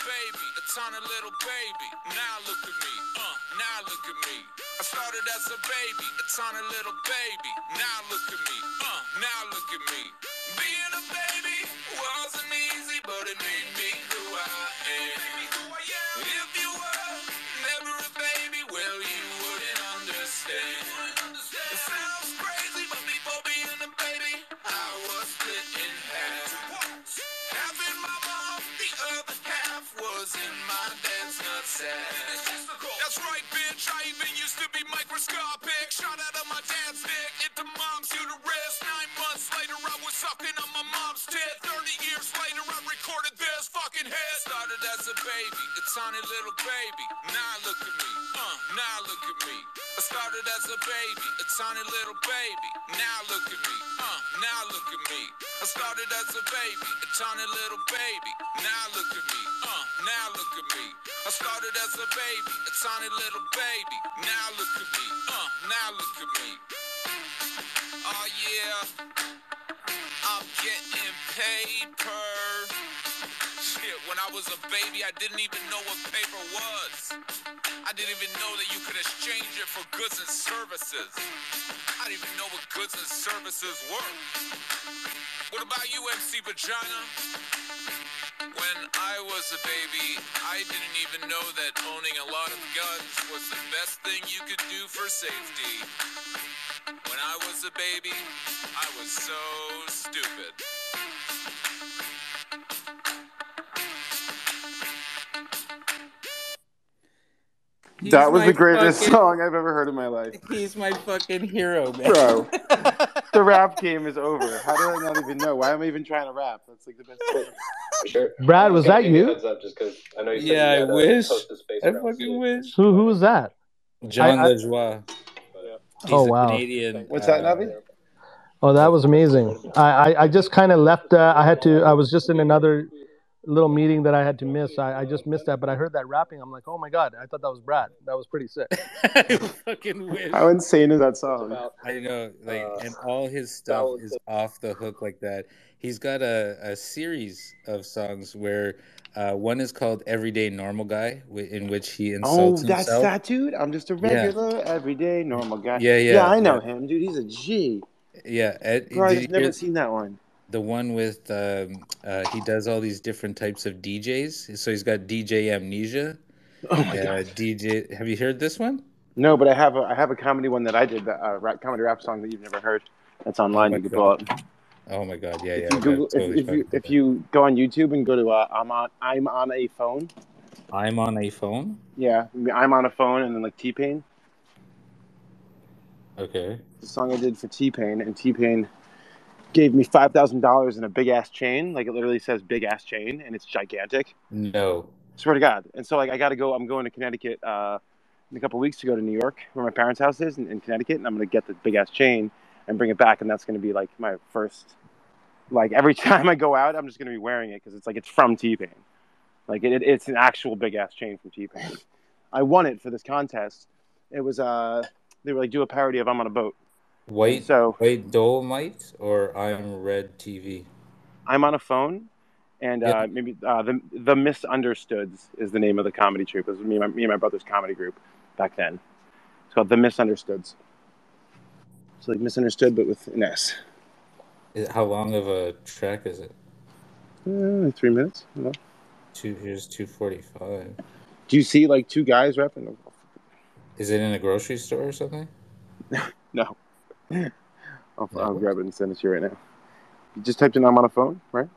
Baby, a tiny little baby. Now look at me, uh, now look at me. I started as a baby, a tiny little baby. Now look at me, uh, now look at me. Being a baby tiny little baby. Now look at me, uh, now look at me. I started as a baby, a tiny little baby. Now look at me, uh, now look at me. I started as a baby, a tiny little baby. Now look at me, uh, now look at me. I started as a baby, a tiny little baby. Now look at me, uh, now look at me. Oh yeah, I'm getting paper. Shit, when I was a baby, I didn't even know what paper was. I didn't even know that you could exchange it for goods and services. I didn't even know what goods and services were. What about you, MC Vagina? When I was a baby, I didn't even know that owning a lot of guns was the best thing you could do for safety. When I was a baby, I was so stupid. He's that was the greatest fucking- song I've ever heard in my life. He's my fucking hero, man. Bro. <laughs> the rap game is over. How do I not even know? Why am I even trying to rap? That's like the best thing. Sure. Brad, was that you a you? Heads up just because I know you said Yeah, I you had to wish. host I fucking soon. wish. Who who was that? Jon I- I- Lajoie. He's Oh, a wow. Canadian. What's that, uh, Navi? Oh, that was amazing. I I, I just kind of left. Uh, I had to. I was just in another little meeting that I had to miss. I, I just missed that, but I heard that rapping. I'm like, oh my god! I thought that was Brad. That was pretty sick. <laughs> I fucking wish. How insane is that song? I know, like, Uh, and all his stuff is off the hook like that. He's got a, a series of songs where uh, one is called "Everyday Normal Guy," wi- in which he insults Oh, insults that's himself. that dude. I'm just a Yeah. regular, everyday, normal guy. Yeah, yeah, Yeah, I know yeah. him, dude. He's a G. Yeah, Ed, Bro, I've never hear seen that one. The one with um, uh, he does all these different types of DJs. So he's got DJ Amnesia. Oh my uh, god. DJ, have you heard this one? No, but I have a I have a comedy one that I did, that uh, rap, comedy rap song that you've never heard. That's online. my you can pull up. Oh my god, yeah, yeah. If you Google, totally if, if you if you go on YouTube and go to uh, I'm on I'm on a phone. I'm on a phone. Yeah, I'm on a phone, and then like T Pain. Okay. The song I did for T Pain, and T Pain gave me five thousand dollars in a big ass chain. Like it literally says big ass chain, and it's gigantic. No. Swear to God. And so like I got to go. I'm going to Connecticut uh, in a couple weeks to go to New York, where my parents' house is in, in Connecticut, and I'm gonna get the big ass chain and bring it back, and that's gonna be like my first. Like every <laughs> time I go out, I'm just gonna be wearing it because it's like it's from T Pain. Like it, it, it's an actual big ass chain from T Pain. I won it for this contest. It was uh they were like do a parody of I'm on a boat. White So White Dolomite or I'm Red TV. I'm on a phone, and Yeah. uh, maybe uh, the the Misunderstoods is the name of the comedy troupe. It was me and my, me and my brother's comedy group back then. It's called the Misunderstoods. It's like misunderstood, but with an S. Is- How long of a track is it? Uh, three minutes. I. Two here's two forty five. Do you see like two guys rapping? Is it in a grocery store or something? <laughs> No. I'll, I'll grab it and send it to you right now. You just typed in I'm on a phone, right?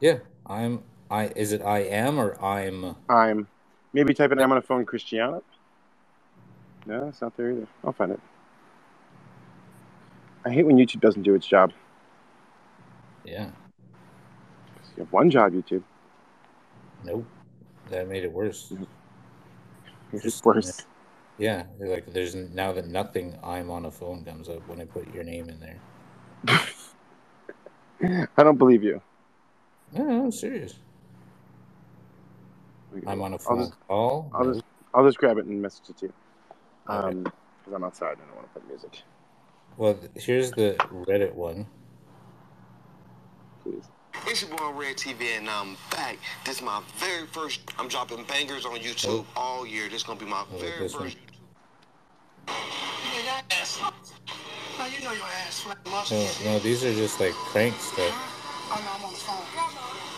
Yeah. I'm I is it I am or I'm I'm maybe type in I'm on a phone Christiano. No, it's not there either. I'll find it. I hate when YouTube doesn't do its job. yeah. You have one job, YouTube. Nope. That made it worse. <laughs> It's Just- worse. Yeah, like there's now that nothing I'm on a phone comes up when I put your name in there. <laughs> I don't believe you. No, no, I'm serious. I'm on a I'll phone just, call. I'll No. just, I'll just grab it and message it to you. Um, because I'm outside and I don't want to play music. Well, here's the Reddit one. Please. It's your boy Red TV, and I'm back. This is my very first. I'm dropping bangers on YouTube all year. This is gonna be my Oh, very this one. first. No, no, these are just like prank stuff. Oh no, I'm on the phone.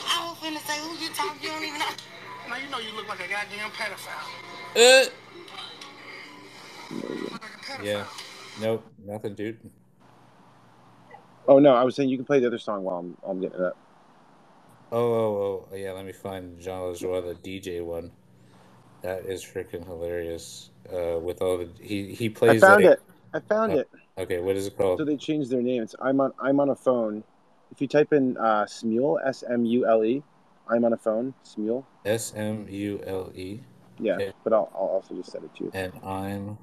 I was finna say who you talking. You don't even know. Now you know you look like a goddamn pedophile. Uh, yeah. Nope, nothing, dude. Oh no, I was saying you can play the other song while I'm, I'm getting it up. Oh, oh, oh, yeah. Let me find Jon Lajoie, the DJ one. That is freaking hilarious. Uh, with all the he he plays. I plays found like it. I found oh, it. Okay. What is it called? So they changed their name. It's I'm on I'm on a phone. If you type in uh, Smule S M U L E, I'm on a phone. Smule. S M U L E. Yeah, Okay. but I'll, I'll also just send it to you. And I'm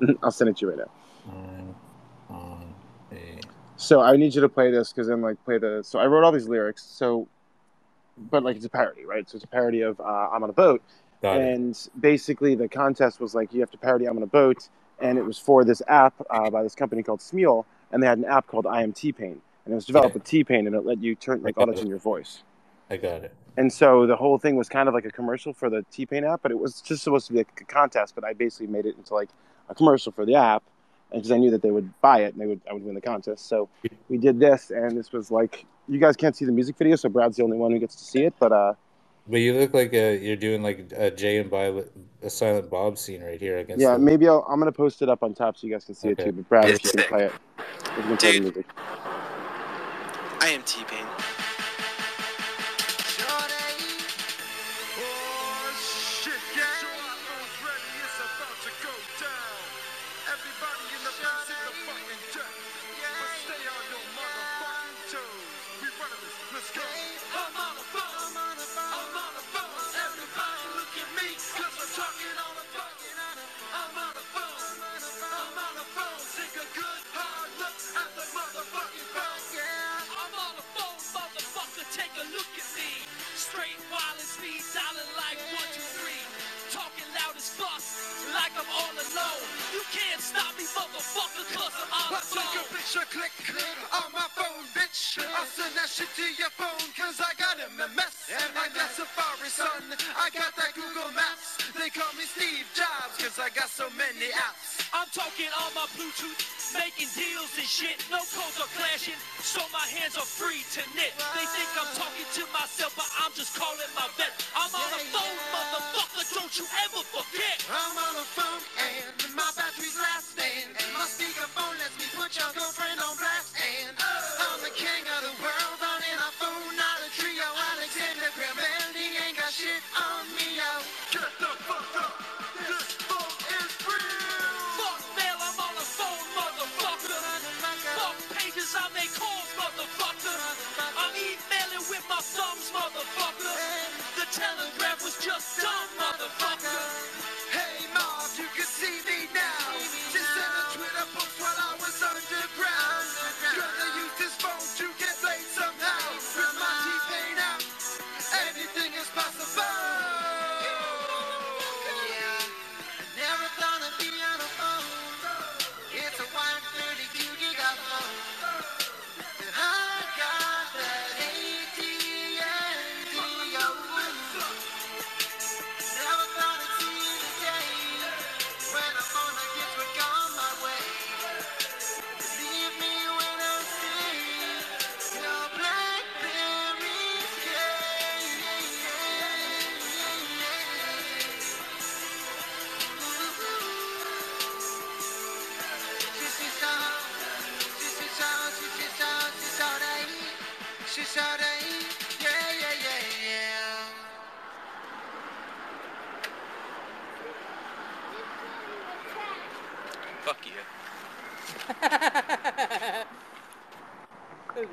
<laughs> I'll send it to you right now. I'm on a So I need you to play this because then like play the. So I wrote all these lyrics. So, but like it's a parody, right? So it's a parody of uh, I'm on a boat, got it. and basically the contest was like you have to parody I'm on a boat, and it was for this app uh, by this company called Smule, and they had an app called I Am T Pain, and it was developed with T Pain, and it let you turn like auto tune your voice. I got it. And so the whole thing was kind of like a commercial for the T Pain app, but it was just supposed to be like a contest. But I basically made it into like a commercial for the app, because I knew that they would buy it and they would I would win the contest. So we did this, and this was like you guys can't see the music video, so Brad's the only one who gets to see it. But uh, But you look like a, you're doing like a Jay and Bob, a Silent Bob scene right here against yeah, the. maybe I'll, I'm gonna post it up on top so you guys can see it too. But Brad, if you can play it, if you can play the music. I am T Pain.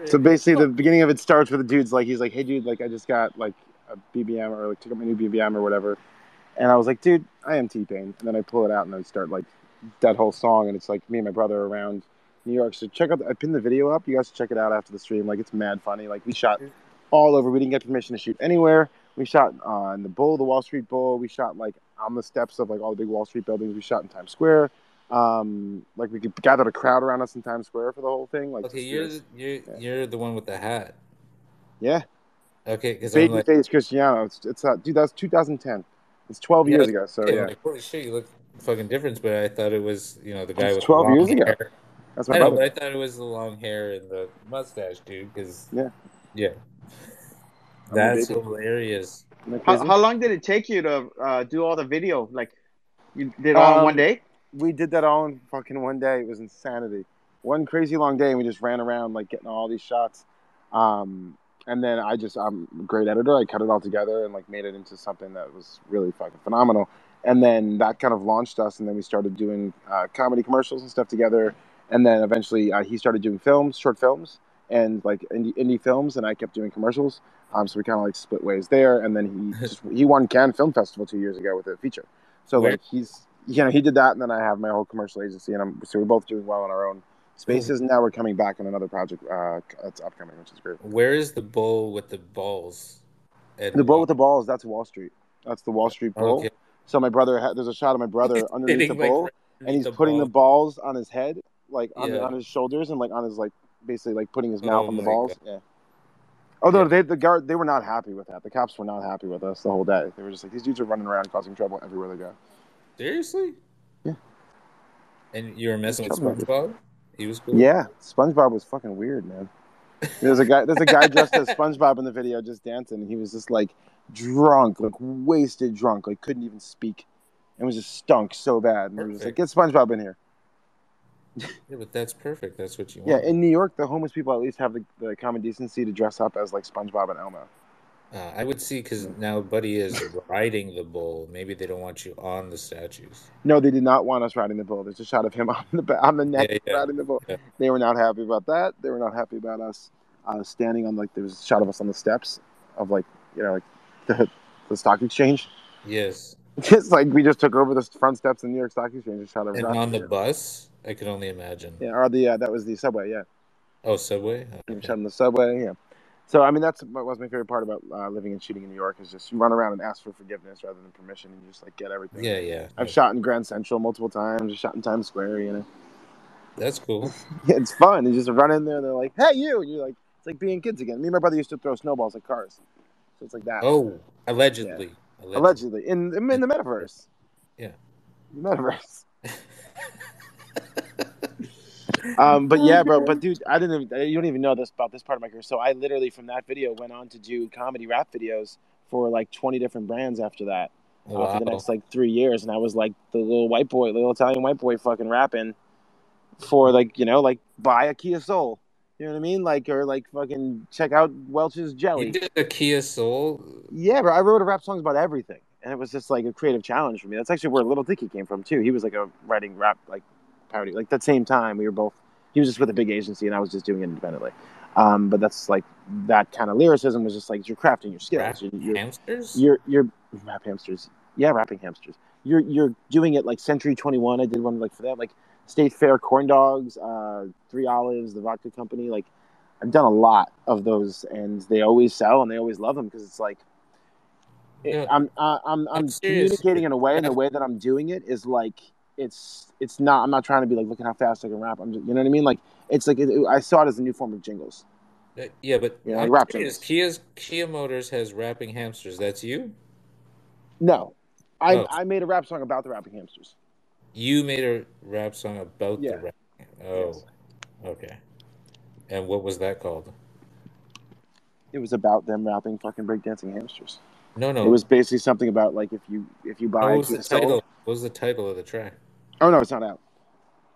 So basically, the beginning of it starts with the dude's like, he's like, "Hey, dude, like, I just got like a BBM or like took up my new BBM or whatever," and I was like, "Dude, I am T Pain," and then I pull it out and I start like that whole song, and it's like me and my brother around New York. So check out, I pinned the video up. You guys should check it out after the stream. Like, it's mad funny. Like, we shot all over. We didn't get permission to shoot anywhere. We shot uh, on the Bull, the Wall Street Bull. We shot like on the steps of like all the big Wall Street buildings. We shot in Times Square. Um, like we could gathered a crowd around us in Times Square for the whole thing. Like, Okay, just- you're the, you're you're the one with the hat. yeah. Okay, because I'm like, Babyface Christiano. It's it's uh, dude. That's 2010. It's 12 years ago. So okay, yeah, I'm like, holy shit, you look fucking different. But I thought it was you know the guy It's with 12 the long years ago. hair. That's my I know, but I thought it was the long hair and the mustache, dude. Because Yeah. yeah, that's hilarious. How, how long did it take you to uh, do all the video? Like, you did it all in Um, one day? We did that all in fucking one day. It was insanity. One crazy long day, and we just ran around like getting all these shots. Um, and then I just I'm a great editor. I cut it all together and like made it into something that was really fucking phenomenal. And then that kind of launched us, and then we started doing uh, comedy commercials and stuff together. And then eventually uh, he started doing films, short films, and like indie, indie films, and I kept doing commercials. Um, so we kind of like split ways there. And then he <laughs> just he won Cannes Film Festival two years ago with a feature. So like he's you know he did that, and then I have my whole commercial agency, and I'm so we're both doing well in our own spaces. And now we're coming back on another project uh, that's upcoming, which is great. Where is the bull with the balls? At The bull with the balls, that's Wall Street. That's the Wall Street bull. Okay. So my brother, had, there's a shot of my brother <laughs> underneath the bull, and he's the putting the balls. on his head, like on, the, on his shoulders, and like on his like basically like putting his mouth Oh on the balls. God. Yeah. Although they the guard they were not happy with that. The cops were not happy with us the whole day. They were just like these dudes are running around causing trouble everywhere they go. Seriously? Yeah. And you were messing with SpongeBob? He was cool. Yeah, SpongeBob was fucking weird, man. There's a guy. There's a guy dressed as <laughs> SpongeBob in the video, just dancing. And he was just like drunk, like wasted drunk, like couldn't even speak, and was just stunk so bad. And we were just like, get SpongeBob in here. Yeah, but that's perfect. That's what you want. Yeah, in New York, the homeless people at least have the, the common decency to dress up as like SpongeBob and Elmo. Uh, I would see because now Buddy is riding the bull. Maybe they don't want you on the statues. No, they did not want us riding the bull. There's a shot of him <laughs> on the on the neck Yeah, yeah, riding the bull. yeah. They were not happy about that. They were not happy about us uh, standing on like there was a shot of us on the steps of like you know like the the stock exchange. Yes. <laughs> Just like we just took over the front steps in New York Stock Exchange and shot of. And on the bus, I can only imagine. Yeah, or the uh, that was the subway. Yeah, Oh, subway. Okay. shot in the subway. Yeah. So I mean that's what was my favorite part about uh, living and shooting in New York is just you run around and ask for forgiveness rather than permission and you just like get everything. Yeah, yeah. I've shot in Grand Central multiple times. Just shot in Times Square. You know, That's cool. <laughs> <laughs> it's fun. You just run in there and they're like, "Hey, you!" And you're like, it's like being kids again. Me and my brother used to throw snowballs at cars, so it's like that. Oh, allegedly. Allegedly. allegedly in in the metaverse. Yeah. The metaverse. <laughs> um, but yeah, bro. But <laughs> dude, I didn't. Even, you don't even know this about this part of my career. So I literally from that video went on to do comedy rap videos for like twenty different brands after that. Uh, for the next like three years, and I was like the little white boy, little Italian white boy, fucking rapping for like you know like buy a Kia Soul. You know what I mean? Like or like fucking check out Welch's Jelly. You did a Kia Soul. Yeah, bro. I wrote a rap songs about everything, and it was just like a creative challenge for me. That's actually where Little Dicky came from too. He was like a writing rap like parody. Like that same time, we were both. He was just with a big agency, and I was just doing it independently. Um, but that's like that kind of lyricism was just like you're crafting your skills. You're, you're, hamsters? you're you're rap hamsters. Yeah, rapping hamsters. You're you're doing it like Century Twenty One. I did one like for that, like State Fair corn dogs, uh, Three Olives, the vodka company. Like I've done a lot of those, and they always sell and they always love them because it's like it- Yeah. I'm uh, I'm I'm serious. communicating in a way, and the way that I'm doing it is like it's it's not. I'm not trying to be like look at how fast I can rap. I'm just, you know what I mean? Like it's like it, I saw it as a new form of jingles. Uh, Yeah, but Yeah, I'm rap curious. Kia's Kia Motors has rapping hamsters. That's you. No, I Oh. I made a rap song about the rapping hamsters. You made a rap song about Yeah. the rap. Oh, okay. And what was that called? It was about them rapping fucking breakdancing hamsters. No, no. It was basically something about like if you if you buy What was the title? What was the title of the track? Oh no, it's not out.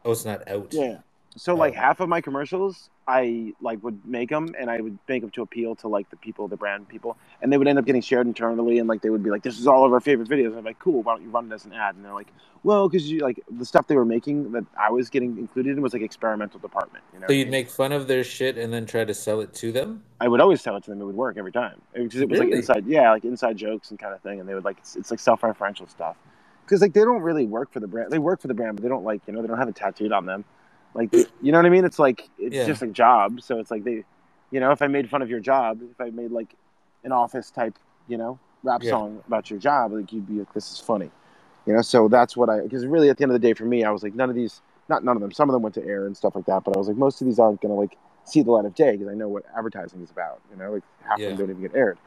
Oh, it's not out. Yeah. So oh. like half of my commercials, I like would make them, and I would make them to appeal to like the people, the brand people, and they would end up getting shared internally, and like they would be like, "This is all of our favorite videos." And I'm like, "Cool, why don't you run it as an ad?" And they're like, "Well, because you like the stuff they were making that I was getting included in was like experimental department." You know, So you'd make fun of their shit and then try to sell it to them? I would always tell it to them. It would work every time because it was like inside, yeah, like inside jokes and kind of thing. And they would like it's, it's like self-referential stuff because like they don't really work for the brand. They work for the brand, but they don't like you know they don't have it tattooed on them. Like you know what I mean? It's like it's Yeah. just a job. So it's like they, you know, if I made fun of your job, if I made like an office type, you know, rap Yeah. song about your job, like you'd be like, this is funny, you know. So that's what I because really at the end of the day for me, I was like none of these, not none of them. Some of them went to air and stuff like that, but I was like most of these aren't gonna like see the light of day because I know what advertising is about. You know, like half of them don't even get aired.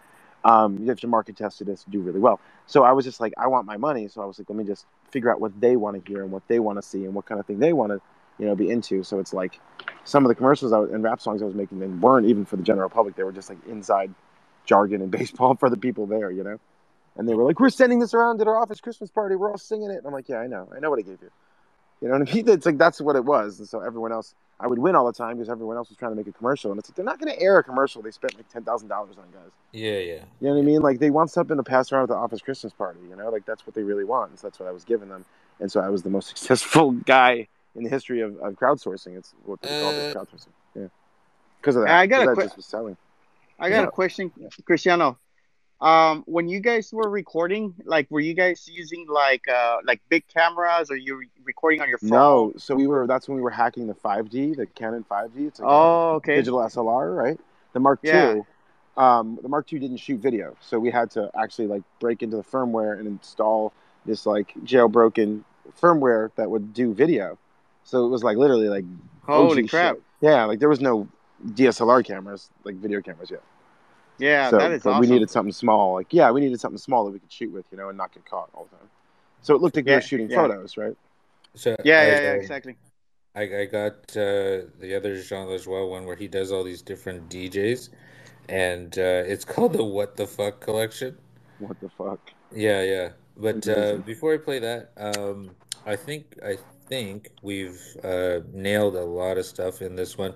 Um, you have to market test it to do really well. So I was just like, I want my money. So I was like, let me just figure out what they want to hear and what they want to see and what kind of thing they want to, you know, be into. So it's like some of the commercials was, and rap songs I was making and weren't even for the general public. They were just like inside jargon and <laughs> baseball for the people there, you know. And they were like, "We're sending this around at our office Christmas party. We're all singing it." And I'm like, "Yeah, I know. I know what I gave you." You know what I mean? <laughs> It's like that's what it was. And so everyone else, I would win all the time because everyone else was trying to make a commercial, and it's like they're not going to air a commercial. They spent like ten thousand dollars on guys. Yeah, yeah. You know what I mean? Like they want something to pass around at the office Christmas party. You know, like that's what they really want. And so that's what I was giving them. And so I was the most <laughs> successful guy in the history of, of crowdsourcing. It's what they call it, Uh, crowdsourcing. Yeah, because of that. I got a 'cause that que- just was selling. I got Yeah. a question, Christiano. Um, when you guys were recording, like, were you guys using like uh like big cameras, or you re- recording on your phone? No, so we were. That's when we were hacking the 5D, the Canon 5D. It's like a Oh, okay. digital SLR, right? The Mark Yeah. II. Um, the Mark II didn't shoot video, so we had to actually like break into the firmware and install this like jailbroken firmware that would do video. So it was like literally like Holy crap. shit. Yeah, like there was no DSLR cameras, like video cameras yet. Yeah, so, that is but awesome. we needed something small. Like, yeah, we needed something small that we could shoot with, you know, and not get caught all the time. So it looked like we Yeah, were shooting yeah. photos, right? So Yeah, I, yeah, yeah, um, exactly. I, I got uh, the other genre as well, one where he does all these different DJs, and uh, it's <laughs> called the What the Fuck Collection. What the fuck? Yeah, yeah. But uh, before I play that, um, I think I think we've uh, nailed a lot of stuff in this one.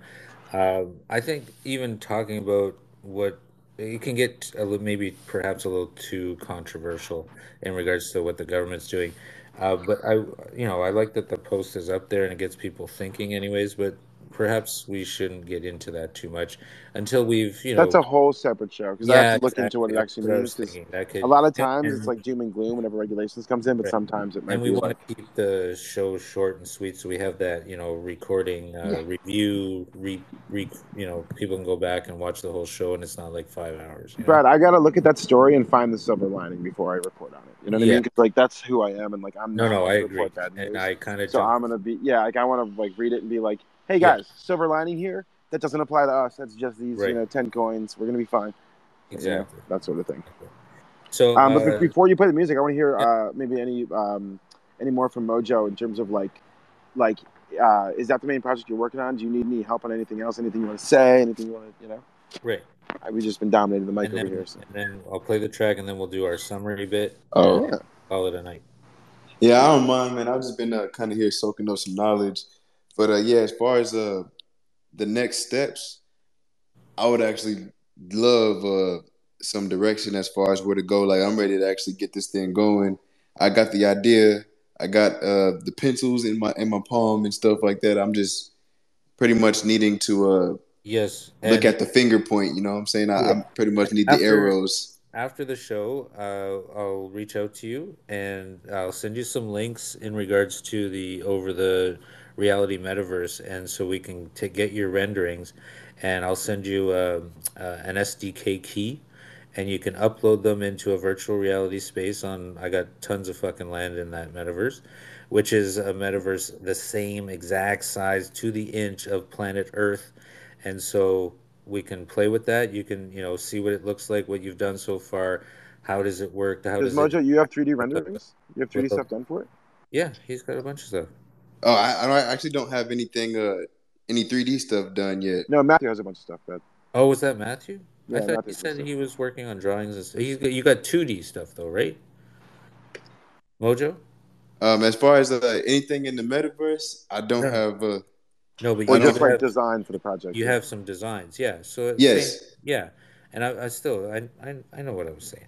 Um, I think even talking about what it can get a little, maybe perhaps a little too controversial in regards to what the government's doing. Uh, but I, you know, I like that the post is up there and it gets people thinking, anyways. But perhaps we shouldn't get into that too much until we've you know That's a whole separate show because I have to look into what it actually That's what I means. was 'cause thinking. That could- a lot of times it's like doom and gloom whenever regulations comes in, but Right. sometimes it might and we be want like to keep the show short and sweet so we have that you know recording uh, Yeah. review re, re you know people can go back and watch the whole show and it's not like five hours you know? Brad, I gotta look at that story and find the silver lining before I report on it. You know what I mean? 'Cause, like that's who I am, and like I'm no not no i report agree and i kind of so I'm gonna be yeah, like I want to like read it and be like, hey Yeah. guys, silver lining here. That doesn't apply to us. That's just these Right. you know ten coins. We're gonna be fine. You know, that sort of thing. so Um, but uh, be- before you play the music, I want to hear uh, maybe any um, any more from Mojo in terms of like like uh, is that the main project you're working on? Do you need any help on anything else? Anything you want to say? Anything you want to you know? right I- We've just been dominating the mic and over then, here. So. and then i'll play the track and then we'll do our summary bit Oh. and call it a night Yeah, I don't mind, man. I've just been uh, kind of here soaking up some knowledge. But uh, yeah, as far as uh, the next steps, I would actually love uh, some direction as far as where to go. Like I'm ready to actually get this thing going. I got the idea. I got uh, the pencils in my in my palm and stuff like that. I'm just pretty much needing to uh, yes look at the finger point. You know what I'm saying? I, I pretty much need the arrows. after the show, uh, I'll reach out to you and I'll send you some links in regards to the over the reality metaverse, and so we can to get your renderings, and I'll send you uh, uh, an SDK key, and you can upload them into a virtual reality space. On I got tons of fucking land in that metaverse, which is a metaverse the same exact size to the inch of planet Earth, and so we can play with that. You can, you know, see what it looks like, what you've done so far. How does it work? How Does does it? Mojo, you have 3D renderings? You have 3D stuff done for it? Yeah, he's got a bunch of stuff. Oh, I, I actually don't have anything, uh, any 3D stuff done yet. No, Matthew has a bunch of stuff, but Oh, was that Matthew? Yeah, I thought Matthew he said did he was working on drawings and stuff. He's you got 2D stuff though, right? Mojo? Um, as far as uh, anything in the metaverse, I don't have. Uh, No, but or you just do like have, design for the project. you yeah. have some designs, yeah. So Yes. same- yeah, and I, I still I, I I know what I was saying.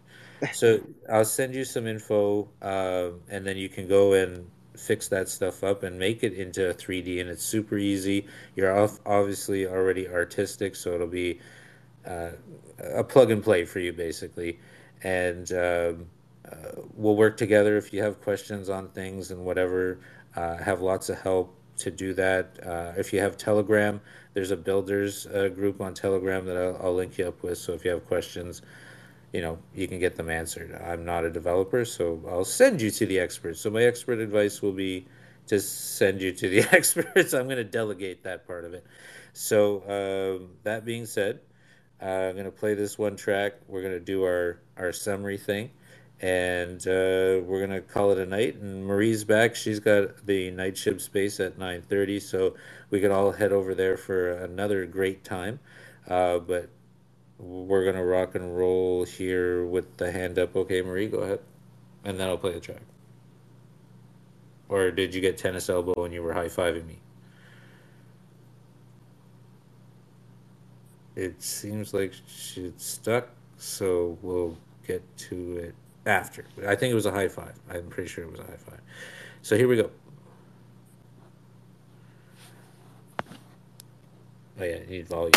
So I'll send you some info, um, and then you can go and fix that stuff up and make it into a 3D, and it's super easy. You're obviously already artistic, so it'll be uh, a plug and play for you basically, and um, uh, we'll work together if you have questions on things and whatever. Uh, have lots of help to do that. Uh, if you have Telegram, there's a builders uh, group on Telegram that I'll, I'll link you up with. So if you have questions, you know you can get them answered. I'm not a developer, so I'll send you to the experts. So my expert advice will be to send you to the <laughs> experts. I'm going to delegate that part of it. So um, that being said, uh, I'm going to play this one track. We're going to do our our summary thing, and uh, we're going to call it a night. And Marie's back. She's got the night shift space at 9:30, so we can all head over there for another great time. Uh, but we're gonna rock and roll here with the hand up. Okay, Marie, go ahead, and then I'll play the track. Or did you get tennis elbow and you were high fiving me? It seems like she's stuck, so we'll get to it after. I think it was a high five. I'm pretty sure it was a high five. So here we go. Oh yeah, need volume.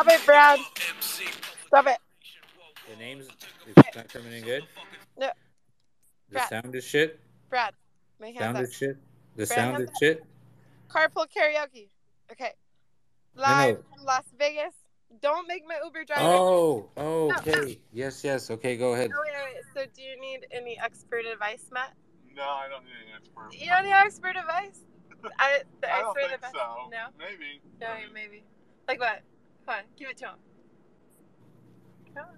Stop it, Brad. Stop it. The name's it's not coming in good. No, The Brad. sound is shit. Brad. My hands Sound is shit. The Brad, sound hands is shit. Carpool karaoke. Okay. Live no. from Las Vegas. Don't make my Uber driver. Oh, oh, No. okay. Yes, yes. Okay, go ahead. Oh, wait, wait. So, do you need any expert advice, Matt? No, I don't need any expert. You don't need expert advice? <laughs> I, the I don't expert think advice? so. No? Maybe. No, maybe. Like what? Come on, give it to him. Come on.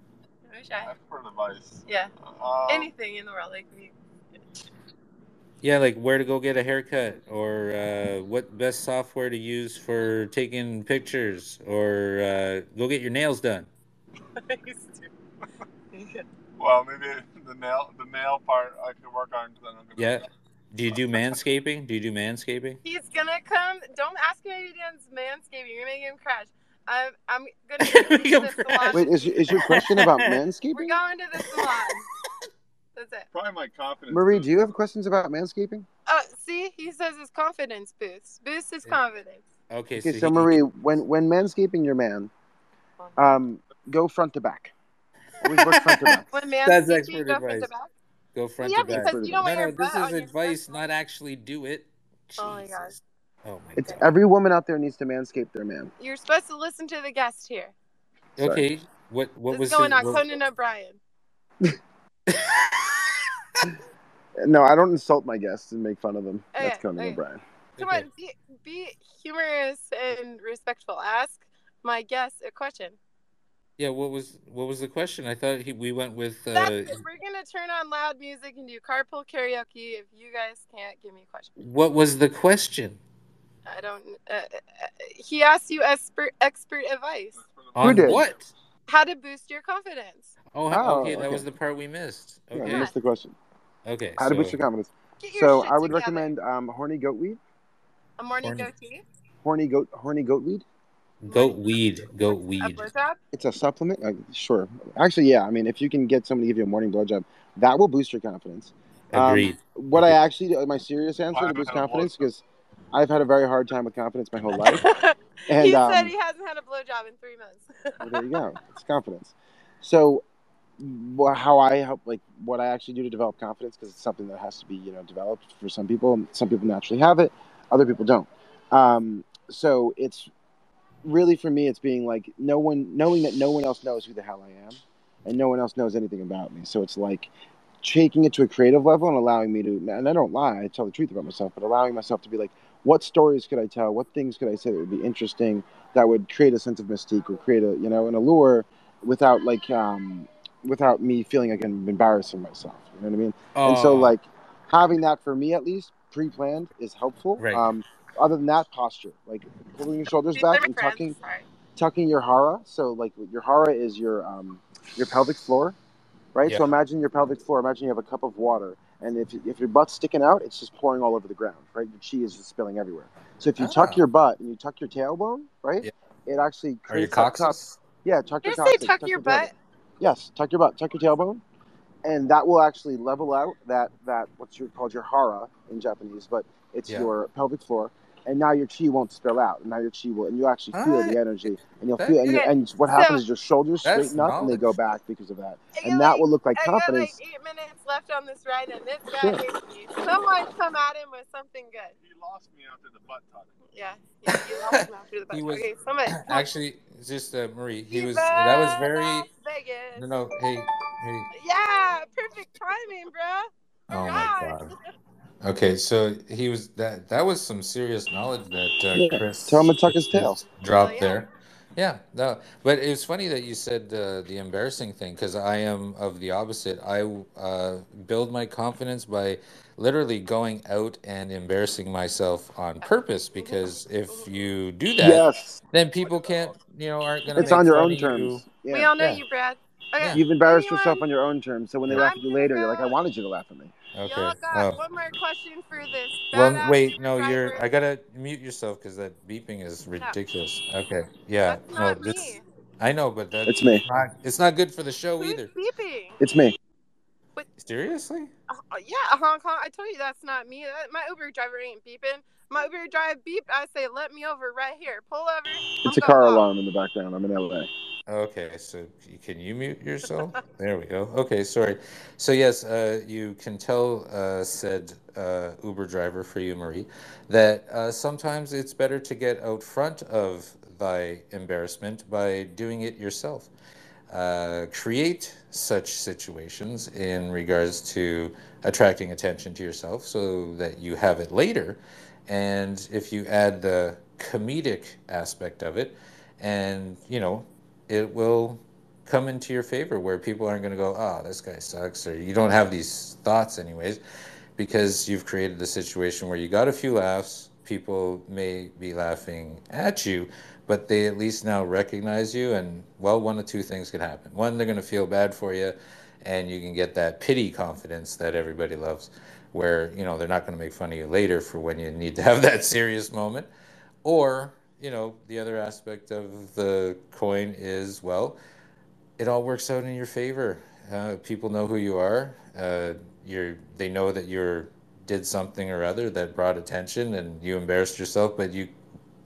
Don't be shy. Expert advice. Yeah. Um, Anything in the world. Like, we, Yeah, like where to go get a haircut, or uh, what best software to use for taking pictures, or uh, go get your nails done. <laughs> Well, maybe the nail the nail part I could work on because I'm gonna. Yeah. Do you do manscaping? Do you do manscaping? he's gonna come. Don't ask him if he does manscaping. You're gonna make him crash. I'm, I'm gonna take him to the salon. Wait, is, is your question about <laughs> manscaping? We're going to the salon. <laughs> That's it. Probably my confidence. Marie, do you have questions about manscaping? Uh, see, he says his confidence boosts. Boosts his confidence. Okay, Okay, so, so he- Marie, when when manscaping your man, um, go front to back. Always work front to back. <laughs> When That's expert you go front advice. to back. go front Yeah, to back. because you don't no, want no, your this butt on is your advice, not actually do it. Oh my gosh. Oh my It's god. every woman out there needs to manscape their man. You're supposed to listen to the guest here. Sorry. Okay, what what What's was going the, on, what- Conan O'Brien? <laughs> No, I don't insult my guests and make fun of them. Okay, That's Conan okay. O'Brien. Come on, be, be humorous and respectful. Ask my guest a question. Yeah, what was what was the question? I thought he, we went with uh. We're gonna turn on loud music and do carpool karaoke. If you guys can't give me a question, what was the question I don't. Uh, uh, he asked you expert expert advice. on did? what? How to boost your confidence. Oh, Oh, okay, that was the part we missed. Yeah, Okay, I missed the question. okay. How to boost your confidence. Get your So shit I would together. recommend um, horny goat weed. a morning Horny. goatee, Horny goat, horny goat weed. Goat weed, goat a weed. blowjob. It's a supplement. Uh, sure. Actually, yeah. I mean, if you can get somebody to give you a morning blowjob, that will boost your confidence. Um, Agreed. what I actually, do- my serious answer to boost confidence, because I've had a very hard time with confidence my whole life. <laughs> And he um, said he hasn't had a blowjob in three months. well, there you go. It's confidence. So, how I help, like, what I actually do to develop confidence, because it's something that has to be, you know, developed for some people. and Some people naturally have it, other people don't. Um, so it's really for me, it's being like no one, knowing that no one else knows who the hell I am, and no one else knows anything about me. So it's like taking it to a creative level and allowing me to, and I don't lie, I tell the truth about myself, but allowing myself to be like, what stories could I tell? What things could I say that would be interesting? That would create a sense of mystique or create a, you know, an allure without like, um, without me feeling like I'm embarrassing myself. You know what I mean? And so Oh. like having that for me at least pre-planned is helpful. Right. Um, other than that, posture, like pulling your shoulders These back and friends, tucking, sorry. tucking your hara. So like your hara is your um, your pelvic floor, right? Yeah. So imagine your pelvic floor. Imagine you have a cup of water, and if if your butt's sticking out, it's just pouring all over the ground, right? Your chi is just spilling everywhere. So if you Ah. tuck your butt and you tuck your tailbone, right? Yeah. It actually creates that tuck. coccyx? Yeah, tuck your you say coccyx, tuck your tailbone. butt? Yes, tuck your butt, tuck your tailbone, and that will actually level out that that what's your, called your hara in Japanese, but it's Yeah. your pelvic floor. And now your chi won't spill out, and now your chi will, and you actually feel Ah, the energy, and you'll that- feel, and, you Okay, and what happens so- is your shoulders straighten up and they go back because of that, I got and that like, will look like I got confidence. like eight minutes left on this ride, and this guy Sure. hates me. Someone come at him with something good. He lost me after the butt tuck. Yeah, yeah, you lost him after the <laughs> butt. He was okay, somebody. <clears throat> actually just uh, Marie. He was that was very Vegas. no no. Hey hey. Yeah, perfect timing, bro. Oh my God. <laughs> god. Okay, so he was that that was some serious knowledge that uh, Yeah, Chris tell him to tuck his tail. dropped Oh, yeah. there. Yeah, no, but it was funny that you said uh, the embarrassing thing because I am of the opposite. I uh, build my confidence by literally going out and embarrassing myself on purpose because if you do that, Yes, then people can't, you know, aren't gonna it's make on your own of you. terms. We all know Yeah. you, Brad. Okay. Yeah. you've embarrassed Anyone? yourself on your own terms. So when they I'm laugh at you gonna later, you're like. I wanted you to laugh at me. Okay. Y'all got Oh. one more question for this. Well, wait, Uber no, you're. I gotta mute yourself because that beeping is No, ridiculous. Okay, yeah, that's no, not me. I know, but that's It's me. not. It's not good for the show Who's either. beeping? It's me. What? Seriously? Uh, uh yeah, Hong Kong. I told you that's not me. That, my Uber driver ain't beeping. my Uber driver beeped. I say, "Let me over right here. Pull over." It's a I'm car gonna alarm in the background. I'm in LA. Okay, so can you mute yourself? There we go. Okay, sorry. So yes, uh, you can tell uh, said uh, Uber driver for you, Marie, that uh, sometimes it's better to get out front of thy embarrassment by doing it yourself. Uh, create such situations in regards to attracting attention to yourself so that you have it later. And if you add the comedic aspect of it, and you know, it will come into your favor where people aren't going to go, oh, this guy sucks, or you don't have these thoughts, anyways, because you've created a situation where you got a few laughs. People may be laughing at you, but they at least now recognize you. And well, one of two things could happen. One, they're going to feel bad for you, and you can get that pity confidence that everybody loves, where you know they're not going to make fun of you later for when you need to have that <laughs> serious moment. Or, you know, the other aspect of the coin is, well, it all works out in your favor. Uh, people know who you are. Uh, you're, they know that you're did something or other that brought attention and you embarrassed yourself, but you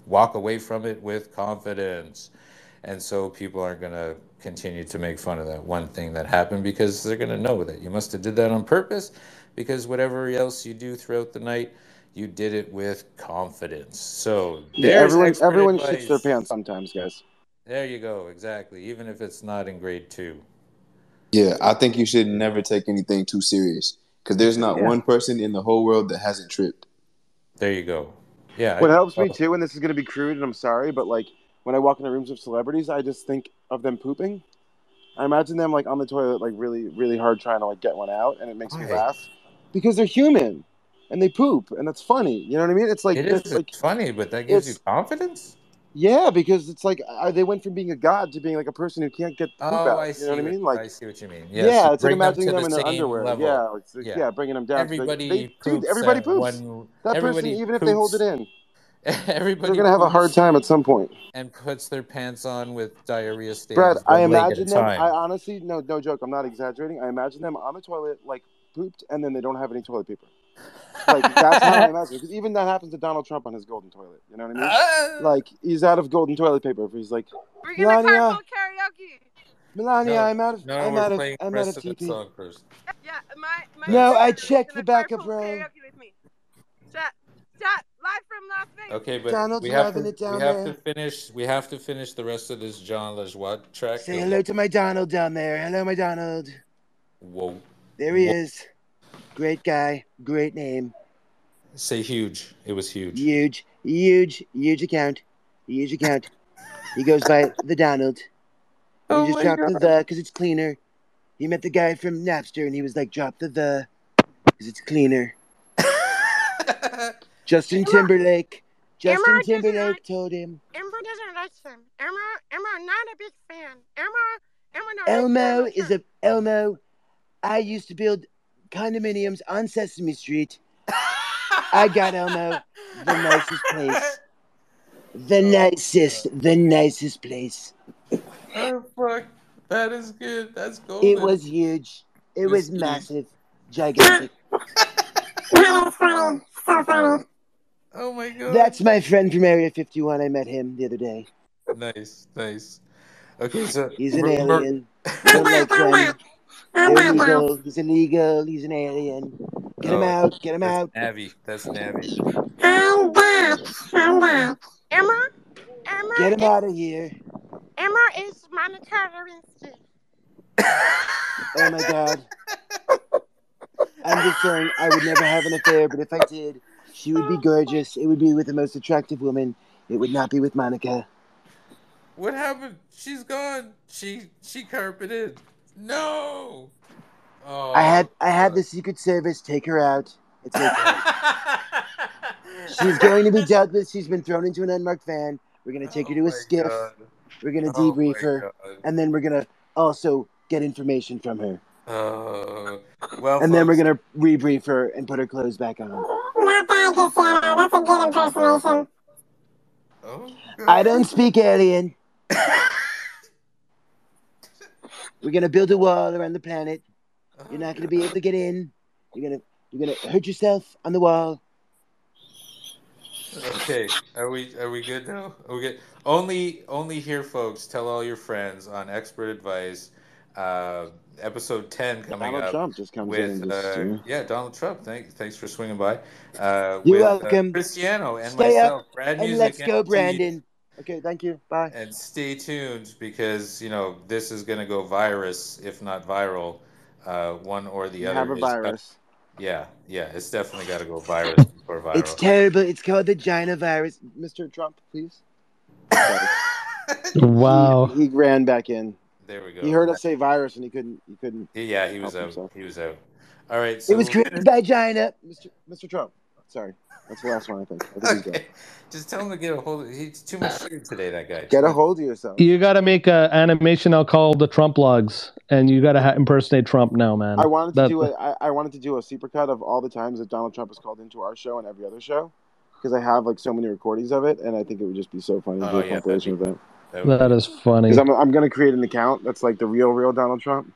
walk away from it with confidence. And so people aren't going to continue to make fun of that one thing that happened because they're going to know that you must have did that on purpose because whatever else you do throughout the night, you did it with confidence. So Yeah, there's everyone expert everyone shits their pants sometimes, guys. There you go, exactly. Even if it's not in grade two. Yeah, I think you should never take anything too serious because there's not Yeah. one person in the whole world that hasn't tripped. There you go. Yeah. What helps oh, me too, and this is going to be crude, and I'm sorry, but like when I walk into rooms of celebrities, I just think of them pooping. I imagine them like on the toilet, like really, really hard trying to like get one out, and it makes me laugh because they're human and they poop, and that's funny. You know what I mean? It's like it is like funny, but that gives you confidence. yeah, because it's like uh, they went from being a god to being like a person who can't get poop Oh, out. I You see. know what I mean? Like I see what you mean. yeah, Yes, you it's like bring them them the in their underwear. level. Yeah, like, Yeah. yeah. bringing them down. They- Everybody they, dude, poops everybody poops. one- that person, everybody even if they hold it in, <laughs> Everybody they're gonna have a hard time at some point. and puts their pants on with diarrhea stains. Brad, I one leg at a imagine them. I honestly, no, no joke. I'm not exaggerating. I imagine them on the toilet, like pooped, and then they don't have any toilet paper. Like that's how I <laughs> imagine. Because even that happens to Donald Trump on his golden toilet. You know what I mean? Ah! like he's out of golden toilet paper. He's like, We're gonna Melania, karaoke. Melania, No, I'm out of, no, I'm we're out of, playing I'm the out of of TP. song first. Yeah, my my. No, I checked the backup carpool row. Karaoke with me. Chat, chat, live from Las Vegas. Okay, but Donald's we have loving to it down we have there. to finish we have to finish the rest of this Jon Lajoie track. Say hello to my Donald down there. Hello, my Donald. Whoa. There he Whoa. is. Great guy. Great name. Say huge. It was huge. Huge, huge, huge account. Huge account. He goes by the Donald. And <laughs> Oh he just my dropped the God. the because it's cleaner. He met the guy from Napster and he was like, drop the the because it's cleaner. Justin Timberlake. <laughs> Justin Emma Timberlake like- told him. Emma doesn't like them. Emma, Emma, not a big fan. Emma, Emma, not Elmo like is a Elmo. I used to build condominiums on Sesame Street. I got Elmo the nicest place. The oh, nicest, the nicest place. Oh fuck. That is good. That's golden. It was huge. It It's was massive, gigantic. <laughs> Oh my god. That's my friend from Area 51. I met him the other day. nice, nice. Okay, so He's an alien. <laughs> like them. They're illegal. He's illegal. He's an alien. Get him Oh, out. Get him that's out. Navi. That's Navi. I'm back. I'm back. Emma, Emma, Get him is, out of here. Emma is Monica Lewinsky. Oh my god. I'm just saying, I would never have an affair, but if I did, she would be oh. gorgeous. It would be with the most attractive woman. It would not be with Monica. What happened? She's gone. She she carpeted. No. Oh. I had I had the Secret Service take her out. It's okay. <laughs> She's going to be dealt with. She's been thrown into an unmarked van. We're gonna take her to a skiff. We're gonna Oh debrief my her, God. and then we're gonna also get information from her. Oh. Well, And then we're gonna rebrief her and put her clothes back on. Not bad, Cassandra. That's a good impersonation. Oh, I don't speak alien. <laughs> We're gonna build a wall around the planet. You're not gonna be able to get in. You're gonna you're gonna hurt yourself on the wall. Okay, are we are we good now? Are we good? Only only here, folks. Tell all your friends on expert advice. Uh, episode ten coming up. Donald up Trump just comes with in just, uh, yeah. yeah Donald Trump. Thank, thanks for swinging by. Uh, You're with, welcome. Uh, Christiano and Stay myself, up Brad and Music, let's go, MT, Brandon. Okay, thank you. Bye. And stay tuned because you know this is gonna go virus, if not viral. Uh, one or the You other. have a is- virus. yeah, yeah, it's definitely got to go virus before viral. It's terrible. It's called the China virus. Mr. Trump, please. <laughs> Wow. He, he ran back in. There we go. He heard us say virus and he couldn't. He couldn't. Yeah, he was out. himself. He was out. All right. So It was we'll created by China, Mr. Mr. Trump. Sorry, that's the last one. I think. I think he's. Just tell him to get a hold. of He's too much shit today. That guy. Get a hold of yourself. You got to make an animation I'll call the Trump logs, and you got to ha- impersonate Trump now, man. I wanted to That- do a, I, I wanted to do a supercut of all the times that Donald Trump has called into our show and every other show, because I have like so many recordings of it, and I think it would just be so funny to Oh, do a yeah, compilation of that. That is funny. Because I'm I'm gonna create an account that's like the real real Donald Trump.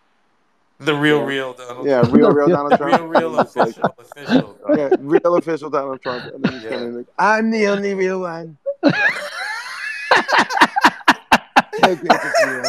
The real, Yeah. real Donald. Yeah, real real Donald <laughs> Trump. Real, real And like- official, official. Donald Yeah, real official Donald Trump. And then he's Yeah. coming like, I'm the only real one. so great to see you.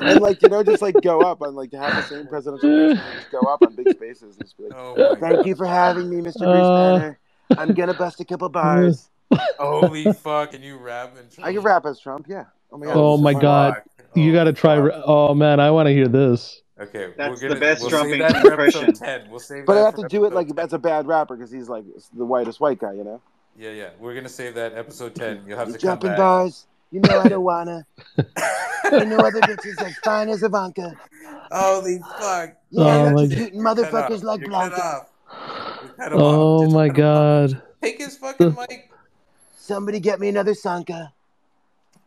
And like you know, just like go up on like to have the same presidential person just go up on big spaces and just be like, Oh my "Thank you for having me, Mr. Bruce Uh, Banner. I'm gonna bust a couple bars. Holy fuck! Can you rap and I can rap as Trump, yeah. Oh my god. Oh my fuck. God. You got to try. Oh man, I want to hear this. Okay, That's we're the gonna, best we'll Trump save that for impression. <laughs> ten. We'll save But I have to do it episode like as a bad rapper because he's like the whitest white guy, you know. Yeah, yeah. We're gonna save that episode ten. You'll have You to come jumping back. bars, you know I don't wanna. <laughs> you know other bitches as fine as Ivanka. Holy fuck! Yeah, Oh I my like God. shooting motherfuckers like You're cut Blanca. cut off. Oh Just my cut off. God. Take his fucking mic. Somebody get me another Sanka.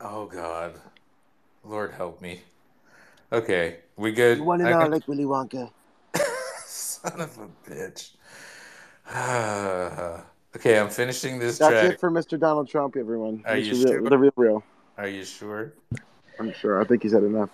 Oh God, Lord help me. Okay, we good. You want it I all can- like Willy Wonka. <laughs> Son of a bitch. <sighs> okay, I'm finishing this That's track. it for Mr. Donald Trump, everyone. Are Mr. you real, sure? The real, real. Are you sure? I'm sure. I think he's had enough.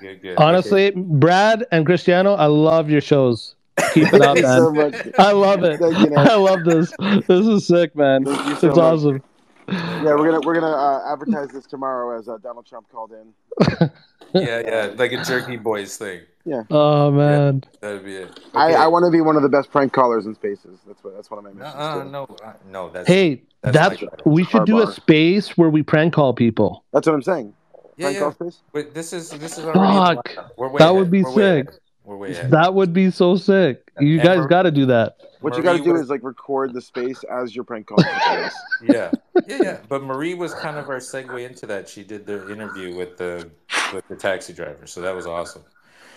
Good, good. Honestly, Brad and Christiano, I love your shows. Keep it <laughs> up, Thank you so man. much. I love it. Thank you, Nat. <laughs> I love this. This is sick, man. Thank you so It's much. Awesome. Yeah, we're gonna we're gonna uh, advertise this tomorrow as uh, Donald Trump called in. <laughs> Yeah, yeah, like a Jerky Boys thing. Yeah, Oh man. That'd be it. I, Okay. I want to be one of the best prank callers in spaces. That's what that's one of my missions. Uh, too. no, uh, no, that's Hey, that's that's like we should do a space where we prank call people. That's what I'm saying. yeah, Prank yeah. call space. Wait, this is this is already. in the Fuck. lineup. We're way That ahead. would be We're sick. ahead. We're way. That would be so sick. You And guys got to do that. What you got to do was- is like record the space as your prank call. <laughs> yeah, yeah, yeah. But Marie was kind of our segue into that. She did the interview with the with the taxi driver, so that was awesome.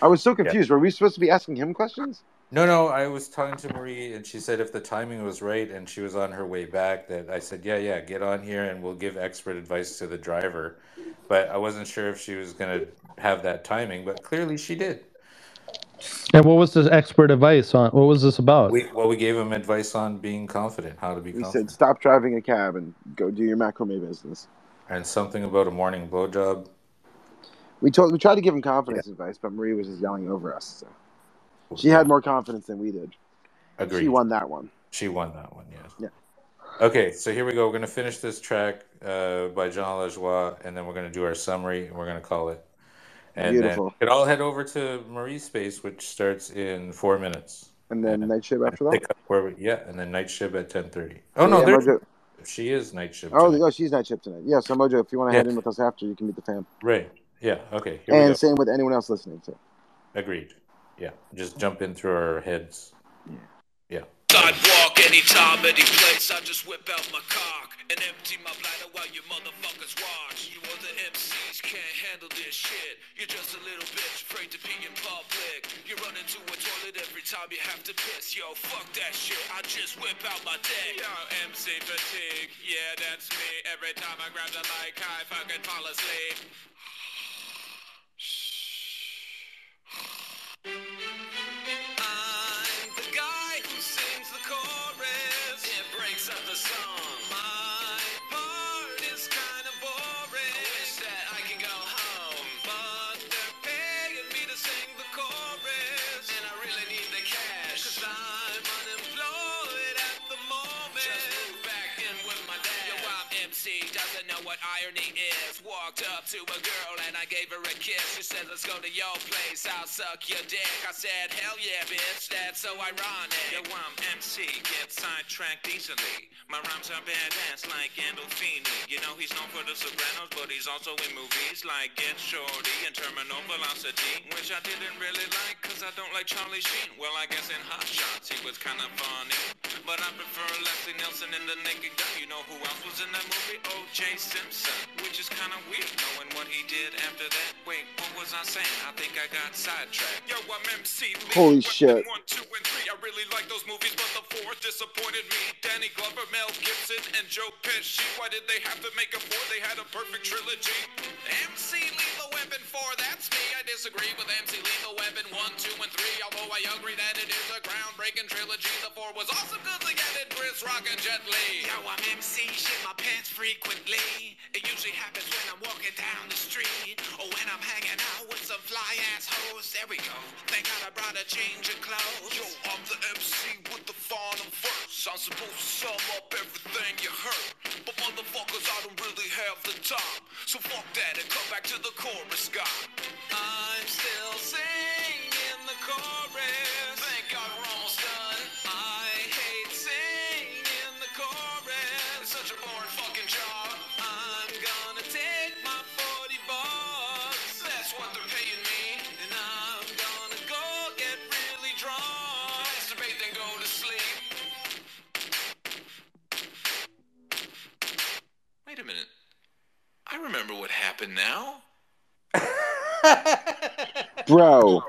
I was so confused. Were we supposed to be asking him questions? No, no, I was talking to Marie, and she said if the timing was right, and she was on her way back, that I said, yeah, yeah, get on here, and we'll give expert advice to the driver. But I wasn't sure if she was gonna have that timing, but clearly she did. And what was this expert advice on? What was this about? We well, we gave him advice on being confident, how to be We confident, said stop driving a cab and go do your macrame business. and something about a morning blowjob. We told we tried to give him confidence advice, but Marie was just yelling over us. So she had more confidence than we did. Agreed. She won that one. She won that one, yes. Yeah. Okay, so here we go. We're gonna finish this track uh, by Jon Lajoie, and then we're gonna do our summary, and we're gonna call it. And Beautiful. then we could all head over to Marie's space, which starts in four minutes. And then night shift after that. Where we, yeah, and then night shift at ten thirty. Oh So, no, yeah, Mojo- she is night shift. Oh, tonight. oh, she's night shift tonight. Yeah, so Mojo, if you want to Yeah. head in with us after, you can meet the fam. Right. Yeah. Okay. Here we And go. same with anyone else listening. So Agreed. Yeah. Just jump in through our heads. Yeah. Yeah. Sidewalk, anytime, any place. I just whip out my cock and empty my bladder while you motherfuckers watch. You other Can't handle this shit. You're just a little bitch afraid to pee in public. You run into a toilet every time you have to piss. Yo, fuck that shit. I just whip out my dick. Yo, MC fatigue. Yeah, that's me. Every time I grab the mic, I fucking fall asleep. Walked up to a girl and I gave her a kiss. She said, Let's go to your place, I'll suck your dick. I said, Hell yeah, bitch, that's so ironic. Yo, I'm MC, get sidetracked easily. My rhymes are badass like Gandolfini. You know he's known for The Sopranos, but he's also in movies like Get Shorty and Terminal Velocity, which I didn't really like because I don't like Charlie Sheen. Well, I guess in Hot Shots he was kind of funny, but I prefer Leslie Nielsen in The Naked Gun. You know who else was in that movie? O.J. Simpson, which is kind of weird knowing what he did after that. Wait, what was I saying? I think I got sidetracked. Yo, I'm MC Lee. Holy shit. One, two, and three. I really like those movies, but the fourth disappointed me. Danny Glover, Mel Gibson, and Joe Pesci. Why did they have to make a four? They had a perfect trilogy. MC Lethal Weapon 4, that's me. I disagree with MC Lethal Weapon 1, 2, and 3. Although I agree that it is a groundbreaking trilogy. The 4 was awesome because they added Chris Rock and Jet Li. Yo, I'm MC, shit my pants frequently. It usually happens when I'm walking down the street or when I'm hanging out with some fly ass hoes. There we go. Thank God I brought a change of clothes. Yo, I'm the MC with the final verse. I'm supposed to sum up everything you heard. But motherfuckers, I don't really have the time. So fuck that and come back to the chorus guy. I'm still singing the chorus. Remember what happened now. <laughs> Bro.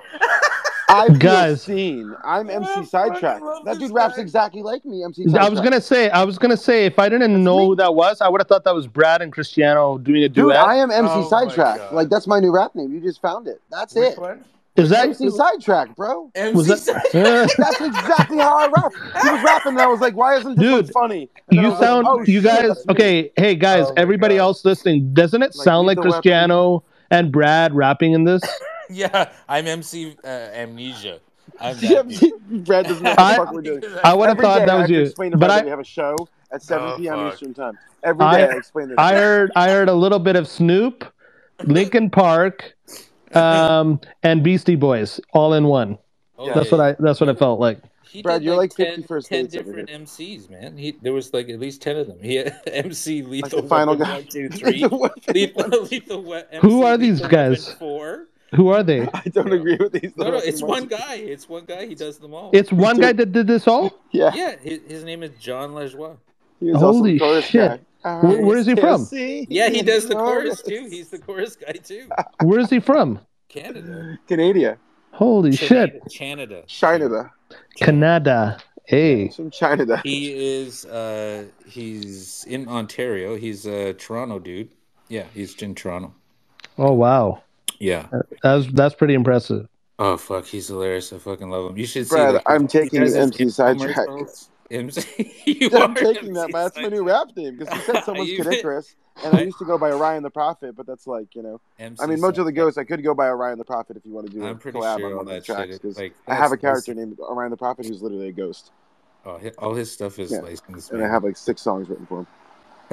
I've Guys. seen. I'm MC Sidetrack. That dude raps exactly like me. MC I was gonna say, I was gonna say, if I didn't know who that was, I would have thought that was Brad and Christiano doing a Dude, duet. I am MC Oh Sidetrack. Like that's my new rap name. You just found it. That's Which it. one? Is that MC Sidetrack, bro. was MC that? <laughs> That's exactly how I rap. He was rapping, and I was like, "Why isn't this Dude, funny?" And you was like, sound, "Oh, you shit, guys, that's okay, hey guys, Oh everybody God. else listening, doesn't it Like, sound like Lethal Weapon. Christiano and Brad rapping in this? <laughs> yeah, I'm MC uh, Amnesia. I'm <laughs> Yeah. Brad doesn't know what the I- fuck we're doing. I would have thought that I was have you, explain to but I, we have a show at 7 Oh, p.m. fuck. Eastern time. Every day I, I, explain this. I heard, I heard a little bit of Snoop, Linkin Park, um, and Beastie Boys all in one. Okay. That's what I, that's what it felt like. He Brad, did you're like 10, 51st 10 dates over different MCs, man. He there was like at least ten of them. He had <laughs> MC Lethal the final Weapon guy. one, two, <laughs> three. Lethal Weapon Lethal, <laughs> lethal we- MC Who are these Lethal guys? Four. Who are they? I don't agree with these. No, no, it's two one guy. It's one guy. He does them all. It's one guy that did this all. Yeah, yeah, his, his name is Jon Lajoie. he was also Holy the shit! guy. Where- where is he from? Yeah, he does the chorus. chorus too. He's the chorus guy too. <laughs> Where is he from? Canada. Canada. Holy shit! Canada. Canada. Canada. Hey. From China. He is uh he's in Ontario. He's a Toronto dude. Yeah, he's in Toronto. Oh wow. Yeah. That's that's pretty impressive. Oh fuck, he's hilarious. I fucking love him. You should see Brad, like, I'm taking does his MC Sidetrack. MC, <laughs> you I'm are taking that, MC man. That's my new rap name because he said someone's You- Kid Icarus, and I used to go by Orion the Prophet, but that's like you know. MC I mean, Mojo the Ghost. I could go by Orion the Prophet if you want to do I'm pretty collab sure on one of the that tracks because like, I have a character named Orion the Prophet who's literally a ghost, Oh, all his stuff is Yeah. licensed. and I have like six songs written for him.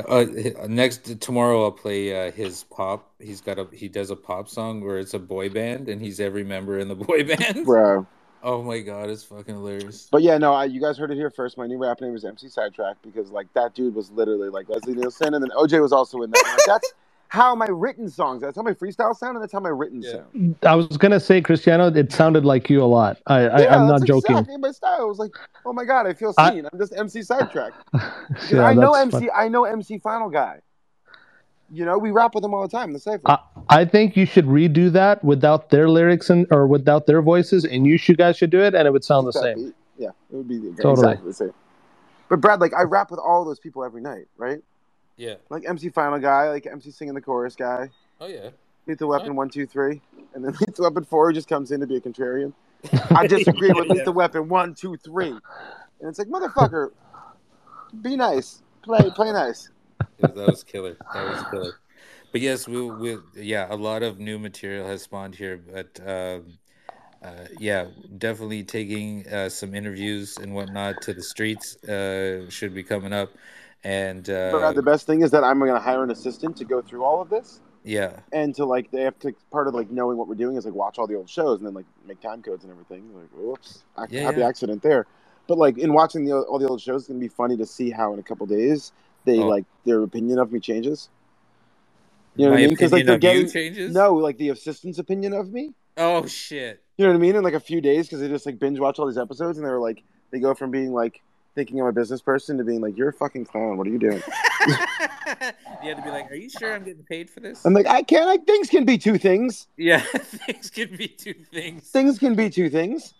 Uh, next tomorrow I'll play uh, his pop. He's got a he does a pop song where it's a boy band and he's every member in the boy <laughs> band. Bro. Oh my god, it's fucking hilarious. But yeah, no, I, you guys heard it here first. My new rap name is MC Sidetrack because like that dude was literally like Leslie Nielsen, and then OJ was also in that. Like, that's how my written songs. That's how my freestyle sound, and that's how my written sound. I was gonna say Christiano. It sounded like you a lot. I, I yeah, I'm not that's joking. Exactly my style. I was like, oh my god, I feel seen. I, am just MC Sidetrack. 'Cause <laughs> Yeah, I know MC. fun. I know MC Final Guy. You know, we rap with them all the time. The cipher. I, I think you should redo that without their lyrics and or without their voices, and you should guys should do it, and it would sound the same. beat. Yeah, it would be the- Totally. exactly the same. But Brad, like, I rap with all those people every night, right? Yeah. Like MC Final Guy, like MC singing the chorus guy. Oh yeah. Lethal Weapon one, two, three, and then <laughs> Lethal Weapon four just comes in to be a contrarian. <laughs> I disagree with Yeah. Lethal Weapon one, two, three, and it's like motherfucker, be nice, play, play nice. That was killer. That was killer. But yes, we we yeah, a lot of new material has spawned here. But um, uh, yeah, definitely taking uh, some interviews and whatnot to the streets uh, should be coming up. And uh, But uh, the best thing is that I'm going to hire an assistant to go through all of this, yeah, and to like they have to part of like knowing what we're doing is like watch all the old shows and then like make time codes and everything. Like, whoops, ac- Yeah, happy yeah. accident there. But like in watching the all the old shows, it's gonna be funny to see how in a couple days they Oh. like their opinion of me changes. You know what I mean? Because like they're getting changes? no, like the assistant's opinion of me. oh shit. You know what I mean? In like a few days, because they just like binge watch all these episodes, and they're like, they go from being like thinking I'm a business person to being like, you're a fucking clown. What are you doing? <laughs> <laughs> You had to be like, "Are you sure I'm getting paid for this?" I'm like, I can't. Like things can be two things. Yeah, <laughs> things can be two things. Things can be two things.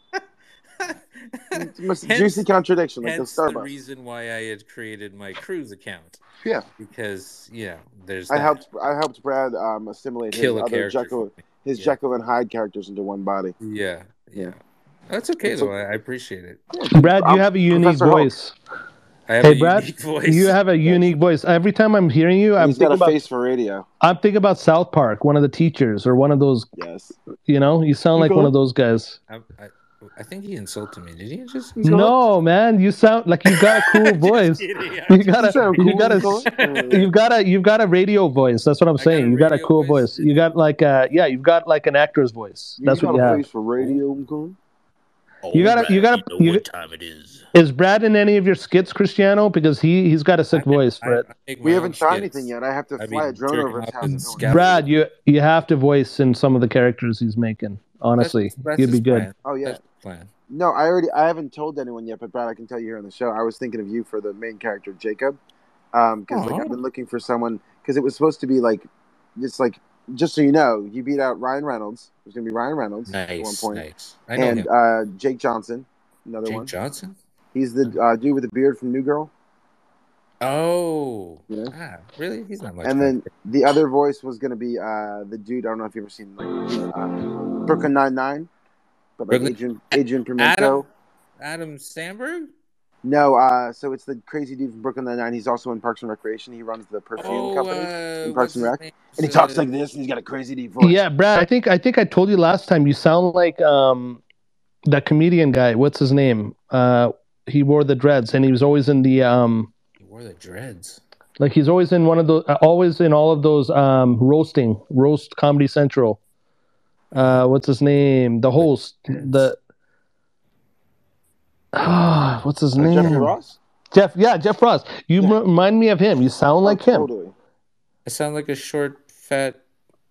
It's the most <laughs> Hence- juicy contradiction, like the Hence the Starbucks. reason why I had created my cruise account. Yeah. Because yeah, there's I that. helped. I helped Brad um, assimilate his Kill a other Jekyll, his Yeah. Jekyll and Hyde characters into one body. Yeah, yeah. That's okay It's though. okay. I I appreciate it. Brad, you have a unique Professor Hulk. voice. I have Hey, a Brad, <laughs> voice. you have a unique voice. Every time I'm hearing you, I'm He's got thinking a about face for radio. I'm thinking about South Park, one of the teachers or one of those. Yes. You know, you sound like one of those guys. I, I, I think he insulted me. Did he just? No, man, you sound like you got a cool <laughs> voice. kidding. <laughs> You got a, you got a, <laughs> you've got a, you've got a radio voice. That's what I'm saying. You got a cool voice. You got like a, yeah, you've got like an actor's voice. That's you what got you a have. face for radio, Uncle. You oh, gotta, you gotta, you, what time it is. is Brad in any of your skits, Christiano? Because he he's got a sick voice for it. We haven't tried anything yet. I have to I fly mean, a drone over his house. and and film it. scavenging. Brad, you you have to voice in some of the characters he's making. Honestly, that's you'd be his good. plan. Oh yeah. Plan. No, I already. I haven't told anyone yet, but Brad, I can tell you here on the show. I was thinking of you for the main character, Jacob, because like I've been looking for someone because it was supposed to be like, it's like just so you know, you beat out Ryan Reynolds. There's gonna be Ryan Reynolds at one point, nice. I know and uh, Jake Johnson, another Jake one. Johnson. He's the uh, dude with the beard from New Girl. Oh, Yeah. ah, really? He's not much. And then the other voice was gonna be uh, the dude. I don't know if you've ever seen like uh, Brooklyn Nine Nine, but like Brooklyn- Adrian Adrian Pimento. Adam Adam Samberg. No, uh, so it's the crazy dude from Brooklyn Nine Nine. He's also in Parks and Recreation. He runs the perfume Oh, company uh, in Parks and Rec, and he talks like this, and he's got a crazy deep voice. Yeah, Brad. I think I think I told you last time. You sound like um that comedian guy. What's his name? Uh, he wore the dreads, and he was always in the um He wore the dreads. like he's always in one of those, uh, always in all of those um roasting roast Comedy Central. Uh, what's his name? The host. The ah, <sighs> what's his Uh, name? Jeffrey Ross. Jeff. Yeah, Jeff Ross. You Yeah. remind me of him. You sound like him. Totally. I sound like a short, fat.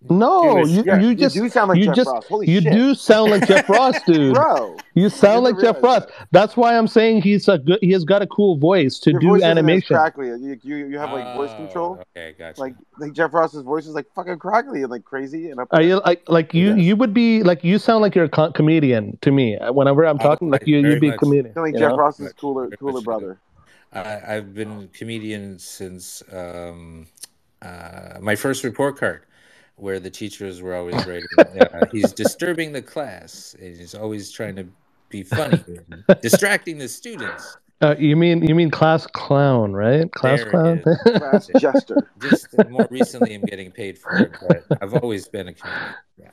No, Jewish you, guy. you You just do sound like you Jeff just Ross. Holy you shit. do sound like Jeff Ross, <laughs> dude. Bro, You sound like Jeff Ross. realized That's why I'm saying he's a good. He has got a cool voice to your do voice animation. crackly. You, you you have like voice Oh, control. Okay, gotcha. Like like Jeff Ross's voice is like fucking crackly and like crazy and up. Are you like like you? Yeah. You would be like you sound like you're a co- comedian to me. Whenever I'm Oh, talking, like I- you you'd be a comedian. I feel like you Jeff know? Ross is Much, cooler cooler brother. I, I've been a comedian since um, uh, my first report card, where the teachers were always <laughs> writing, uh, "He's disturbing the class. And he's always trying to be funny, distracting the students." <laughs> Uh, you mean you mean class clown, right? Class There clown. Class <laughs> jester. Just more recently, I'm getting paid for it, but I've always been a comedian. Yeah,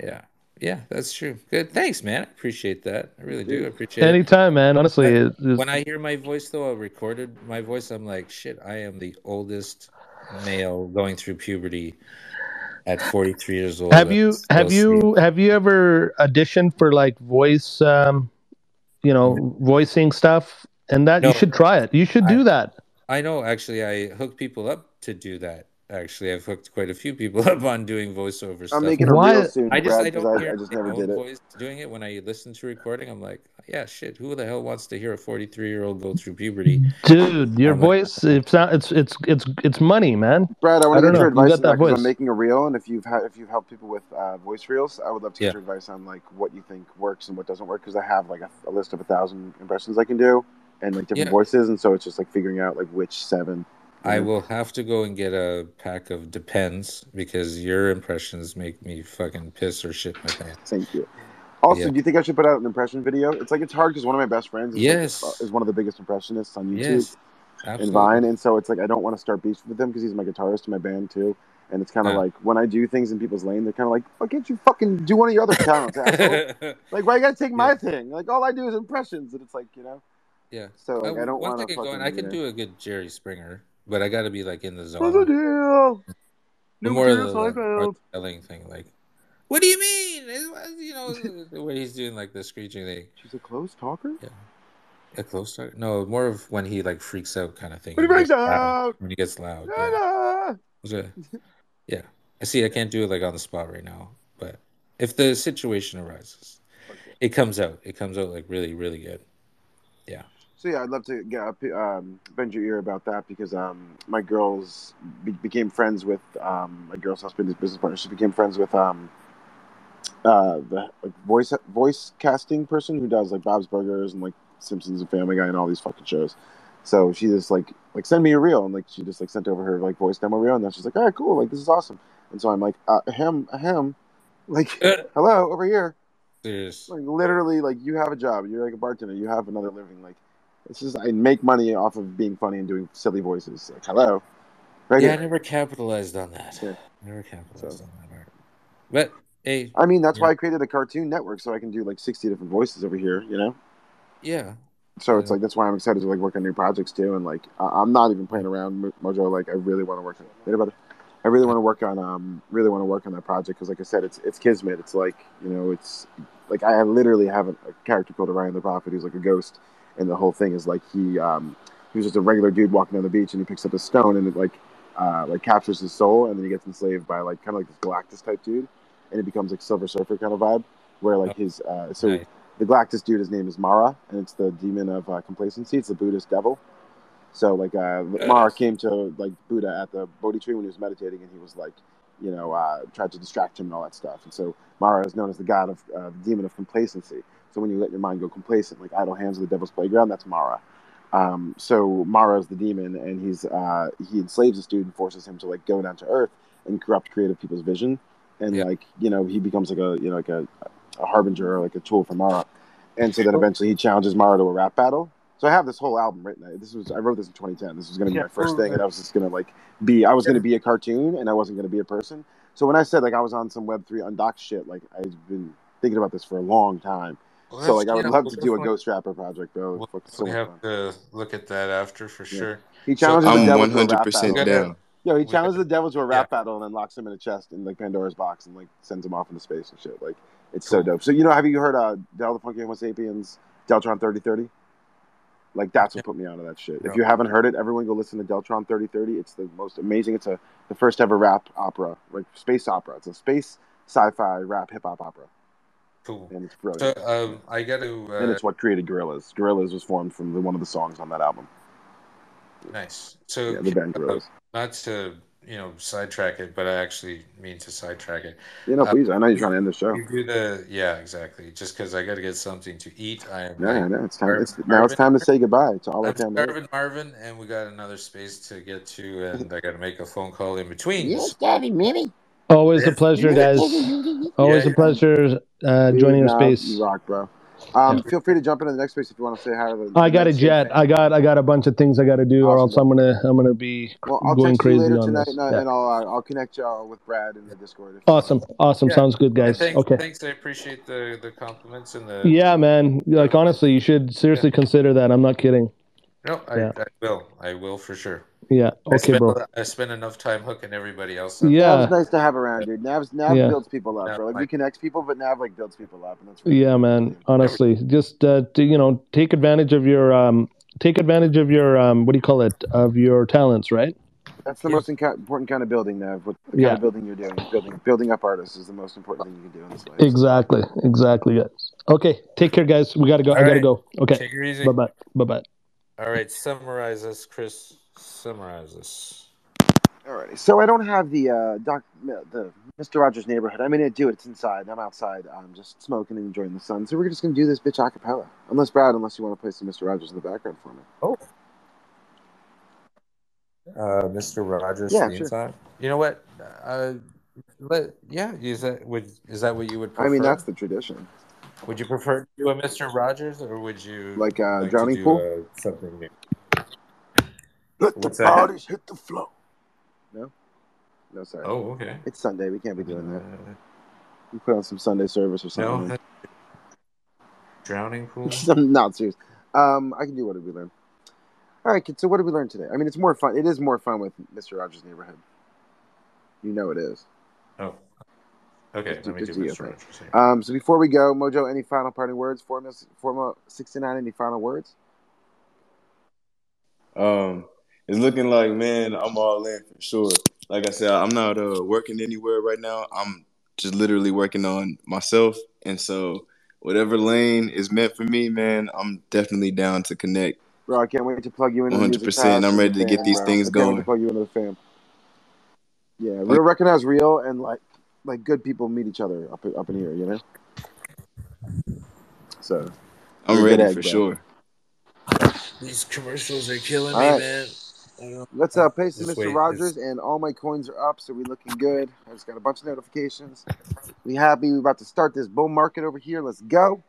yeah, yeah. That's true. Good. Thanks, man. I appreciate that. I really do. I appreciate it. Anytime, man. Honestly, But it- when I hear my voice, though, I recorded my voice. I'm like, shit. I am the oldest male going through puberty at 43 years old. have you have you sleep. have you ever auditioned for like voice, um, you know, voicing stuff? And that No. you should try it. You should I- do that. I know. Actually, I hook people up to do that. Actually, I've hooked quite a few people <laughs> up on doing voiceover stuff. I'm making a Why- reel soon, I just Brad, I because don't I, hear I just my never own did it. voice doing it when I listen to recording. I'm like, yeah, shit. Who the hell wants to hear a 43 year old go through puberty? Dude, your I'm like, voice it's not it's it's it's it's money, man. Brad, I I want to don't get your know. You advice got on that that voice. I'm making a reel, and if you've had if you've helped people with uh, voice reels, I would love to get Yeah. your advice on like what you think works and what doesn't work because I have like a, a list of a thousand impressions I can do and like different Yeah. voices, and so it's just like figuring out like which seven. I will have to go and get a pack of Depends because your impressions make me fucking piss or shit my pants. Thank you. Also, Yeah. do you think I should put out an impression video? It's like it's hard because one of my best friends is, Yes. uh, is one of the biggest impressionists on YouTube Yes, and. Vine, and so it's like I don't want to start beef with him because he's my guitarist in my band too. And it's kind of Uh. like when I do things in people's lane, they're kind of like, "Why can't you fucking do one of your other talents? <laughs> Like, why you gotta take my thing? Like, all I do is impressions." And it's like, you know, Yeah. So like, Uh, I don't want I to fucking. going, I can do a good Jerry Springer, but I got to be like in the What's the zone. deal? New more of the like, more yelling thing, like, what do you mean? You know, the way he's doing like the screeching thing. She's a close talker. Yeah. A close talk? No, more of when he like freaks out kind of thing. When he freaks out. When he gets loud. Yeah. So, yeah. I see. I can't do it like on the spot right now, but if the situation arises, it comes out. It comes out like really, really good. Yeah. So yeah, I'd love to get up, um, bend your ear about that because um, my girls be- became friends with um, my girl's husband, his business partner. She became friends with um, uh, the like, voice voice casting person who does like Bob's Burgers and like Simpsons and Family Guy and all these fucking shows. So she just like like send me a reel and like she just like sent over her like voice demo reel and then she's like, all right, cool, like this is awesome. And so I'm like, uh, him, ahem, like hello over here. Serious. Like literally, like you have a job. You're like a bartender. You have another living. Like it's just I make money off of being funny and doing silly voices. Like hello, right yeah, I never capitalized on that. Yeah. Never capitalized on that part. But hey, I mean, that's yeah. why I created a cartoon network so I can do like sixty different voices over here. You know. yeah, So it's like that's why I'm excited to like work on new projects too. And like I- I'm not even playing around, Mo- Mojo. Like I really want to work on. I really want to work on um really want to work on that project because like I said, it's it's kismet. It's like you know, it's like I literally have a, a character called Orion the Prophet who's like a ghost, and the whole thing is like he um he was just a regular dude walking on the beach and he picks up a stone and it like uh like captures his soul and then he gets enslaved by like kind of like this Galactus type dude, and it becomes like Silver Surfer kind of vibe where like his uh so Nice. the Galactus dude his name is Mara and it's the demon of uh, complacency. It's the Buddhist devil. So like uh, Mara came to like Buddha at the Bodhi tree when he was meditating, and he was like, you know, uh, tried to distract him and all that stuff. And so Mara is known as the god of uh, the demon of complacency. So when you let your mind go complacent, like idle hands of the devil's playground, that's Mara. Um, so Mara is the demon, and he's uh, he enslaves this dude and forces him to like go down to Earth and corrupt creative people's vision, and like you know he becomes like a you know like a, a harbinger or like a tool for Mara. And so then eventually he challenges Mara to a rap battle. So I have this whole album written. This was I wrote this in 2010. This was going to be my first thing, and I was just going to like be. I was going to be a cartoon, and I wasn't going to be a person. So when I said like I was on some Web three undocked shit, like I've been thinking about this for a long time. Well, so like I would yeah, love we'll to do a ghost rapper project, bro. It's fucking so we have fun. to look at that after for sure. He challenges I'm the devil to a rap 100% battle. down. Yo, he challenges the devil to a rap battle and then locks him in a chest in like Pandora's box and like sends him off into space and shit. Like it's so dope. So you know, have you heard uh Del the Funky Homo Sapiens Deltron thirty thirty? Like that's what put me onto that shit. If you haven't heard it, everyone go listen to Deltron thirty thirty. It's the most amazing. It's a the first ever rap opera, like space opera. It's a space sci-fi rap hip hop opera, Cool. and it's So brilliant. um, I got to. Uh, and it's what created Gorillaz. Gorillaz was formed from the, one of the songs on that album. Nice. So Yeah, the band uh, Gorillaz. not to you know sidetrack it, but I actually mean to sidetrack it. You know, Uh, please. I know you're trying to end the show. You do the yeah exactly. Just because I got to get something to eat. I am. Yeah, like, I know. It's time. Marvin- It's now. It's time to say goodbye to all our I'm family. Marvin, Marvin, and we got another space to get to, and I got to make a phone call in between. Yes, Daddy, Minnie. Always a pleasure, guys. <laughs> Always Yeah, a pleasure uh, joining our nah, space. You rock, bro. Um, Feel free to jump into the next space if you want to say hi to the. I got a jet. space. I got I got a bunch of things I got to do, or else I'm gonna I'm gonna be Well, I'll going text you crazy later on tonight, this. and, I- Yeah. and I'll uh, I'll connect y'all with Brad in the Discord. If Awesome, awesome. Yeah. Sounds good, guys. Thanks, Okay. thanks. I appreciate the the compliments and the. Yeah, man. Like honestly, you should seriously consider that. I'm not kidding. No, I, Yeah. I will. I will for sure. Yeah. I Okay, spend, bro. I spend enough time hooking everybody else up. Yeah. Nav's nice to have around, dude. Nav's Nav Yeah. builds people up, Nav, bro. Like we like- connect people, but Nav like builds people up, and that's really Yeah, man. Honestly, just uh, to, you know, take advantage of your um, take advantage of your um, what do you call it? Of your talents, right? That's the most inca- important kind of building, Nav. What the kind Yeah. of building you're doing, building building up artists is the most important thing you can do in this life. Exactly. Exactly. Guys. Okay. Take care, guys. We gotta go. I gotta right. go. Okay. Take it easy. Bye bye. Bye bye. All right, summarize us, Chris. Summarize us. Alrighty. So I don't have the uh, doc, the Mr. Rogers neighborhood. I'm gonna do it. It's inside. I'm outside. I'm just smoking and enjoying the sun. So we're just gonna do this bitch a cappella. Unless Brad, unless you want to play some Mr. Rogers in the background for me. Oh. Uh, Mr. Rogers Yeah, theme sure. song. You know what? Uh, let, yeah, is that would is that what you would prefer? I mean, that's the tradition. Would you prefer to do a Mr. Rogers or would you Like, uh, to Drowning Pool? uh, something new? Let What's the that? bodies hit the floor. No, no, sorry. Oh, okay. It's Sunday. We can't be doing that. Uh, We put on some Sunday service or no, something. drowning pool. <laughs> I'm not serious. Um, I can do what did we learn. All right, kids. So what did we learn today? I mean, it's more fun. It is more fun with Mr. Rogers' Neighborhood. You know it is. Oh. Okay, let me do do your Mr. thing. Rogers here. Um, so before we go, Mojo, any final parting words? Forma, Forma 69, any final words? Um, it's looking like man, I'm all in for sure. Like I said, I'm not uh working anywhere right now. I'm just literally working on myself, and so whatever lane is meant for me, man, I'm definitely down to connect. Bro, I can't wait to plug you into the 100. music percent house I'm ready the to get fam, these bro. things I can't wait to going. plug you into the fam. Yeah, real recognize real, and like like good people meet each other up up in here, you know. So I'm you're a good ready egg, for bro. sure. These commercials are killing All me, right. man. I don't- Let's uh, paste to Mr. wait, Rogers, and all my coins are up, so we looking good. I just got a bunch of notifications. We happy. We about to start this bull market over here. Let's go.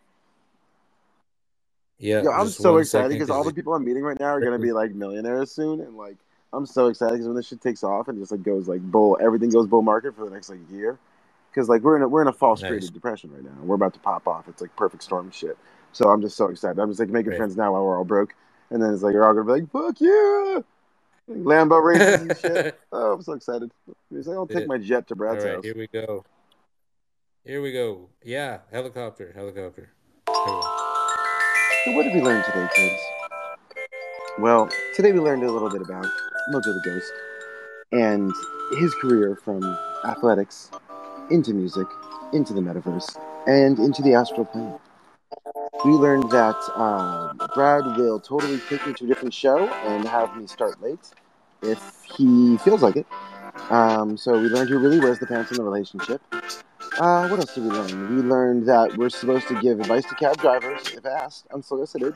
Yeah, Yo, I'm so excited because all the people I'm meeting right now are gonna be like millionaires soon, and like I'm so excited because when this shit takes off and just like goes like bull, everything goes bull market for the next like year. Because like we're in a we're in a false Nice. creative depression right now. and We're about to pop off. It's like perfect storm shit. So I'm just so excited. I'm just like making friends now while we're all broke, and then it's like you're all gonna be like fuck yeah, Lambo races and shit. <laughs> Oh, I'm so excited. He's like, I'll take my jet to Brad's right, house. here we go. Here we go. Yeah, helicopter, helicopter. So what did we learn today, kids? Well, today we learned a little bit about Mojo the Ghost and his career from athletics into music, into the metaverse, and into the astral plane. We learned that uh, Brad will totally take me to a different show and have me start late if he feels like it. Um, so we learned who really wears the pants in the relationship. Uh, what else did we learn? We learned that we're supposed to give advice to cab drivers if asked, unsolicited.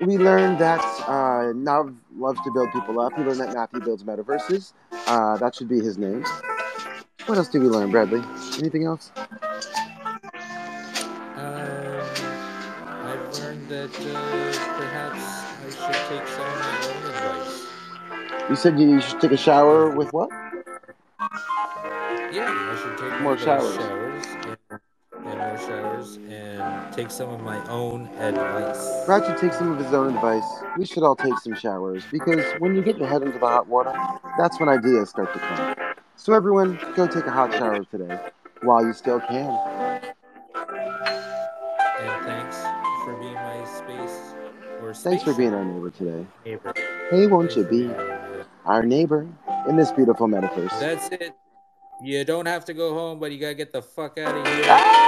We learned that uh, Nav loves to build people up. We learned that Matthew builds metaverses. Uh, that should be his name. What else did we learn, Bradley? Anything else? Um, I've learned that uh, perhaps I should take some of my own advice. You said you should take a shower with what? Yeah, I should take More one of those showers. showers and, and more showers and take some of my own advice. Brad should take some of his own advice. We should all take some showers because when you get your head into the hot water, that's when ideas start to come. So everyone, go take a hot shower today while you still can. And thanks for being my space or Thanks for being our neighbor today. neighbor. Hey, won't Thanks you be being my neighbor. our neighbor in this beautiful metaverse? That's it. You don't have to go home, but you gotta get the fuck out of here.